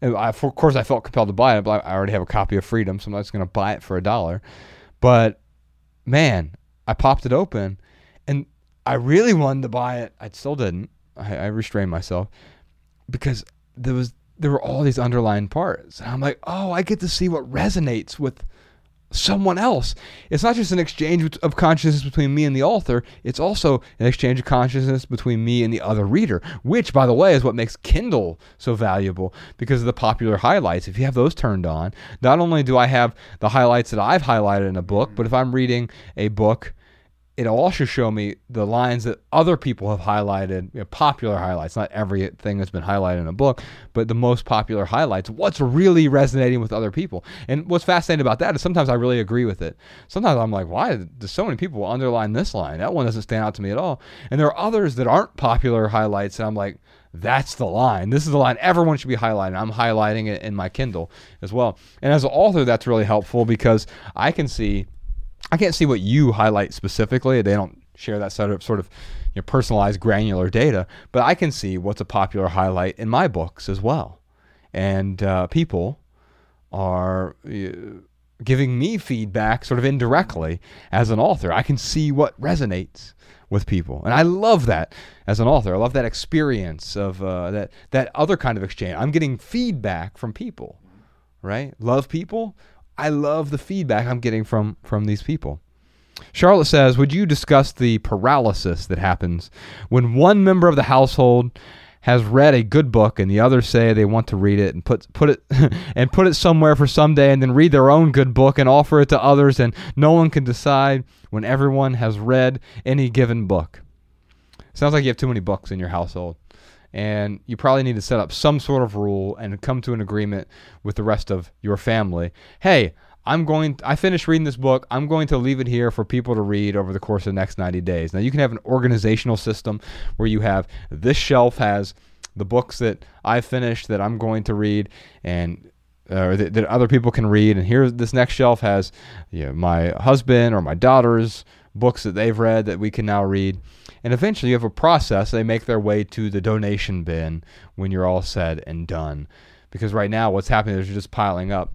S2: And I, of course, I felt compelled to buy it, but I already have a copy of Freedom, so I'm not just going to buy it for a dollar. But man, I popped it open and I really wanted to buy it. I still didn't. I, I restrained myself because there was there were all these underlying parts. And I'm like, oh, I get to see what resonates with someone else. It's not just an exchange of consciousness between me and the author, it's also an exchange of consciousness between me and the other reader, which, by the way, is what makes Kindle so valuable because of the popular highlights. If you have those turned on, not only do I have the highlights that I've highlighted in a book, but if I'm reading a book it'll also show me the lines that other people have highlighted, you know, popular highlights, not everything that's been highlighted in a book, but the most popular highlights, what's really resonating with other people. And what's fascinating about that is sometimes I really agree with it. Sometimes I'm like, why do so many people underline this line? That one doesn't stand out to me at all. And there are others that aren't popular highlights, and I'm like, that's the line. This is the line everyone should be highlighting. I'm highlighting it in my Kindle as well. And as an author, that's really helpful because I can see I can't see what you highlight specifically. They don't share that sort of sort of you know, personalized granular data, but I can see what's a popular highlight in my books as well. And uh, people are uh, giving me feedback sort of indirectly as an author. I can see what resonates with people, and I love that as an author. I love that experience of uh, that that other kind of exchange. I'm getting feedback from people, right? Love people. I love the feedback I'm getting from from these people. Charlotte says, "Would you discuss the paralysis that happens when one member of the household has read a good book and the others say they want to read it and put put it and put it somewhere for someday and then read their own good book and offer it to others and no one can decide when everyone has read any given book?" Sounds like you have too many books in your household and you probably need to set up some sort of rule and come to an agreement with the rest of your family. Hey, I'm going I finished reading this book. I'm going to leave it here for people to read over the course of the next 90 days. Now you can have an organizational system where you have this shelf has the books that I finished that I'm going to read and uh, that, that, other people can read and here this next shelf has you know, my husband or my daughter's books that they've read that we can now read and eventually you have a process. They make their way to the donation bin when you're all said and done. Because right now, what's happening is you're just piling up.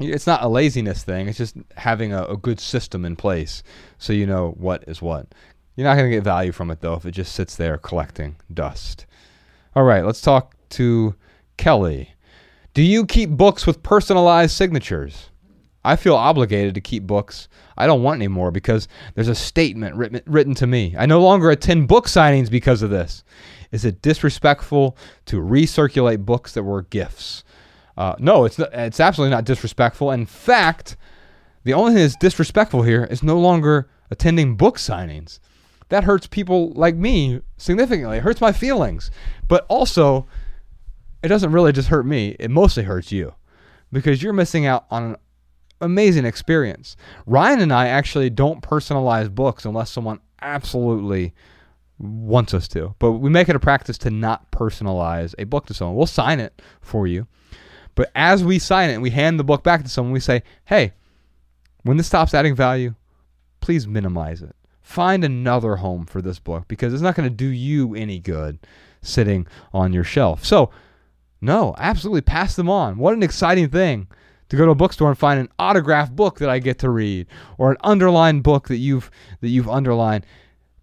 S2: It's not a laziness thing, it's just having a, a good system in place so you know what is what. You're not going to get value from it, though, if it just sits there collecting dust. All right, let's talk to Kelly. Do you keep books with personalized signatures? I feel obligated to keep books. I don't want any more because there's a statement written, written to me. I no longer attend book signings because of this. Is it disrespectful to recirculate books that were gifts? Uh, no, it's it's absolutely not disrespectful. In fact, the only thing that's disrespectful here is no longer attending book signings. That hurts people like me significantly. It hurts my feelings. But also, it doesn't really just hurt me, it mostly hurts you because you're missing out on an amazing experience. Ryan and I actually don't personalize books unless someone absolutely wants us to. But we make it a practice to not personalize a book to someone. We'll sign it for you. But as we sign it and we hand the book back to someone, we say, hey, when this stops adding value, please minimize it. Find another home for this book because it's not going to do you any good sitting on your shelf. So, no, absolutely pass them on. What an exciting thing to go to a bookstore and find an autographed book that I get to read or an underlined book that you've that you've underlined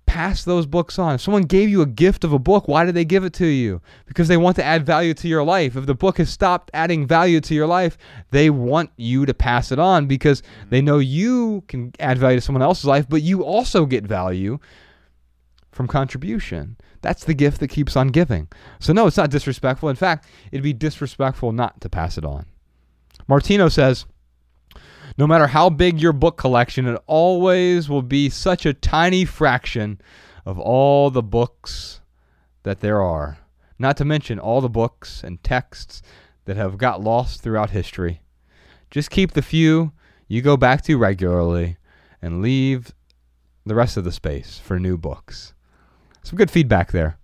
S2: pass those books on. If someone gave you a gift of a book, why did they give it to you? Because they want to add value to your life. If the book has stopped adding value to your life, they want you to pass it on because mm-hmm. they know you can add value to someone else's life, but you also get value from contribution. That's the gift that keeps on giving. So, no, it's not disrespectful. In fact, it'd be disrespectful not to pass it on. Martino says, no matter how big your book collection, it always will be such a tiny fraction of all the books that there are. Not to mention all the books and texts that have got lost throughout history. Just keep the few you go back to regularly and leave the rest of the space for new books. Some good feedback there.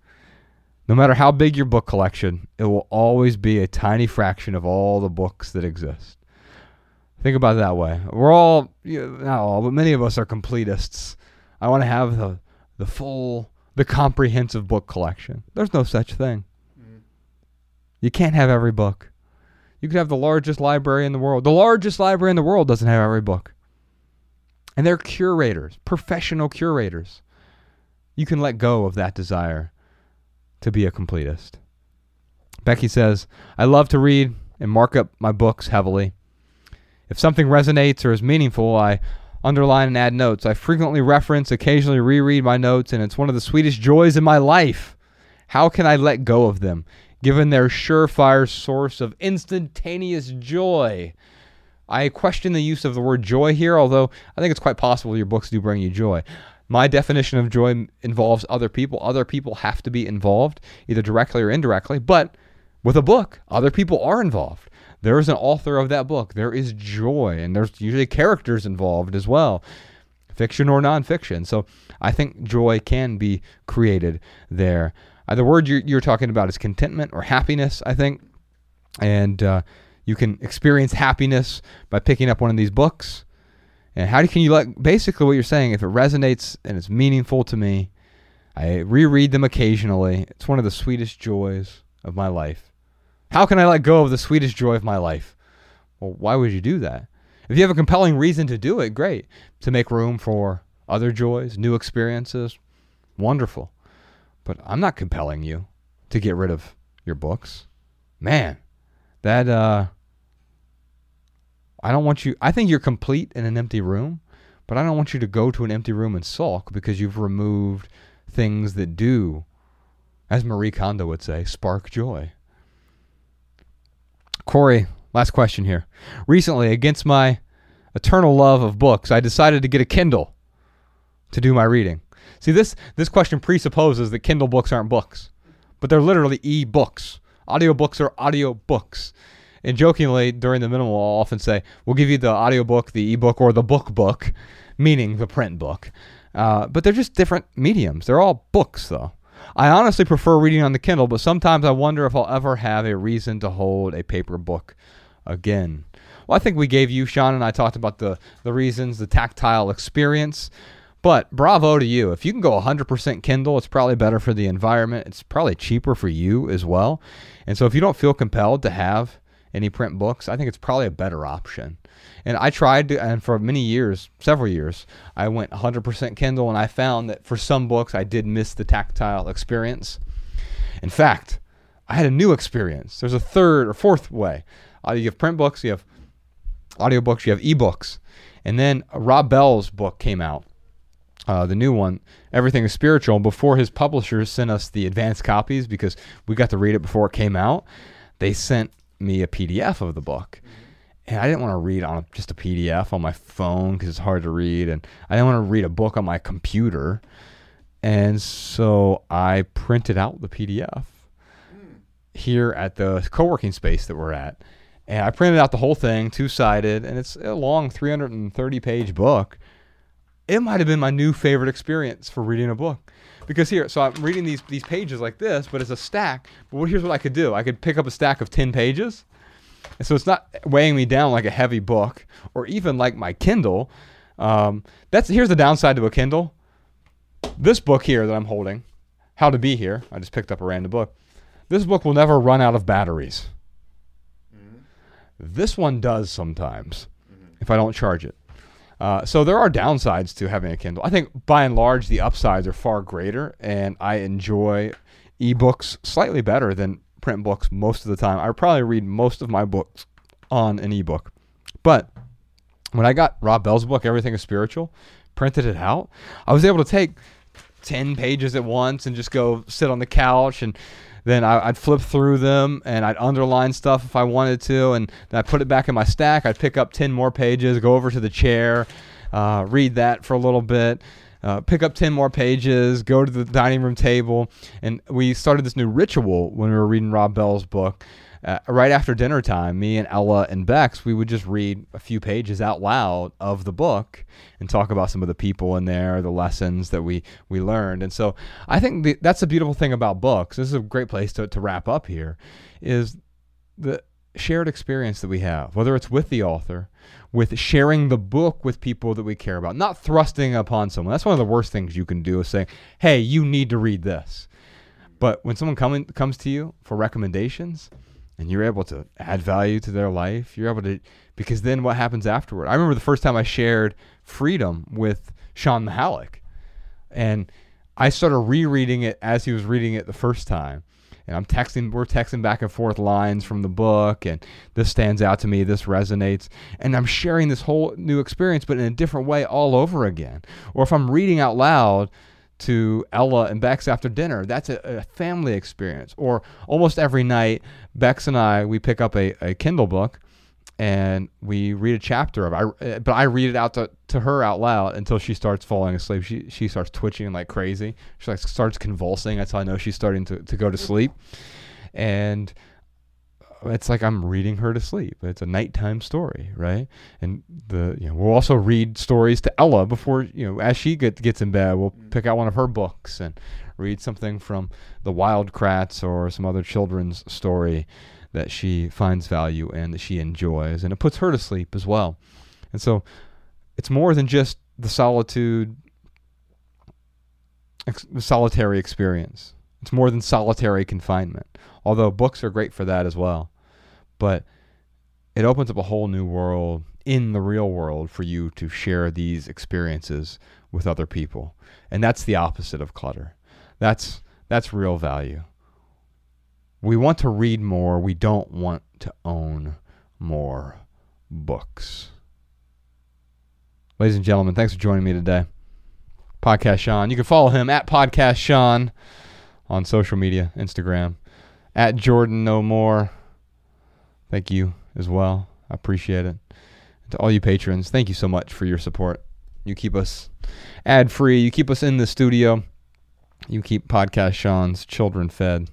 S2: No matter how big your book collection, it will always be a tiny fraction of all the books that exist. Think about it that way. We're all, not all, but many of us are completists. I want to have the, the full, the comprehensive book collection. There's no such thing. Mm. You can't have every book. You could have the largest library in the world. The largest library in the world doesn't have every book. And they're curators, professional curators. You can let go of that desire to be a completist. Becky says, I love to read and mark up my books heavily. If something resonates or is meaningful, I underline and add notes. I frequently reference, occasionally reread my notes, and it's one of the sweetest joys in my life. How can I let go of them, given their surefire source of instantaneous joy? I question the use of the word joy here, although I think it's quite possible your books do bring you joy. My definition of joy involves other people. Other people have to be involved, either directly or indirectly. But with a book, other people are involved there is an author of that book. There is joy, and there's usually characters involved as well, fiction or nonfiction. So I think joy can be created there. Uh, the word you're, you're, talking about is contentment or happiness, I think. And uh, you can experience happiness by picking up one of these books. And how can you let, basically, what you're saying, if it resonates and it's meaningful to me, I reread them occasionally. It's one of the sweetest joys of my life. How can I let go of the sweetest joy of my life? Well, why would you do that? If you have a compelling reason to do it, great. To make room for other joys, new experiences, wonderful. But I'm not compelling you to get rid of your books. Man, that uh I don't want you I think you're complete in an empty room, but I don't want you to go to an empty room and sulk because you've removed things that do as Marie Kondo would say, spark joy. Corey, last question here. Recently, against my eternal love of books, I decided to get a Kindle to do my reading. See, this this question presupposes that Kindle books aren't books, but they're literally e-books. Audiobooks are audio books. And jokingly, during the minimal, I'll often say, "We'll give you the audiobook, the ebook, or the book book," meaning the print book. Uh, but they're just different mediums. They're all books, though. I honestly prefer reading on the Kindle, but sometimes I wonder if I'll ever have a reason to hold a paper book again. Well, I think we gave you, Shawn and I talked about the, the reasons, the tactile experience. But bravo to you. If you can go 100% Kindle, it's probably better for the environment. It's probably cheaper for you as well. And so if you don't feel compelled to have any print books, I think it's probably a better option. And I tried to, and for many years, several years, I went 100% Kindle, and I found that for some books, I did miss the tactile experience. In fact, I had a new experience. There's a third or fourth way. Uh, you have print books, you have audiobooks, you have ebooks. And then Rob Bell's book came out, uh, the new one, Everything is Spiritual. Before his publishers sent us the advanced copies because we got to read it before it came out, they sent me a PDF of the book. Mm-hmm. And I didn't want to read on just a PDF on my phone because it's hard to read. And I didn't want to read a book on my computer. And so I printed out the PDF mm. here at the co working space that we're at. And I printed out the whole thing, two sided, and it's a long 330 page book. It might have been my new favorite experience for reading a book. Because here, so I'm reading these, these pages like this, but it's a stack. But here's what I could do I could pick up a stack of 10 pages. And so it's not weighing me down like a heavy book or even like my Kindle. Um, that's here's the downside to a Kindle. This book here that I'm holding, How to Be Here, I just picked up a random book. This book will never run out of batteries. This one does sometimes if I don't charge it. Uh, so there are downsides to having a Kindle. I think by and large the upsides are far greater, and I enjoy ebooks slightly better than print books most of the time. I probably read most of my books on an ebook. But when I got Rob Bell's book, Everything is Spiritual, printed it out, I was able to take 10 pages at once and just go sit on the couch and then I, would flip through them and I'd underline stuff if I wanted to, and then I put it back in my stack. I'd pick up ten more pages, go over to the chair, uh, read that for a little bit. Uh, pick up 10 more pages, go to the dining room table. And we started this new ritual when we were reading Rob Bell's book. Uh, right after dinner time, me and Ella and Bex, we would just read a few pages out loud of the book and talk about some of the people in there, the lessons that we we learned. And so I think the, that's the beautiful thing about books. This is a great place to, to wrap up here, is the shared experience that we have, whether it's with the author, with sharing the book with people that we care about, not thrusting upon someone. That's one of the worst things you can do is saying, "Hey, you need to read this." But when someone come comes to you for recommendations, and you're able to add value to their life, you're able to because then what happens afterward? I remember the first time I shared Freedom with Shawn Mihalik, and I started rereading it as he was reading it the first time and I'm texting, we're texting back and forth lines from the book, and this stands out to me, this resonates, and I'm sharing this whole new experience, but in a different way all over again. Or if I'm reading out loud to Ella and Bex after dinner, that's a, a family experience. Or almost every night, Bex and I, we pick up a, a Kindle book and we read a chapter of it. I, uh, but I read it out to, to her out loud until she starts falling asleep. She she starts twitching like crazy. She like starts convulsing. That's how I know she's starting to, to go to sleep. And it's like I'm reading her to sleep. It's a nighttime story, right? And the you know we'll also read stories to Ella before you know as she get, gets in bed. We'll mm. pick out one of her books and read something from the Wild Kratts or some other children's story that she finds value in, that she enjoys, and it puts her to sleep as well. And so it's more than just the solitude, ex- solitary experience. It's more than solitary confinement, although books are great for that as well. But it opens up a whole new world in the real world for you to share these experiences with other people. And that's the opposite of clutter. That's that's real value we want to read more. We don't want to own more books. Ladies and gentlemen, thanks for joining me today. Podcast Shawn. You can follow him at Podcast Shawn on social media, Instagram, at Jordan Know Moore. Thank you as well. I appreciate it. And to all you patrons, thank you so much for your support. You keep us ad free. You keep us in the studio. You keep Podcast Shawn's children fed.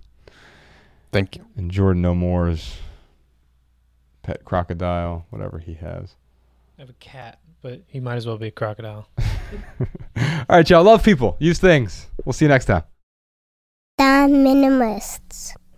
S4: Thank you.
S2: And Jordan Know Moore's pet crocodile, whatever he has.
S3: I have a cat, but he might as well be a crocodile.
S2: All right, y'all. Love people. Use things. We'll see you next time.
S1: The Minimalists.